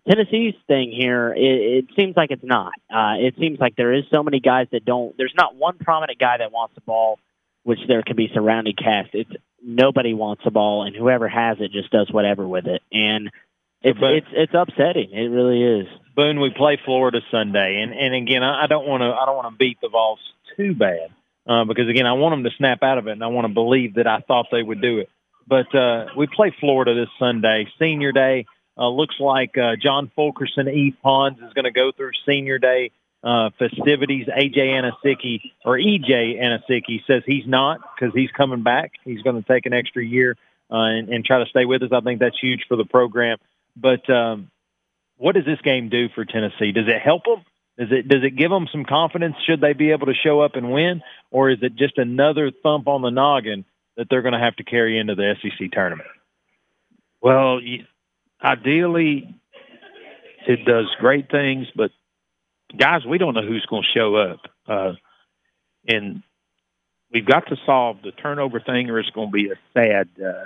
Tennessee's thing here, it, it seems like it's not. Uh, it seems like there is so many guys that don't. There's not one prominent guy that wants the ball, which there can be surrounding cast. It's nobody wants the ball, and whoever has it just does whatever with it, and it's it's it's upsetting. It really is. Boone, we play Florida Sunday, and and again, I I don't want to I don't want to beat the Vols too bad uh, because again, I want them to snap out of it, and I want to believe that I thought they would do it. But uh, we play Florida this Sunday, Senior Day. Uh, looks like uh, John Fulkerson, Yves Pons is going to go through Senior Day uh, festivities. AJ Anosike or EJ Anosike says he's not because he's coming back. He's going to take an extra year uh, and, and try to stay with us. I think that's huge for the program. But um, what does this game do for Tennessee? Does it help them? Does it does it give them some confidence? Should they be able to show up and win, or is it just another thump on the noggin that they're going to have to carry into the SEC tournament? Well, ideally, it does great things, but guys, we don't know who's going to show up, uh, and we've got to solve the turnover thing, or it's going to be a sad uh,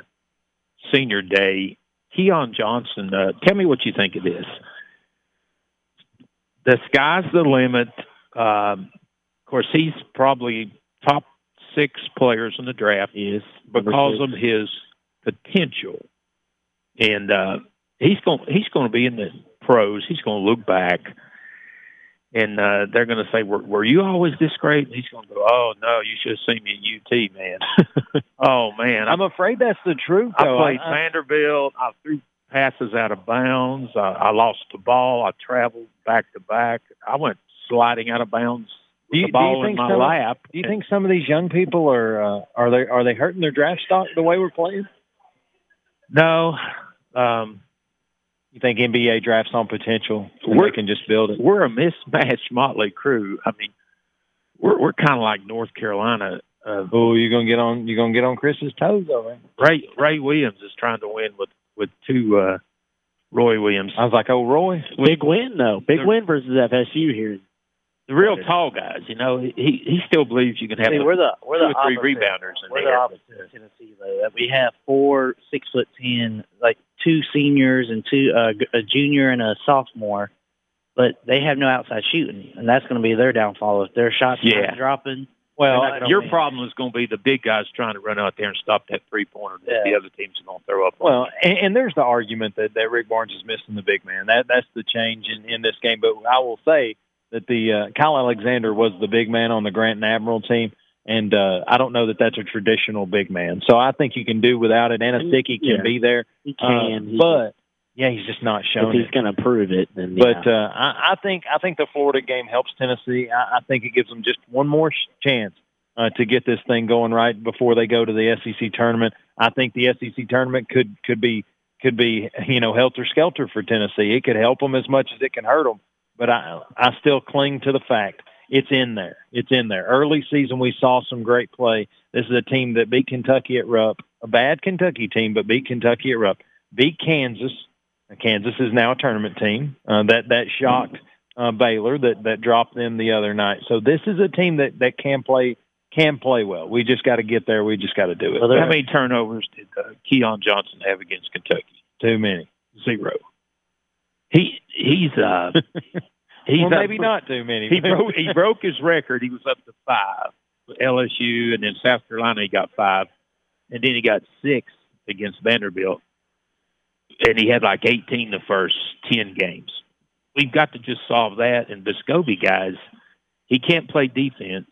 senior day. Keon Johnson, uh, tell me what you think of this. The sky's the limit. Um, of course, he's probably top six players in the draft Is because of his potential, and uh, he's going he's going to be in the pros. He's going to look back, and uh, they're going to say, were, "Were you always this great?" And he's going to go, "Oh no, you should have seen me at UT, man. oh man, I'm afraid that's the truth. I played I- Vanderbilt. I threw passes out of bounds. I, I lost the ball. I traveled back to back. I went sliding out of bounds do you, do you ball in think my some, lap. Do you think some of these young people are uh, are they are they hurting their draft stock the way we're playing? No. Um, You think NBA drafts on potential? We're- can just build it. we're a mismatched motley crew. I mean, we're we're kind of like North Carolina. Uh, Oh, you're gonna get on you're gonna get on Chris's toes, though, man. Ray Ray Williams is trying to win with with two uh, Roy Williams. I was like, oh, Roy. big win though. Big They're- win versus FSU here. The real tall guys, you know, he he still believes you can have See, a- we're the we're two the three opposite. rebounders in We're there. the opposite of Tennessee though. We have four six foot ten, like two seniors and two uh, g- a junior and a sophomore, but they have no outside shooting, and that's going to be their downfall if their shots Yeah. aren't dropping. Well, they're not gonna your win. problem is going to be the big guys trying to run out there and stop that three pointer that the other teams are going to throw up. on Well, and, and there's the argument that, that Rick Barnes is missing the big man. That that's the change in, in this game. But I will say that the uh, Kyle Alexander was the big man on the Grant and Admiral team, and uh, I don't know that that's a traditional big man. So I think you can do without it. Anosike can Yeah. be there, He uh, can, he but yeah, he's just not if showing he's going to prove it, then But uh, I, I think I think the Florida game helps Tennessee. I, I think it gives them just one more sh- chance uh, to get this thing going right before they go to the SEC tournament. I think the SEC tournament could could be could be you know helter skelter for Tennessee. It could help them as much as it can hurt them. But I I still cling to the fact it's in there. It's in there. Early season we saw some great play. This is a team that beat Kentucky at Rupp, a bad Kentucky team, but beat Kentucky at Rupp. Beat Kansas. Kansas is now a tournament team. Uh, that that shocked uh, Baylor that that dropped them the other night. So this is a team that that can play can play well. We just got to get there. We just got to do it. How many turnovers did uh, Keon Johnson have against Kentucky? Too many. Zero. He he's uh he's well, maybe for- not too many. He broke he broke his record. He was up to five with LSU, and then South Carolina he got five, and then he got six against Vanderbilt, and he had like eighteen the first ten games. We've got to just solve that. And Vescovi guys, he can't play defense.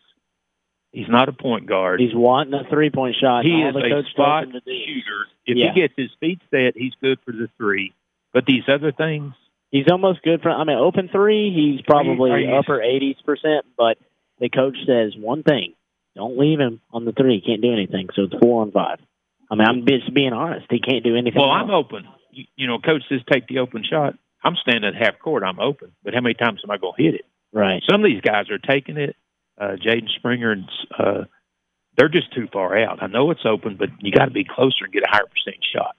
He's not a point guard. he's wanting a three point shot. He All is a spot tells him to do. shooter. If Yeah. he gets his feet set, he's good for the three. But these other things, He's almost good for. I mean, open three. He's probably are you- upper eighties percent. But the coach says one thing: don't leave him on the three. He can't do anything. So it's four on five. I mean, I'm just being honest. He can't do anything. well, else. I'm open. You, you know, coach says take the open shot. I'm standing at half court. I'm open. But how many times am I going to hit it? right. Some of these guys are taking it. Uh, Jaden Springer and uh, they're just too far out. I know it's open, but you got to be closer and get a higher percentage shot.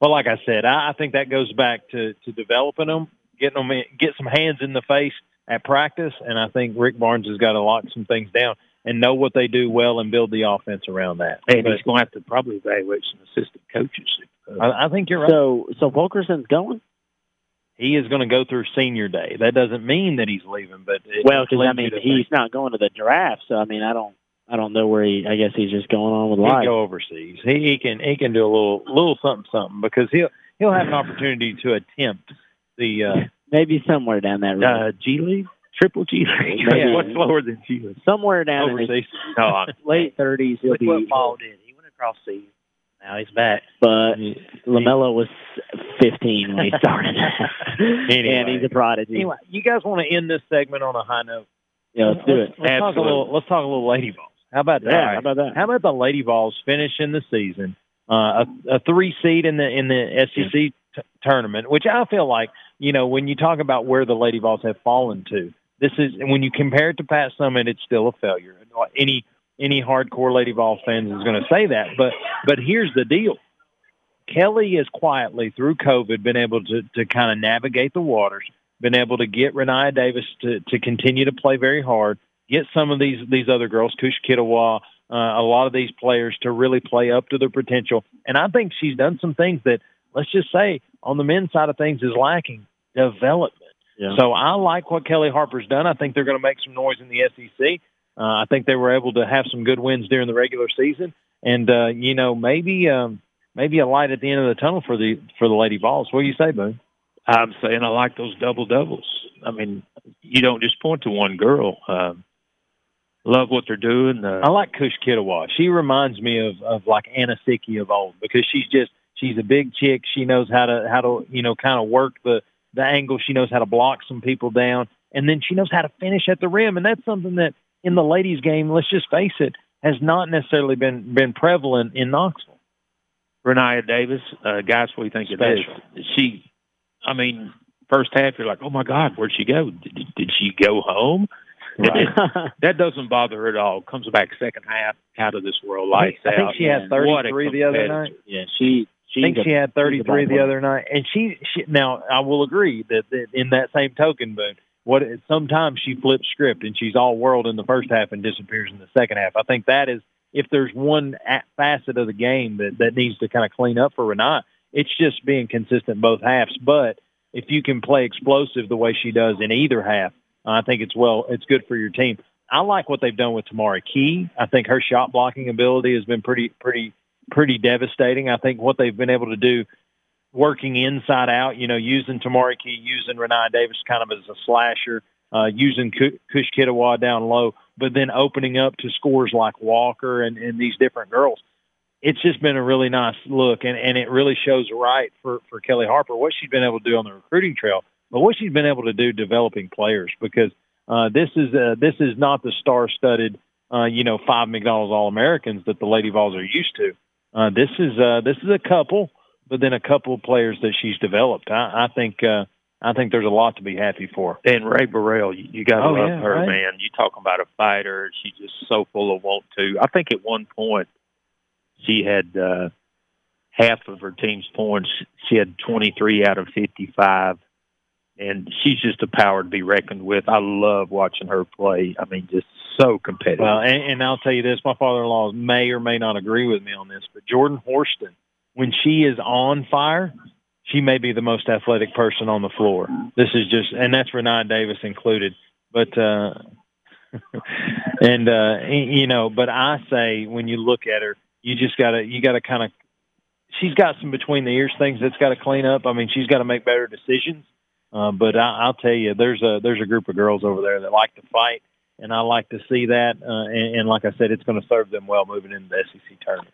Well, like I said, I, I think that goes back to to developing them, getting them, in, get some hands in the face at practice, and I think Rick Barnes has got to lock some things down and know what they do well and build the offense around that. And But he's going to have to probably evaluate some assistant coaches. I, I think you're right. So so Fulkerson's going. he is going to go through senior day. That doesn't mean that he's leaving, but it Well, because I mean, he's think not going to the draft. So I mean, I don't I don't know where he. I guess he's just going on with he life. go overseas. He, he can he can do a little little something something because he'll he'll have an opportunity to attempt the. Uh, Maybe somewhere down that road. Uh, G League, triple G League. Maybe. What's lower than G League? somewhere down in his. No, late thirties. He'll Look be. what Paul did. He went across seas. Now he's back. But Lamelo was 15 when he started, and he's a prodigy. Anyway, you guys want to end this segment on a high note? yeah, let's do it. Let's talk a Absolutely. little. Let's talk a little Lady Vols. How about that? Yeah, how about that? How about the Lady Vols finishing the season uh, a, a three seed in the in the SEC t- tournament, which I feel like you know when you talk about where the Lady Vols have fallen to, this is when you compare it to Pat Summitt, it's still a failure. Any any hardcore Lady Vols fans is going to say that, but but here's the deal. Kellie has quietly through COVID been able to to kind of navigate the waters, been able to get Rennia Davis to to continue to play very hard, get some of these these other girls, Kush Kitawa, uh, a lot of these players to really play up to their potential. And I think she's done some things that, let's just say, on the men's side of things is lacking development. Yeah. So I like what Kellie Harper's done. I think they're going to make some noise in the SEC. Uh, I think they were able to have some good wins during the regular season, and uh, you know maybe um, maybe a light at the end of the tunnel for the for the Lady Vols. What do you say, Boone? I'm saying I like those double doubles. I mean, you don't just point to one girl. Um, love what they're doing. Uh, I like Kush Kitawa. She reminds me of of like Anosike of old because she's just she's a big chick. She knows how to how to you know kind of work the the angle. She knows how to block some people down, and then she knows how to finish at the rim. And that's something that in the ladies' game, let's just face it, has not necessarily been been prevalent in Knoxville. Rennia Davis, uh, guys, what do you think of this? She, I mean, first half you're like, oh my God, where'd she go? Did, did she go home? Right. that doesn't bother her at all. Comes back second half, out of this world, lights I think out. she had What a 33 the other night. yeah, she. I think she had 33 the other night, and she, she now I will agree that, that in that same token, Boone, what sometimes she flips script and she's all world in the first half and disappears in the second half. I think that is if there's one facet of the game that that needs to kind of clean up for Renee, it's just being consistent both halves. But if you can play explosive the way she does in either half, I think it's well, it's good for your team. I like what they've done with Tamari Key. I think her shot blocking ability has been pretty, pretty, pretty devastating. I think what they've been able to do working inside out, you know, using Tamari Key, using Renee Davis kind of as a slasher, uh, using Kushkituah down low, but then opening up to scores like Walker and, and these different girls. It's just been a really nice look, and, and it really shows right for, for Kellie Harper what she's been able to do on the recruiting trail, but what she's been able to do developing players because uh, this is uh, this is not the star-studded, uh, you know, five McDonald's All-Americans that the Lady Vols are used to. Uh, this is uh, this is a couple but then a couple of players that she's developed. I, I think uh, I think there's a lot to be happy for. And Rae Burrell, you, you got to Oh, love yeah, her, right. man. You talking about a fighter? She's just so full of want to. I think at one point she had uh, half of her team's points. She had 23 out of 55, and she's just a power to be reckoned with. I love watching her play. I mean, just so competitive. Well, and, and I'll tell you this: my father-in-law may or may not agree with me on this, but Jordan Horston, when she is on fire, she may be the most athletic person on the floor. This is just, and that's Renee Davis included. But uh, and uh, you know, but I say when you look at her, you just gotta you gotta kind of. She's got some between the ears things that's got to clean up. I mean, she's got to make better decisions. Uh, but I, I'll tell you, there's a there's a group of girls over there that like to fight, and I like to see that. Uh, and, and like I said, it's going to serve them well moving into the SEC tournament.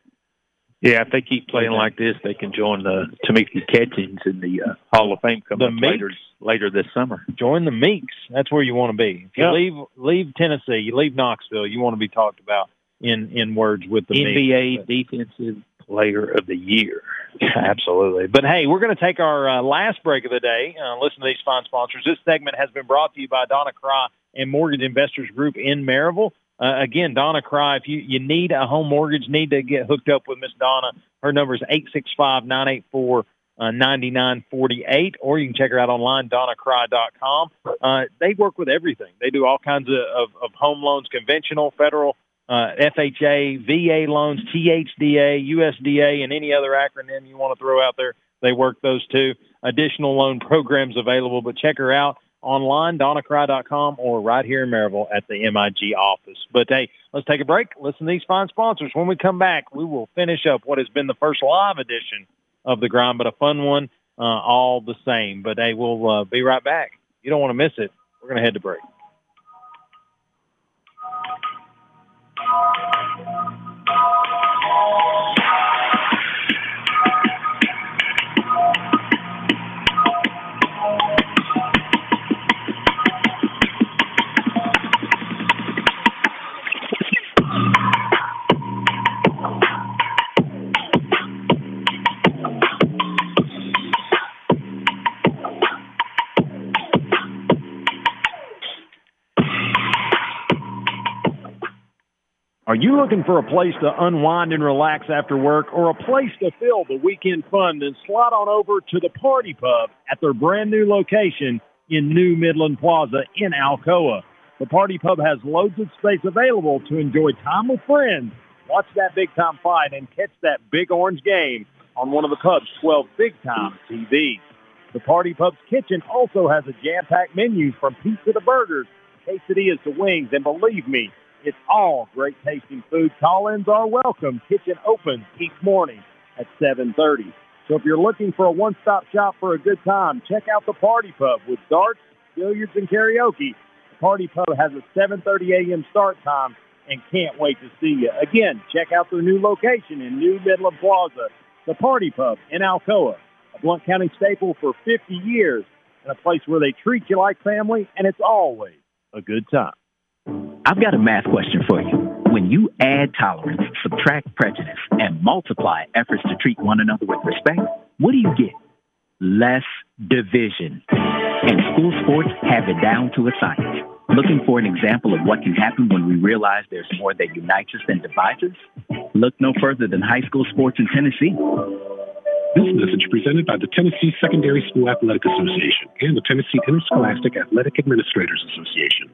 yeah, if they keep playing like this, they can join the Tamika Catchings in the uh, Hall of Fame coming The up Meeks. later later this summer. Join the Meeks. That's where you want to be. If you Yeah. leave leave Tennessee, you leave Knoxville, you want to be talked about in in words with the Meeks. NBA Defensive Player of the Year. Absolutely. But hey, we're going to take our uh, last break of the day. Uh, listen to these fine sponsors. This segment has been brought to you by Donna Cry and Mortgage Investors Group in Maryville. Uh, again, Donna Cry, if you, you need a home mortgage, need to get hooked up with Miss Donna. Her number is 865 984 9948, or you can check her out online, donnacry.com. Uh, they work with everything. They do all kinds of, of, of home loans, conventional, federal, uh, FHA, VA loans, THDA, USDA, and any other acronym you want to throw out there. They work those too. Additional loan programs available, but check her out online, donnacry.com, or right here in Maryville at the MIG office. But hey, let's take a break. Listen to these fine sponsors. When we come back, we will finish up what has been the first live edition of the grind, but a fun one uh, all the same. But hey, we'll uh, be right back. You don't want to miss it. We're going to head to break. Are you looking for a place to unwind and relax after work or a place to fill the weekend fun? Then slide on over to the Par T Pub at their brand new location in New Midland Plaza in Alcoa. The Par T Pub has loads of space available to enjoy time with friends, watch that big time fight, and catch that big orange game on one of the pub's 12 big time TVs. The Par T Pub's kitchen also has a jam packed menu from pizza to burgers, quesadillas to wings, and believe me, it's all great tasting food. Call-ins are welcome. Kitchen opens each morning at 7:30. So if you're looking for a one-stop shop for a good time, check out the Par T Pub with darts, billiards, and karaoke. The Par T Pub has a 7:30 a.m. start time and can't wait to see you. Again, check out their new location in New Midland Plaza, the Par T Pub in Alcoa, a Blount County staple for 50 years, and a place where they treat you like family, and it's always a good time. I've got a math question for you. When you add tolerance, subtract prejudice, and multiply efforts to treat one another with respect, what do you get? Less division. And school sports have it down to a science. Looking for an example of what can happen when we realize there's more that unites us than divides us? Look no further than high school sports in Tennessee. This message presented by the Tennessee Secondary School Athletic Association and the Tennessee Interscholastic Athletic Administrators Association.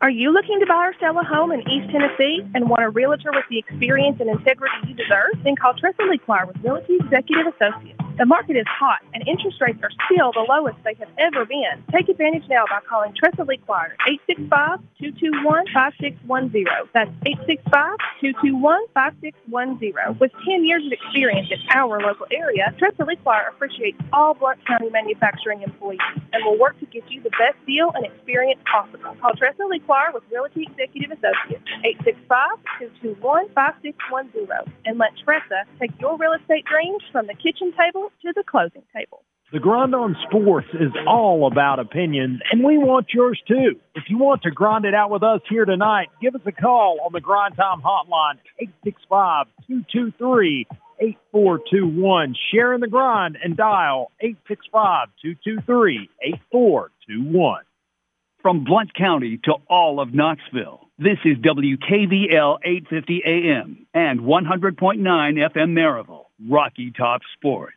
Are you looking to buy or sell a home in East Tennessee and want a realtor with the experience and integrity you deserve? Then call Tressa Lequire with Realty Executive Associates. The market is hot and interest rates are still the lowest they have ever been. Take advantage now by calling Tressa Lequire 865-221-5610. That's 865-221-5610. With 10 years of experience in our local area, Tressa Lequire appreciates all Blount County manufacturing employees and will work to get you the best deal and experience possible. Call Tressa Lequire with Realty Executive Associates 865-221-5610 and let Tressa take your real estate dreams from the kitchen table to the closing table. The Grind on Sports is all about opinions, and we want yours too. If you want to grind it out with us here tonight, give us a call on the Grind Time Hotline, 865 223 8421. Share in the grind and dial 865 223 8421. From Blount County to all of Knoxville, this is WKVL 850 AM and 100.9 FM Maryville, Rocky Top Sports.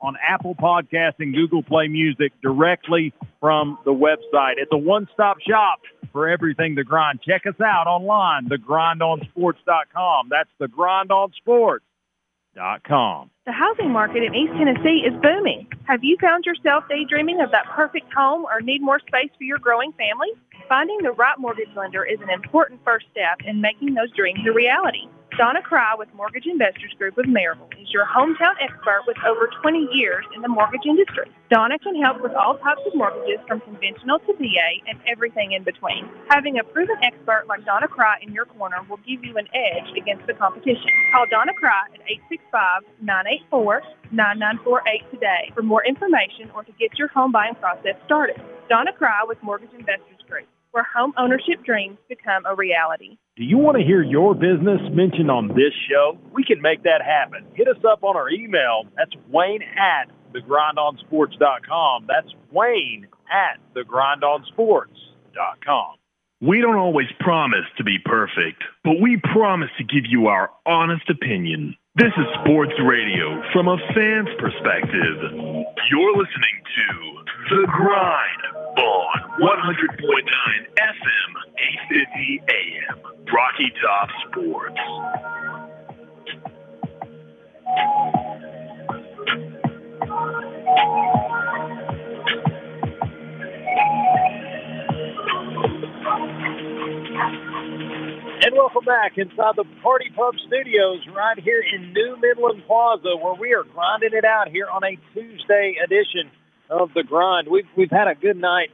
on Apple Podcasts and Google Play Music directly from the website. It's a one-stop shop for everything The Grind. Check us out online, thegrindonsports.com. That's thegrindonsports.com. The housing market in East Tennessee is booming. Have you found yourself daydreaming of that perfect home or need more space for your growing family? Finding the right mortgage lender is an important first step in making those dreams a reality. Donna Cry with Mortgage Investors Group of Maryville is your hometown expert with over 20 years in the mortgage industry. Donna can help with all types of mortgages from conventional to VA and everything in between. Having a proven expert like Donna Cry in your corner will give you an edge against the competition. Call Donna Cry at 865-984-9948 today for more information or to get your home buying process started. Donna Cry with Mortgage Investors where home ownership dreams become a reality. Do you want to hear your business mentioned on this show? We can make that happen. Hit us up on our email. That's Wayne at thegrindonsports.com. That's Wayne at thegrindonsports.com. We don't always promise to be perfect, but we promise to give you our honest opinion. This is sports radio from a fan's perspective. You're listening to The Grind on 100.9 FM, 850 AM, Rocky Top Sports. And welcome back inside the Par T Pub Studios right here in New Midland Plaza where we are grinding it out here on a Tuesday edition of the grind. We've we've had a good night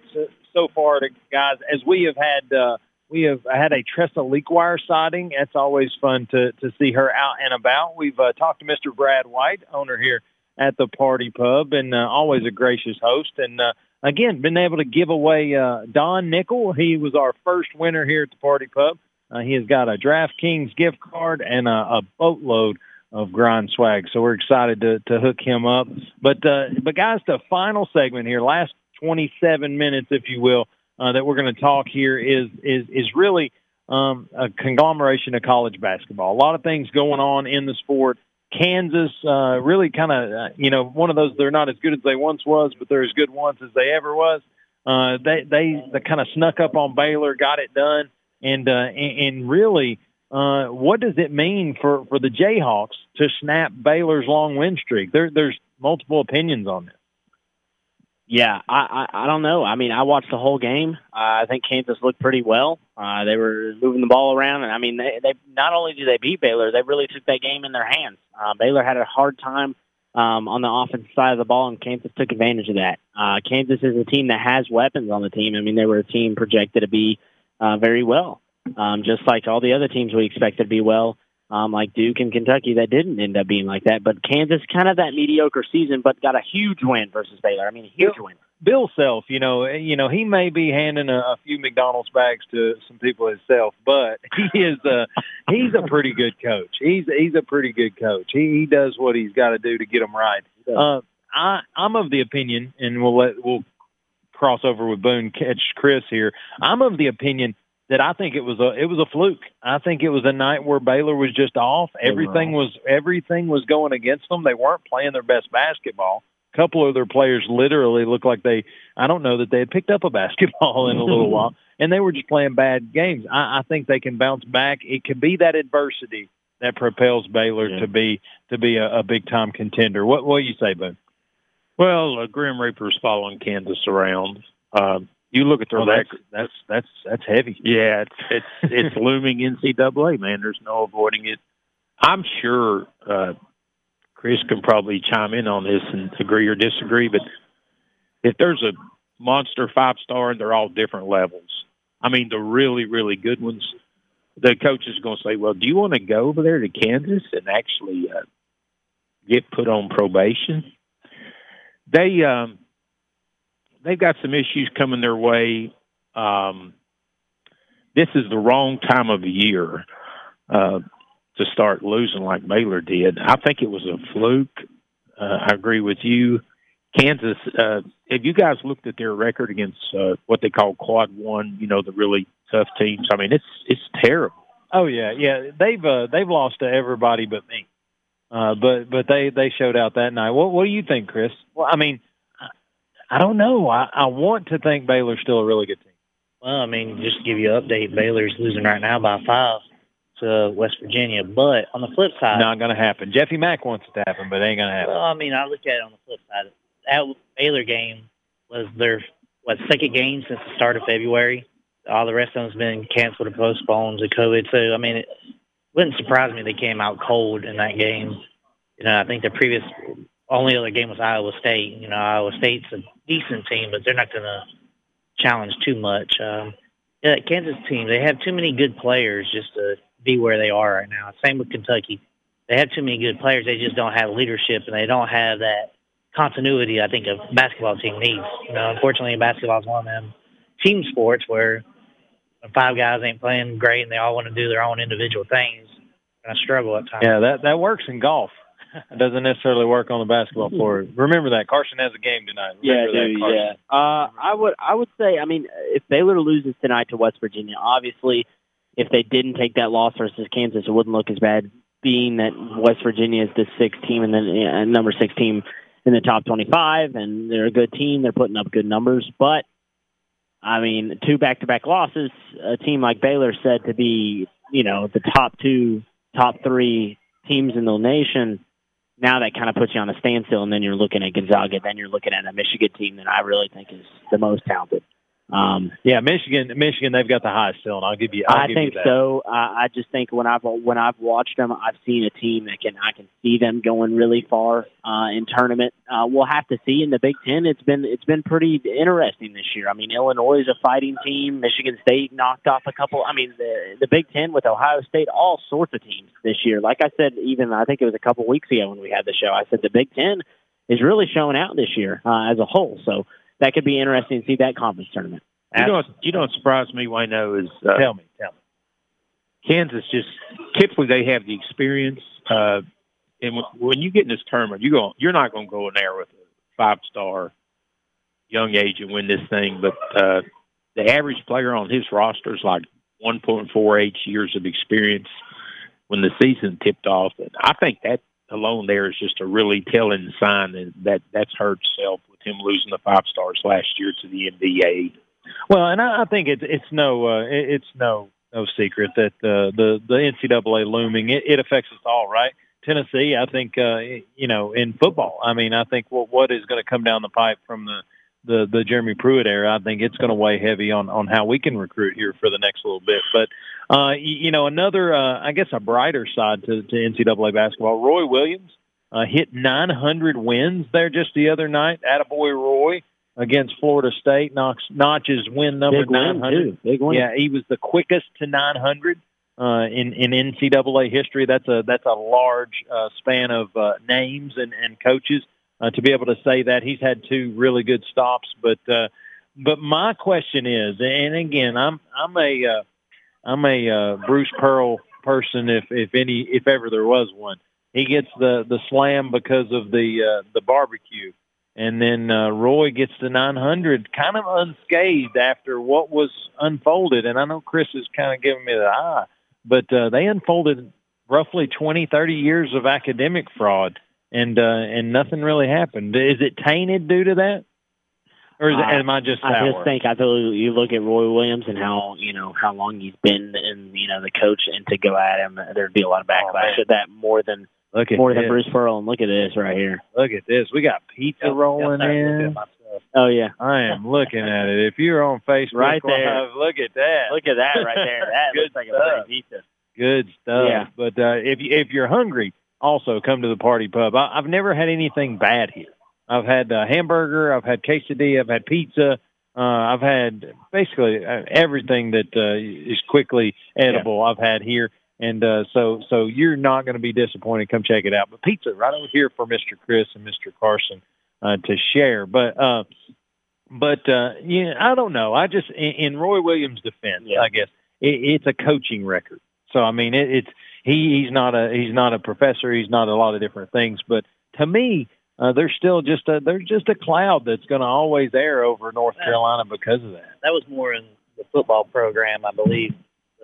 so, far, guys. As we have had uh, we have had a Tressa Lequire sighting. It's always fun to to see her out and about. We've uh, talked to Mr. Brad White, owner here at the Par T Pub, and uh, always a gracious host. And uh, again, been able to give away uh, Don Nickel. He was our first winner here at the Par T Pub. Uh, he has got a DraftKings gift card and a, a boatload of grind swag. So we're excited to, to hook him up. But uh, but guys, the final segment here, last 27 minutes, if you will, uh, that we're going to talk here is is is really um, a conglomeration of college basketball. A lot of things going on in the sport. Kansas uh, really kind of uh, you know one of those they're not as good as they once was, but they're as good once as they ever was. Uh, they they they kind of snuck up on Baylor, got it done and uh, and, really, uh, what does it mean for for the Jayhawks to snap Baylor's long win streak? There, there's multiple opinions on this. Yeah, I, I I don't know. I mean, I watched the whole game. Uh, I think Kansas looked pretty well. Uh, they were moving the ball around, and I mean, they, they not only did they beat Baylor, they really took that game in their hands. Uh, Baylor had a hard time um, on the offensive side of the ball, and Kansas took advantage of that. Uh, Kansas is a team that has weapons on the team. I mean, they were a team projected to be uh, very well, um, just like all the other teams we expected to be well. um, like Duke and Kentucky that didn't end up being like that. But Kansas, kind of that mediocre season, but got a huge win versus Baylor. I mean, a huge win. Bill Self, you know, you know, he may be handing a, a few McDonald's bags to some people himself, but he is a he's a pretty good coach. He's he's a pretty good coach. He he does what he's got to do to get them right. Uh, I I'm of the opinion, and we'll let we'll cross over with Boone catch Chris here. I'm of the opinion that I think it was a it was a fluke. I think it was a night where Baylor was just off. Everything was everything was going against them. They weren't playing their best basketball. A couple of their players literally looked like they I don't know that they had picked up a basketball in a little while, and they were just playing bad games. I, I think they can bounce back. It could be that adversity that propels Baylor Yeah. to be to be a, a big time contender. What what do you say, Boone? Well, uh, Grim Reaper's following Kansas around. Um, you look at their that's record. that's that's that's heavy. Yeah, it's it's it's looming NCAA, man. There's no avoiding it. I'm sure uh, Chris can probably chime in on this and agree or disagree, but if there's a monster five star and they're all different levels, I mean the really really good ones, the coach is going to say, "Well, do you want to go over there to Kansas and actually uh, get put on probation?" They um, they've got some issues coming their way. Um, this is the wrong time of the year uh, to start losing like Baylor did. I think it was a fluke. Uh, I agree with you. Kansas, uh, have you guys looked at their record against uh, what they call quad one, you know, the really tough teams? I mean, it's it's terrible. Oh yeah, yeah. They've uh, they've lost to everybody but me. Uh, but but they they showed out that night. What what do you think, Chris? Well, I mean, I, don't know. I, I want to think Baylor's still a really good team. Well, I mean, just to give you an update, Baylor's losing right now by five to West Virginia. But on the flip side, Not going to happen. Jeffy Mack wants it to happen, but it ain't going to happen. Well, I mean, I look at it on the flip side. That Baylor game was their what second game since the start of February. All the rest of them's been canceled or postponed to COVID. So I mean, it wouldn't surprise me they came out cold in that game. You know, I think the previous only other game was Iowa State. You know, Iowa State's a decent team, but they're not going to challenge too much. Um, yeah, Kansas team they have too many good players just to be where they are right now. Same with Kentucky they have too many good players. They just don't have leadership, and they don't have that continuity. I think a basketball team needs. You know, unfortunately, basketball is one of them team sports where five guys ain't playing great and they all want to do their own individual things. And I struggle at times. Yeah, that that works in golf. It doesn't necessarily work on the basketball floor. Remember that Carson has a game tonight. Yeah, Remember that, dude, Carson. yeah. Uh, I would, I would say, I mean, if Baylor loses tonight to West Virginia, obviously, if they didn't take that loss versus Kansas, it wouldn't look as bad. Being that West Virginia is the sixth team and then uh, number six team in the top twenty-five, and they're a good team, they're putting up good numbers. But I mean, two back-to-back losses, a team like Baylor said to be, you know, the top two, top three teams in the nation now that kind of puts you on a standstill, and then you're looking at Gonzaga, then you're looking at a Michigan team that I really think is the most talented. Um, Yeah, Michigan, Michigan, they've got the highest still, and I'll give you. I'll I give think you so. I, I just think when I've when I've watched them, I've seen a team that can I can see them going really far uh, in tournament. Uh, we'll have to see in the Big Ten. It's been it's been pretty interesting this year. I mean, Illinois is a fighting team. Michigan State knocked off a couple. I mean, the the Big Ten with Ohio State, all sorts of teams this year. Like I said, even I think it was a couple weeks ago when we had the show. I said the Big Ten is really showing out this year uh, as a whole. So that could be interesting to see that conference tournament. You know, what- you know what surprised me, Wayno, is uh, Tell me, tell me. Kansas just typically they have the experience. Uh, and when, when you get in this tournament, you go, you're not going to go in there with a five star young age and win this thing. But uh, the average player on his roster is like 1.48 years of experience when the season tipped off. And I think that alone there is just a really telling sign that, that that's hurt itself with him losing the five stars last year to the NBA. Well, and I, think it's it's no uh, it, it's no no secret that uh, the the NCAA looming it, it affects us all, right? Tennessee, I think uh, you know in football. I mean, I think what what is going to come down the pipe from the the the Jeremy Pruitt era, I think it's going to weigh heavy on on how we can recruit here for the next little bit. But uh, you, you know, another uh, I guess a brighter side to, to NCAA basketball. Roy Williams uh, hit 900 wins there just the other night. Attaboy Roy against Florida State knocks notches win number Big win, 900. too. Big win. Yeah, he was the quickest to 900 uh, in in NCAA history. That's a that's a large uh, span of uh, names and and coaches uh, to be able to say that he's had two really good stops. But uh, but my question is, and again, I'm I'm a uh, I'm a uh, Bruce Pearl person, if if any if ever there was one. He gets the the slam because of the uh, the barbecue and then uh, Roy gets the 900 kind of unscathed after what was unfolded. And I know Chris is kind of giving me the eye, but uh, they unfolded roughly 20, 30 years of academic fraud, and uh, and nothing really happened. Is it tainted due to that? Or is Uh, am I just I just think I thought you look at Roy Williams and how you know how long he's been and you know the coach and to go at him there'd be a lot of backlash at that more than Look at more this. than Bruce Pearl and look at this right here. Look at this. We got pizza rolling in. Oh yeah, I am looking at it. If you're on Facebook, Right there. Live, look at that. look at that right there. That Good looks like stuff. a pretty pizza. Good stuff. Yeah. But uh, if you, if you're hungry, also come to the Par T Pub. I, I've never had anything bad here. I've had uh, hamburger, I've had quesadilla, I've had pizza. Uh, I've had basically uh, everything that uh, is quickly edible. I've had here, and uh, so so you're not going to be disappointed. Come check it out. But pizza right over here for Mr. Chris and Mr. Carson uh, to share. But uh, but uh, yeah, I don't know. I just in, in Roy Williams' defense, yeah. I guess it, it's a coaching record. So I mean, it, it's he he's not a he's not a professor. He's not a lot of different things. But to me, uh, there's still just a there's just a cloud that's going to always air over North Carolina because of that. That was more in the football program, I believe,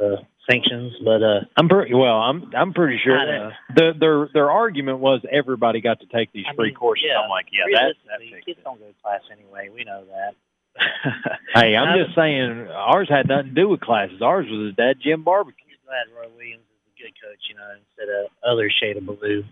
uh, sanctions. But uh, I'm pretty well. I'm I'm pretty sure know. the, their their argument was everybody got to take these I free mean, courses. yeah, I'm like, yeah, that, that kids don't go to class anyway. We know that. Hey, I'm just saying, ours had nothing to do with classes. Ours was a dad gym barbecue. glad Roy Williams is a good coach, you know, instead of other shade of blue.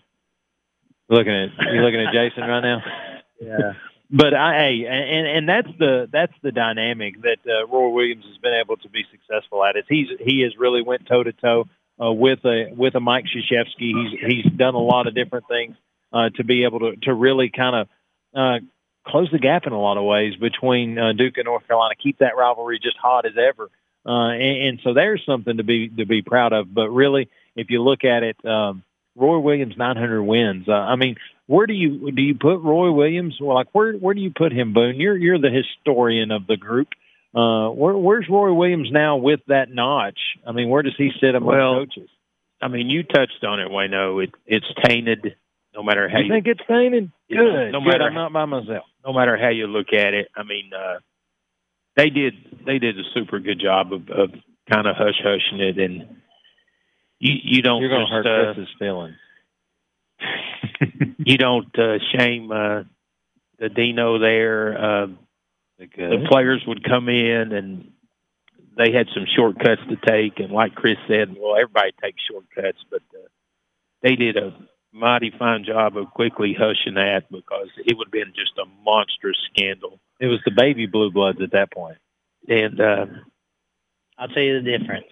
Looking at you, looking at Jason right now. Yeah. But I, and and that's the that's the dynamic that uh, Roy Williams has been able to be successful at. Is he's he has really went toe to toe with a with a Mike Krzyzewski. He's he's done a lot of different things uh, to be able to to really kind of uh, close the gap in a lot of ways between uh, Duke and North Carolina. Keep that rivalry just hot as ever. Uh, and, and so there's something to be to be proud of. But really, if you look at it, um, Roy Williams 900 wins. Uh, I mean, where do you do you put Roy Williams? Well, like where where do you put him, Boone? You're you're the historian of the group. Uh, where, where's Roy Williams now with that notch? I mean, where does he sit among Well, coaches? I mean, you touched on it, Wayno. It it's tainted. No matter how You you, think it's tainted? Good. no Good. matter I'm not by myself. no matter how you look at it. I mean, uh, they did they did a super good job of, of kind of hush hushing it, and you you don't You're going to just, hurt uh, Chris's feelings. you don't uh, shame uh, the Dino there. Uh, the players would come in and they had some shortcuts to take, and like Chris said, well, everybody takes shortcuts, but uh, they did a mighty fine job of quickly hushing that because it would have been just a monstrous scandal. It was the baby blue bloods at that point. And uh, I'll tell you the difference.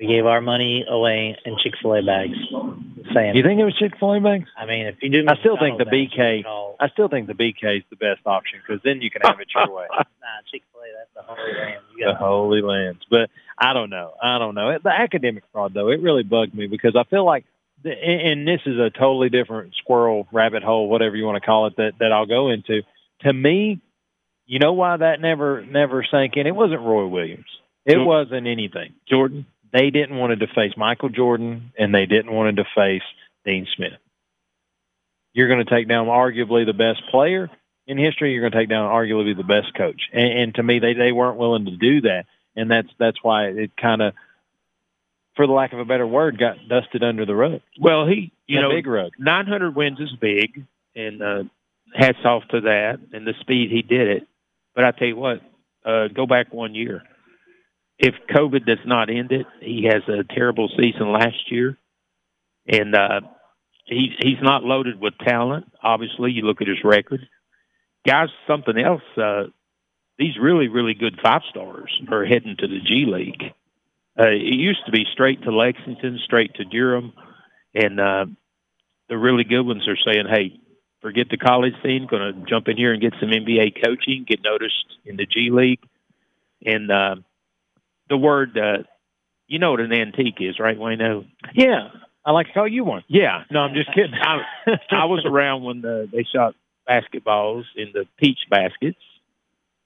We gave our money away in Chick Fil A bags. Just. You think it was Chick Fil A bags? I mean, if you do, I still think the BK. I still think the BK is the best option because then you can have it your way. Nah, Chick Fil A. That's the holy land. You the Holy Lands. But I don't know. I don't know. The academic fraud, though, it really bugged me because I feel like, the, and and this is a totally different squirrel, rabbit hole, whatever you want to call it, that that I'll go into. To me, you know why that never never sank in? It wasn't Roy Williams. It wasn't anything. Jordan. They didn't want to face Michael Jordan, and they didn't want to face Dean Smith. You're going to take down arguably the best player in history. You're going to take down arguably the best coach, and, and to me, they they weren't willing to do that, and that's that's why it kind of, for the lack of a better word, got dusted under the rug. Well, he, you A know, big rug. 900 wins is big, and uh, hats off to that and the speed he did it. But I tell you what, uh, go back one year. If COVID does not end it, he has a terrible season last year, and uh, he's he's not loaded with talent. Obviously, you look at his record. Guys, something else. Uh, these really really good five stars are heading to the G League. Uh, it used to be straight to Lexington, straight to Durham, and uh, the really good ones are saying, "Hey, forget the college scene. Going to jump in here and get some NBA coaching, get noticed in the G League." And uh, the word uh, You know what an antique is, right, Wayno? Yeah, I like to call you one. Yeah. No, I'm just kidding. I, I was around when the, they shot basketballs in the peach baskets,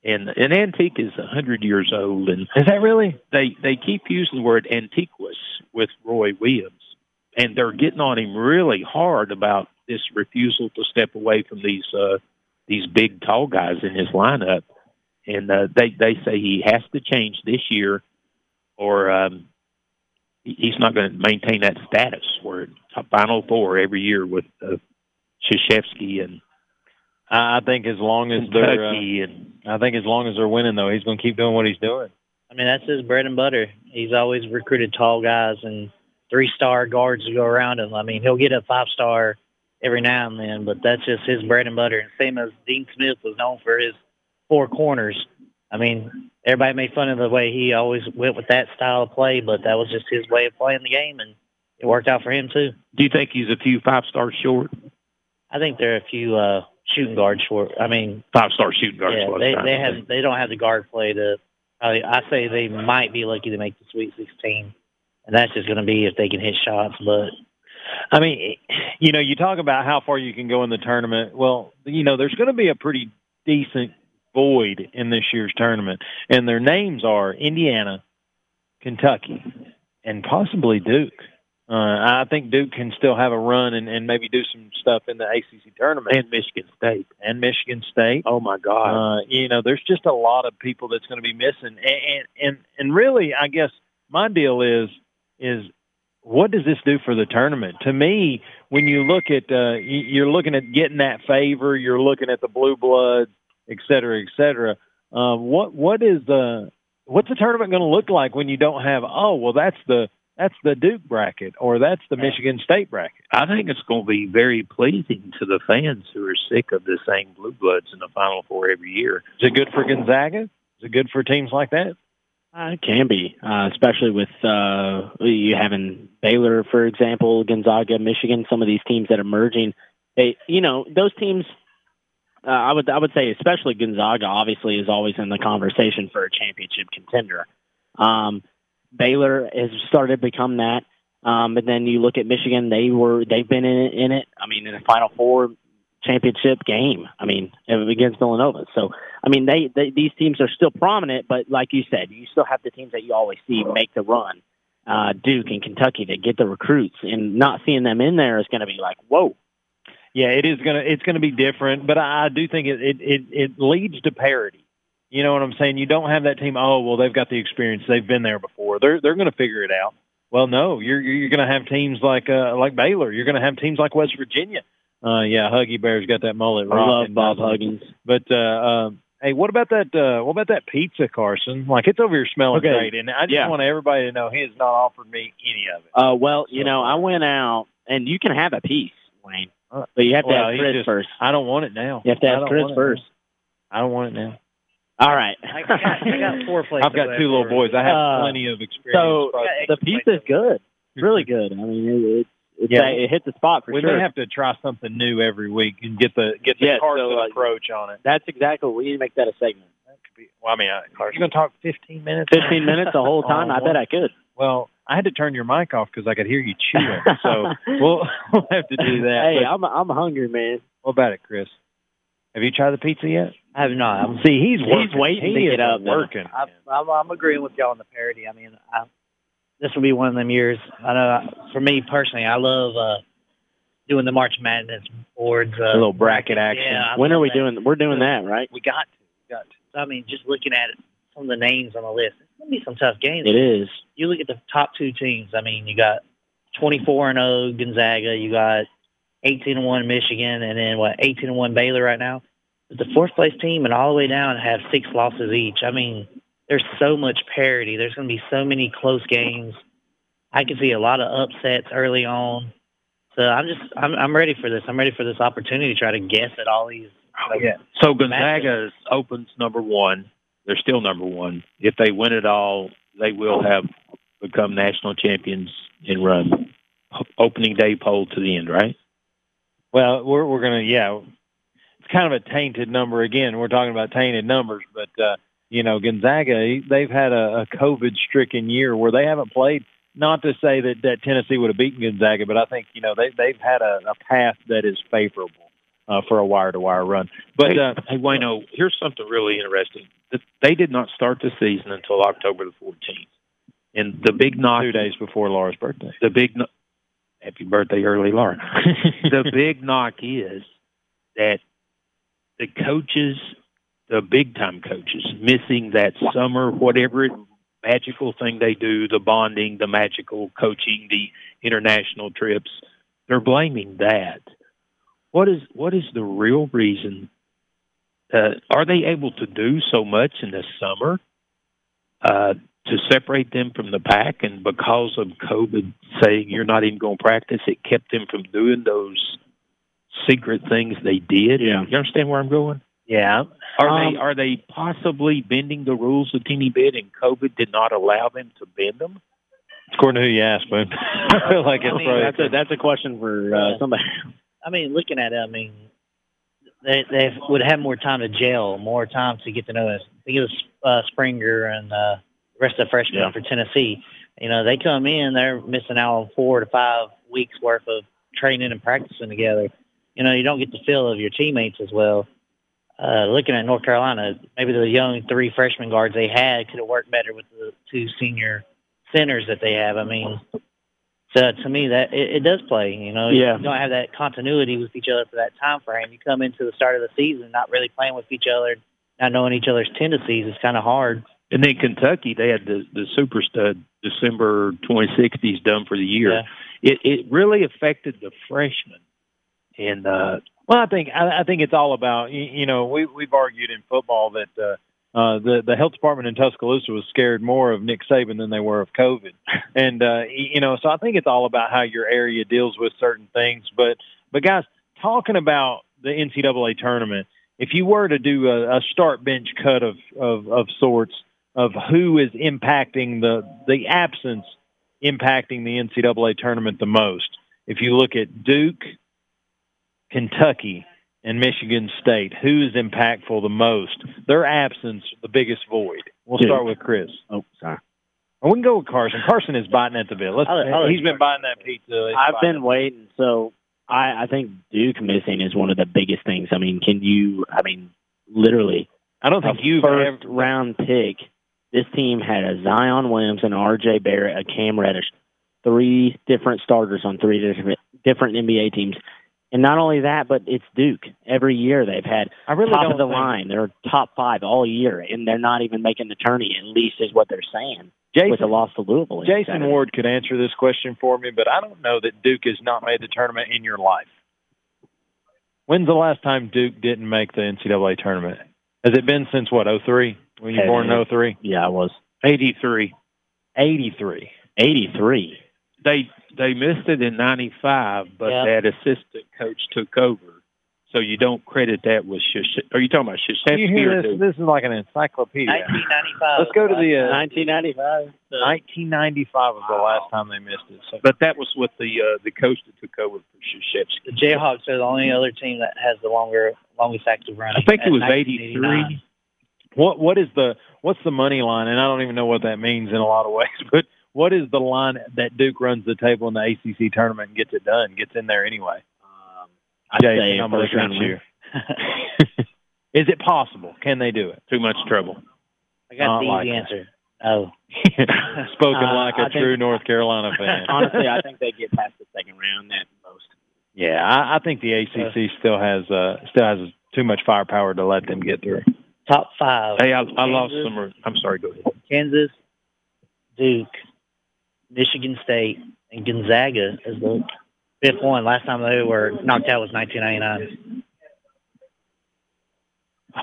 and an antique is a hundred years old. And is that really? They they keep using the word antiquus with Roy Williams, and they're getting on him really hard about this refusal to step away from these uh, these big tall guys in his lineup. And uh, they they say he has to change this year, or um, he's not going to maintain that status where top final four every year with uh, Krzyzewski and I think as long as they're, uh, and I think as long as they're winning, though, he's going to keep doing what he's doing. I mean, that's his bread and butter. He's always recruited tall guys and three star guards to go around him. I mean, he'll get a five star every now and then, but that's just his bread and butter. And same as Dean Smith was known for his four corners. I mean, everybody made fun of the way he always went with that style of play, but that was just his way of playing the game, and it worked out for him too. Do you think he's a few five stars short? I think there are a few uh, shooting guards short. I mean, five star shooting guards. Yeah, they they have they don't have the guard play to. I, I say they might be lucky to make the Sweet 16, and that's just going to be if they can hit shots. But I mean, you know, you talk about how far you can go in the tournament. Well, you know, there's going to be a pretty decent void in this year's tournament, and their names are Indiana, Kentucky, and possibly Duke. Uh, I think Duke can still have a run and, and maybe do some stuff in the ACC tournament. And Michigan State. And Michigan State. Oh my God! Uh, you know, there's just a lot of people that's going to be missing, and, and and and really, I guess my deal is is what does this do for the tournament? To me, when you look at uh, you're looking at getting that favor, you're looking at the blue bloods, et cetera, et cetera. Uh, what what is the what's the tournament going to look like when you don't have? Oh, well, that's the that's the Duke bracket or that's the Michigan State bracket. I think it's going to be very pleasing to the fans who are sick of the same blue bloods in the Final Four every year. Is it good for Gonzaga? Is it good for teams like that? Uh, it can be, uh, especially with uh, you having Baylor, for example, Gonzaga, Michigan, some of these teams that are merging. They, you know, those teams. Uh, I would, I would say, especially Gonzaga, obviously, is always in the conversation for a championship contender. Um, Baylor has started to become that. Um, but then you look at Michigan; they were they've been in it, in it. I mean, in the Final Four championship game. I mean, against Villanova. So, I mean, they, they these teams are still prominent, but like you said, you still have the teams that you always see make the run. Uh, Duke and Kentucky to get the recruits, and not seeing them in there is going to be like, whoa. Yeah, it is gonna it's gonna be different, but I do think it it it, it leads to parity. You know what I'm saying? You don't have that team. Oh, well, they've got the experience. They've been there before. They're they're going to figure it out. Well, no, you're you're going to have teams like uh, like Baylor. You're going to have teams like West Virginia. Uh, yeah, Huggy Bear's got that mullet. I love Bob Huggins. But uh, um, hey, what about that? Uh, what about that pizza, Carson? Like it's over here smelling Okay. great, and I just Yeah. want everybody to know he has not offered me any of it. Uh, well, you know, I went out, and you can have a piece, Wayne, but you have to Well, have Chris just- first. I don't want it now. You have to I have Chris first. now. I don't want it now. All right. I got, I got four plates. I've got two little boys. I have Uh, plenty of experience. So the the is good, really good. I mean, it, it, it's Yeah. it hit the spot for sure. we sure. may have to try something new every week and get the get the Yeah, Carson so, uh, approach on it. That's exactly. We need to make that a segment. That could be. Well, I mean, I, you're going to talk 15 minutes. Fifteen minutes the whole time. I bet I could. Well, I had to turn your mic off because I could hear you chewing. So we'll we'll have to do that. Hey, But I'm I'm hungry, man. what about it, Chris? Have you tried the pizza yet? I have not. I'm, See, he's working. He's waiting He to get up. Working. I, I'm, I'm agreeing with y'all on the parody. I mean, I, this will be one of them years. I know I, for me personally, I love uh, doing the March Madness boards. Uh, a little bracket action. Yeah, I When are we that. doing? We're doing that, right? We got to. We got to. I mean, just looking at it, some of the names on the list, it's gonna be some tough games. It is. You look at the top two teams. I mean, you got 24 and 0 Gonzaga. You got 18 and 1 Michigan, and then what 18 and 1 Baylor right now. But the fourth place team and all the way down have six losses each. I mean, there's so much parity. There's going to be so many close games. I can see a lot of upsets early on. So I'm just I'm I'm ready for this. I'm ready for this opportunity to try to guess at all these. Like, Yeah. So Gonzaga opens number one. They're still number one. If they win it all, they will have become national champions and run opening day poll to the end, right? Well, we're we're gonna yeah. It's kind of a tainted number again. We're talking about tainted numbers, but uh, you know, Gonzaga, they've had a, a COVID-stricken year where they haven't played. Not to say that, that Tennessee would have beaten Gonzaga, but I think you know they they've had a, a path that is favorable uh, for a wire-to-wire run. But hey, uh, hey, Wayno, here's something really interesting. They did not start the season until October the 14th, and the big knock two days before Laura's birthday. The big no- happy birthday, early Laura. the big knock is that the coaches, the big time coaches, missing that summer, whatever it, magical thing they do, the bonding, the magical coaching, the international trips, they're blaming that. What is what is the real reason? Uh, are they able to do so much in the summer uh, to separate them from the pack? And because of COVID saying you're not even going to practice, it kept them from doing those secret things they did. Yeah. You understand where I'm going? Yeah. Are Um, they are they possibly bending the rules a teeny bit, and COVID did not allow them to bend them? According to who you ask, Boone. I feel like it's I mean, probably- that's a that's a question for uh, somebody. I mean, looking at it, I mean, they they would have more time to gel, more time to get to know us. I think it was uh, Springer and uh, the rest of the freshmen Yeah. for Tennessee. You know, they come in, they're missing out on four to five weeks worth of training and practicing together. You know, you don't get the feel of your teammates as well. Uh, looking at North Carolina, maybe the young three freshman guards they had could have worked better with the two senior centers that they have. I mean, so to me, that it, it does play. You know, Yeah. you don't have that continuity with each other for that time frame. You come into the start of the season not really playing with each other, not knowing each other's tendencies. It's kind of hard. And then Kentucky, they had the the super stud December 2060s done for the year. Yeah. It it really affected the freshmen, and uh, Well, I think I, I think it's all about you, you know we we've argued in football that uh, uh, the the health department in Tuscaloosa was scared more of Nick Saban than they were of COVID, and uh, you know so I think it's all about how your area deals with certain things. But but guys, talking about the NCAA tournament, if you were to do a, a start bench cut of, of of sorts of who is impacting the the absence impacting the NCAA tournament the most, if you look at Duke, Kentucky, and Michigan State, who is impactful the most? Their absence, the biggest void. We'll Duke. start with Chris. Oh, sorry. Or we can go with Carson. Carson is biting at the bit. Let's, I'll I'll he's been buying that pizza. He's I've been waiting. So I, I think Duke missing is one of the biggest things. I mean, can you? I mean, literally, I don't think you've first ever, round pick. This team had a Zion Williams and R.J. Barrett, a Cam Reddish, three different starters on three different different NBA teams. And not only that, but it's Duke. Every year they've had I really top of the line. They're top five all year, and they're not even making the tourney. At least is what they're saying Jason, with the loss to Louisville. Jason Saturday. Ward could answer this question for me, but I don't know that Duke has not made the tournament in your life. When's the last time Duke didn't make the NCAA tournament? Has it been since what, 03? Were you born in 03? Yeah, I was 83. 83. eighty three. They they missed it in 95, but Yeah. that assistant coach took over. So you don't credit that with Shish. Are you talking about You Krzyzewski hear this? This is like an encyclopedia. 1995. Let's go to the uh, Nineteen ninety five. 1995 was the last time they missed it. So But that was with the uh, the coach that took over for Krzyzewski. The Jayhawks are the only other team that has the longer longest active run. I think it was 83. What what is the what's the money line? And I don't even know what that means in a lot of ways. But what is the line that Duke runs the table in the ACC tournament and gets it done? Gets in there anyway. Um, I'd Jason, say I'm looking at you. is it possible? Can they do it? Too much trouble. I got Not the like easy it. answer. Oh, Spoken Uh, like a I think- true North Carolina fan. Honestly, I think they get past the second round at most. yeah, I, I think the ACC still has uh, still has too much firepower to let them get through. top five. Hey, I, I lost Kansas, some. I'm sorry. Go ahead. Kansas, Duke, Michigan State, and Gonzaga is the fifth one. Last time they were knocked out was 1999.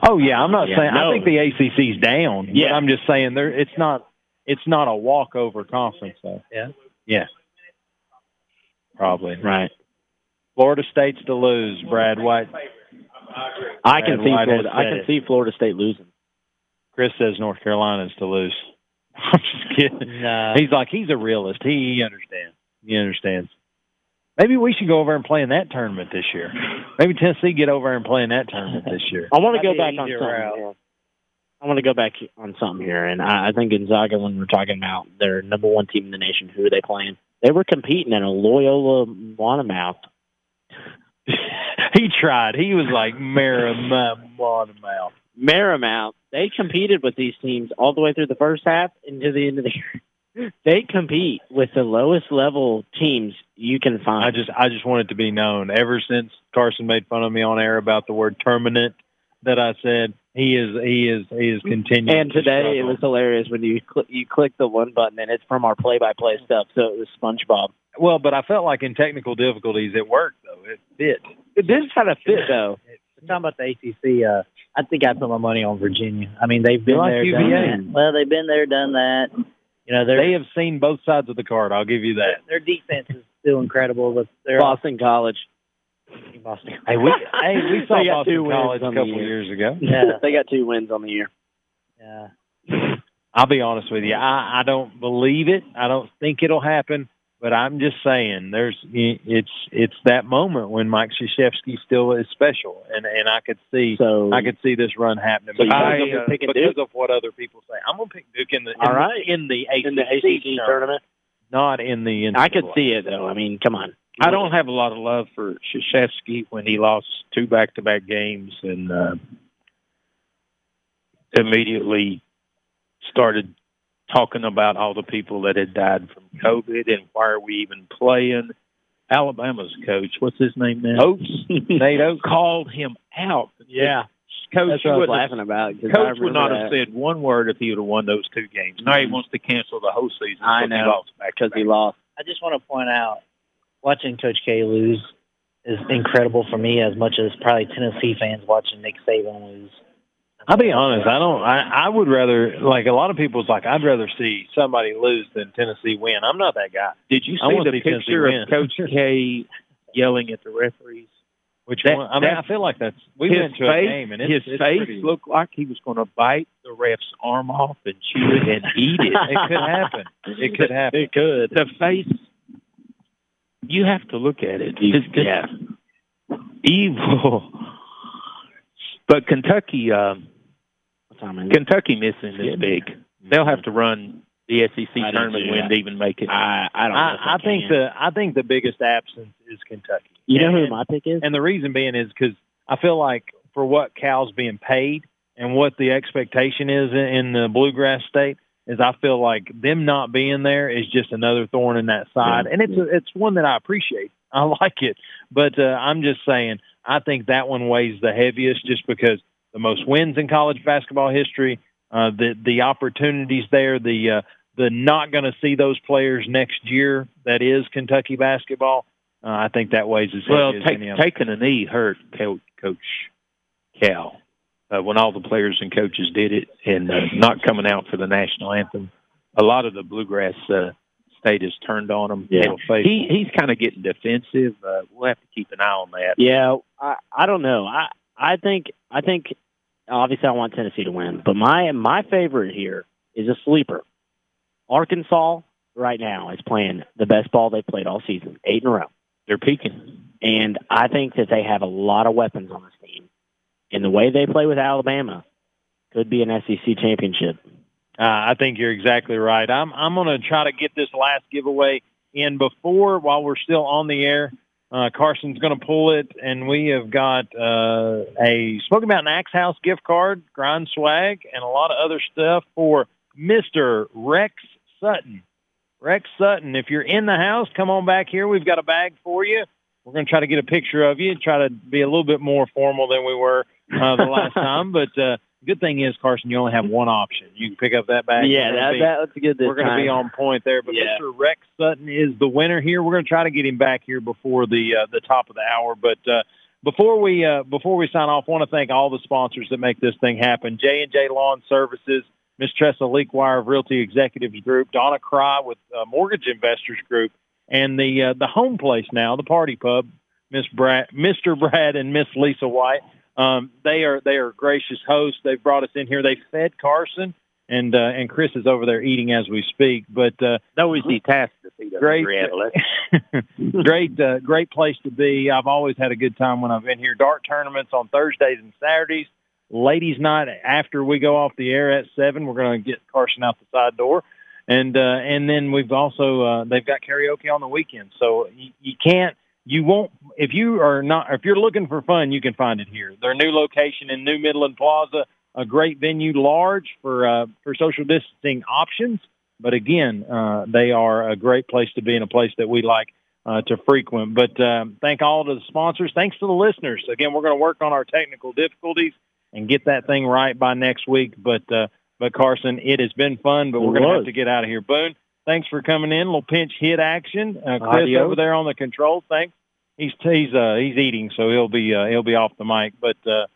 Oh yeah, I'm not Yeah, saying no. I think the ACC's down. but Yeah. I'm just saying there it's not it's not a walkover conference though. Yeah. Yeah. Probably. Right. Florida State's to lose, Brad White. I can Brad see White Florida. I can see Florida State losing. Chris says North Carolina's to lose. I'm just kidding. No. He's like he's a realist. He, he understands. He understands. Maybe we should go over and play in that tournament this year. Maybe Tennessee get over and play in that tournament this year. I want to go back on something. I want to go back on something here, and I, I think Gonzaga, when we're talking about their number one team in the nation, who are they playing? They were competing in a Loyola Monmouth. he tried. He was like Marymount. Marymount. They competed with these teams all the way through the first half into the end of the year. They compete with the lowest level teams you can find. I just I just want it to be known. Ever since Carson made fun of me on air about the word terminant, that I said he is he is he is continuing. And today it was hilarious when you cl- you click the one button and it's from our play by play stuff. So it was SpongeBob. Well, but I felt like in technical difficulties it worked though. It fit. It did kind of fit though. Talking about the ACC, uh, I think I put my money on Virginia. I mean, they've been like there, UVA. done that. Well, they've been there, done that. You know, They have seen both sides of the card. I'll give you that. their defense is still incredible, but they're Boston College. Boston. Hey, we hey we saw They got Boston two wins College a couple year. years ago. Yeah, they got two wins on the year. yeah. I'll be honest with you. I, I don't believe it. I don't think it'll happen. But I'm just saying, there's it's it's that moment when Mike Krzyzewski still is special, and and I could see So I could see this run happening. So because, think of, you're because Duke? of what other people say. I'm gonna pick Duke in the in, All right. in the ACC, in the ACC tournament. not in the. I could see it though. I mean, come on. I don't have a lot of love for Krzyzewski when he lost two back-to-back games and uh, immediately started talking about all the people that had died from COVID and why are we even playing. Alabama's coach, what's his name now? Oats, Nate Oats. called him out. Yeah, Coach that's what I was wouldn't have- laughing about. 'cause I Coach would remember not have said one word if he would have won those two games. Now he mm-hmm. wants to cancel the whole season. I because he know. because he lost. I just want to point out, watching Coach K lose is incredible for me as much as probably Tennessee fans watching Nick Saban lose. I'll be honest. I don't. I, I would rather like a lot of people's like I'd rather see somebody lose than Tennessee win. I'm not that guy. Did you see the see Tennessee picture of Coach K yelling at the referees? Which That- one? I mean, I feel like that's we his went to face, a game and it's, his it's face pretty- looked like he was going to bite the ref's arm off and chew it and eat it. It could happen. It could happen. It could. The face, you have to look at it. It's just yeah. evil. But Kentucky, um, What time is? Kentucky missing is Good. big. They'll have to run the SEC I tournament too, win to even make it. I I don't. know if I, I think can. the I think the biggest absence is Kentucky. You know who my pick is? And the reason being is because I feel like for what Cal's being paid and what the expectation is in, in the bluegrass state is I feel like them not being there is just another thorn in that side, Yeah. and it's a, it's one that I appreciate. I like it, but uh, I'm just saying I think that one weighs the heaviest just because the most wins in college basketball history, uh, the the opportunities there, the uh, the not going to see those players next year. That is Kentucky basketball. Uh, I think that weighs as Well, as take, any of them. taking a knee hurt Coach, Coach Cal uh, when all the players and coaches did it, and uh, not coming out for the national anthem. A lot of the bluegrass uh, state has turned on him. Yeah. He he's kind of getting defensive. Uh, we'll have to keep an eye on that. Yeah, I I don't know. I I think I think obviously I want Tennessee to win, but my my favorite here is a sleeper. Arkansas right now is playing the best ball they've played all season, eight in a row, They're peaking. and I think that they have a lot of weapons on this team, and the way they play with Alabama could be an SEC championship. Uh, I think you're exactly right. I'm I'm going to try to get this last giveaway in before while we're still on the air. Uh, Carson's going to pull it, and we have got uh, a Smoky Mountain Axe House gift card, grind swag, and a lot of other stuff for Mister Rex Sutton. Rex Sutton, if you're in the house, come on back here. We've got a bag for you. We're going to try to get a picture of you, try to be a little bit more formal than we were uh, the last time. But uh, good thing is, Carson, you only have one option. You can pick up that bag. yeah, that be- that's good. This we're going to be on point there. But Yeah. Mr. Rex Sutton is the winner here. We're going to try to get him back here before the uh, the top of the hour. But uh, before we uh, before we sign off, I want to thank all the sponsors that make this thing happen. J and J Lawn Services, Miss Tressa Lequire of Realty Executives Group, Donna Cry with uh, Mortgage Investors Group, and the uh, the home place now, the Par T Pub, Miss Brad, Mr. Brad, and Miss Lisa White. Um, they are they are gracious hosts. They've brought us in here. They fed Carson, and uh, and Chris is over there eating as we speak. But uh, No easy task to feed a Great. great, uh, great place to be. I've always had a good time when I've been here. Dart tournaments on Thursdays and Saturdays. ladies' night after we go off the air at seven. We're going to get Carson out the side door, and uh, and then we've also uh, they've got karaoke on the weekend. So you, you can't you won't if you are not if you're looking for fun, you can find it here. Their new location in New Midland Plaza, a great venue, large for uh, for social distancing options. But again, uh, they are a great place to be and a place that we like uh, to frequent. But um, thank all of the sponsors. Thanks to the listeners. Again, we're going to work on our technical difficulties and get that thing right by next week. But uh, but Carson, it has been fun. But we're going to have to get out of here. Boone, thanks for coming in. little pinch hit action. Uh, Chris Adios. over there on the controls. Thanks. He's he's uh, he's eating, so he'll be uh, he'll be off the mic. But uh,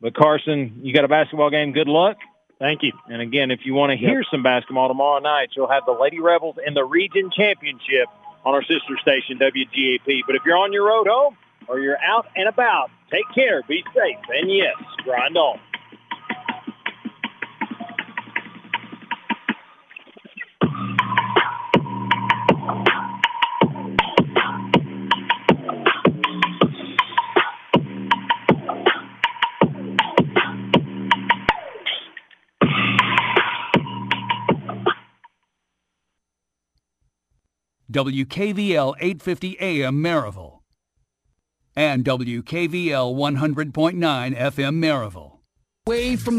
but Carson, you got a basketball game. Good luck. Thank you. And again, if you want to hear some basketball tomorrow night, you'll have the Lady Rebels in the region championship on our sister station, WGAP. But if you're on your road home or you're out and about, take care, be safe, and yes, grind on. WKVL 850 AM Maryville and WKVL 100.9 FM Maryville. Away from the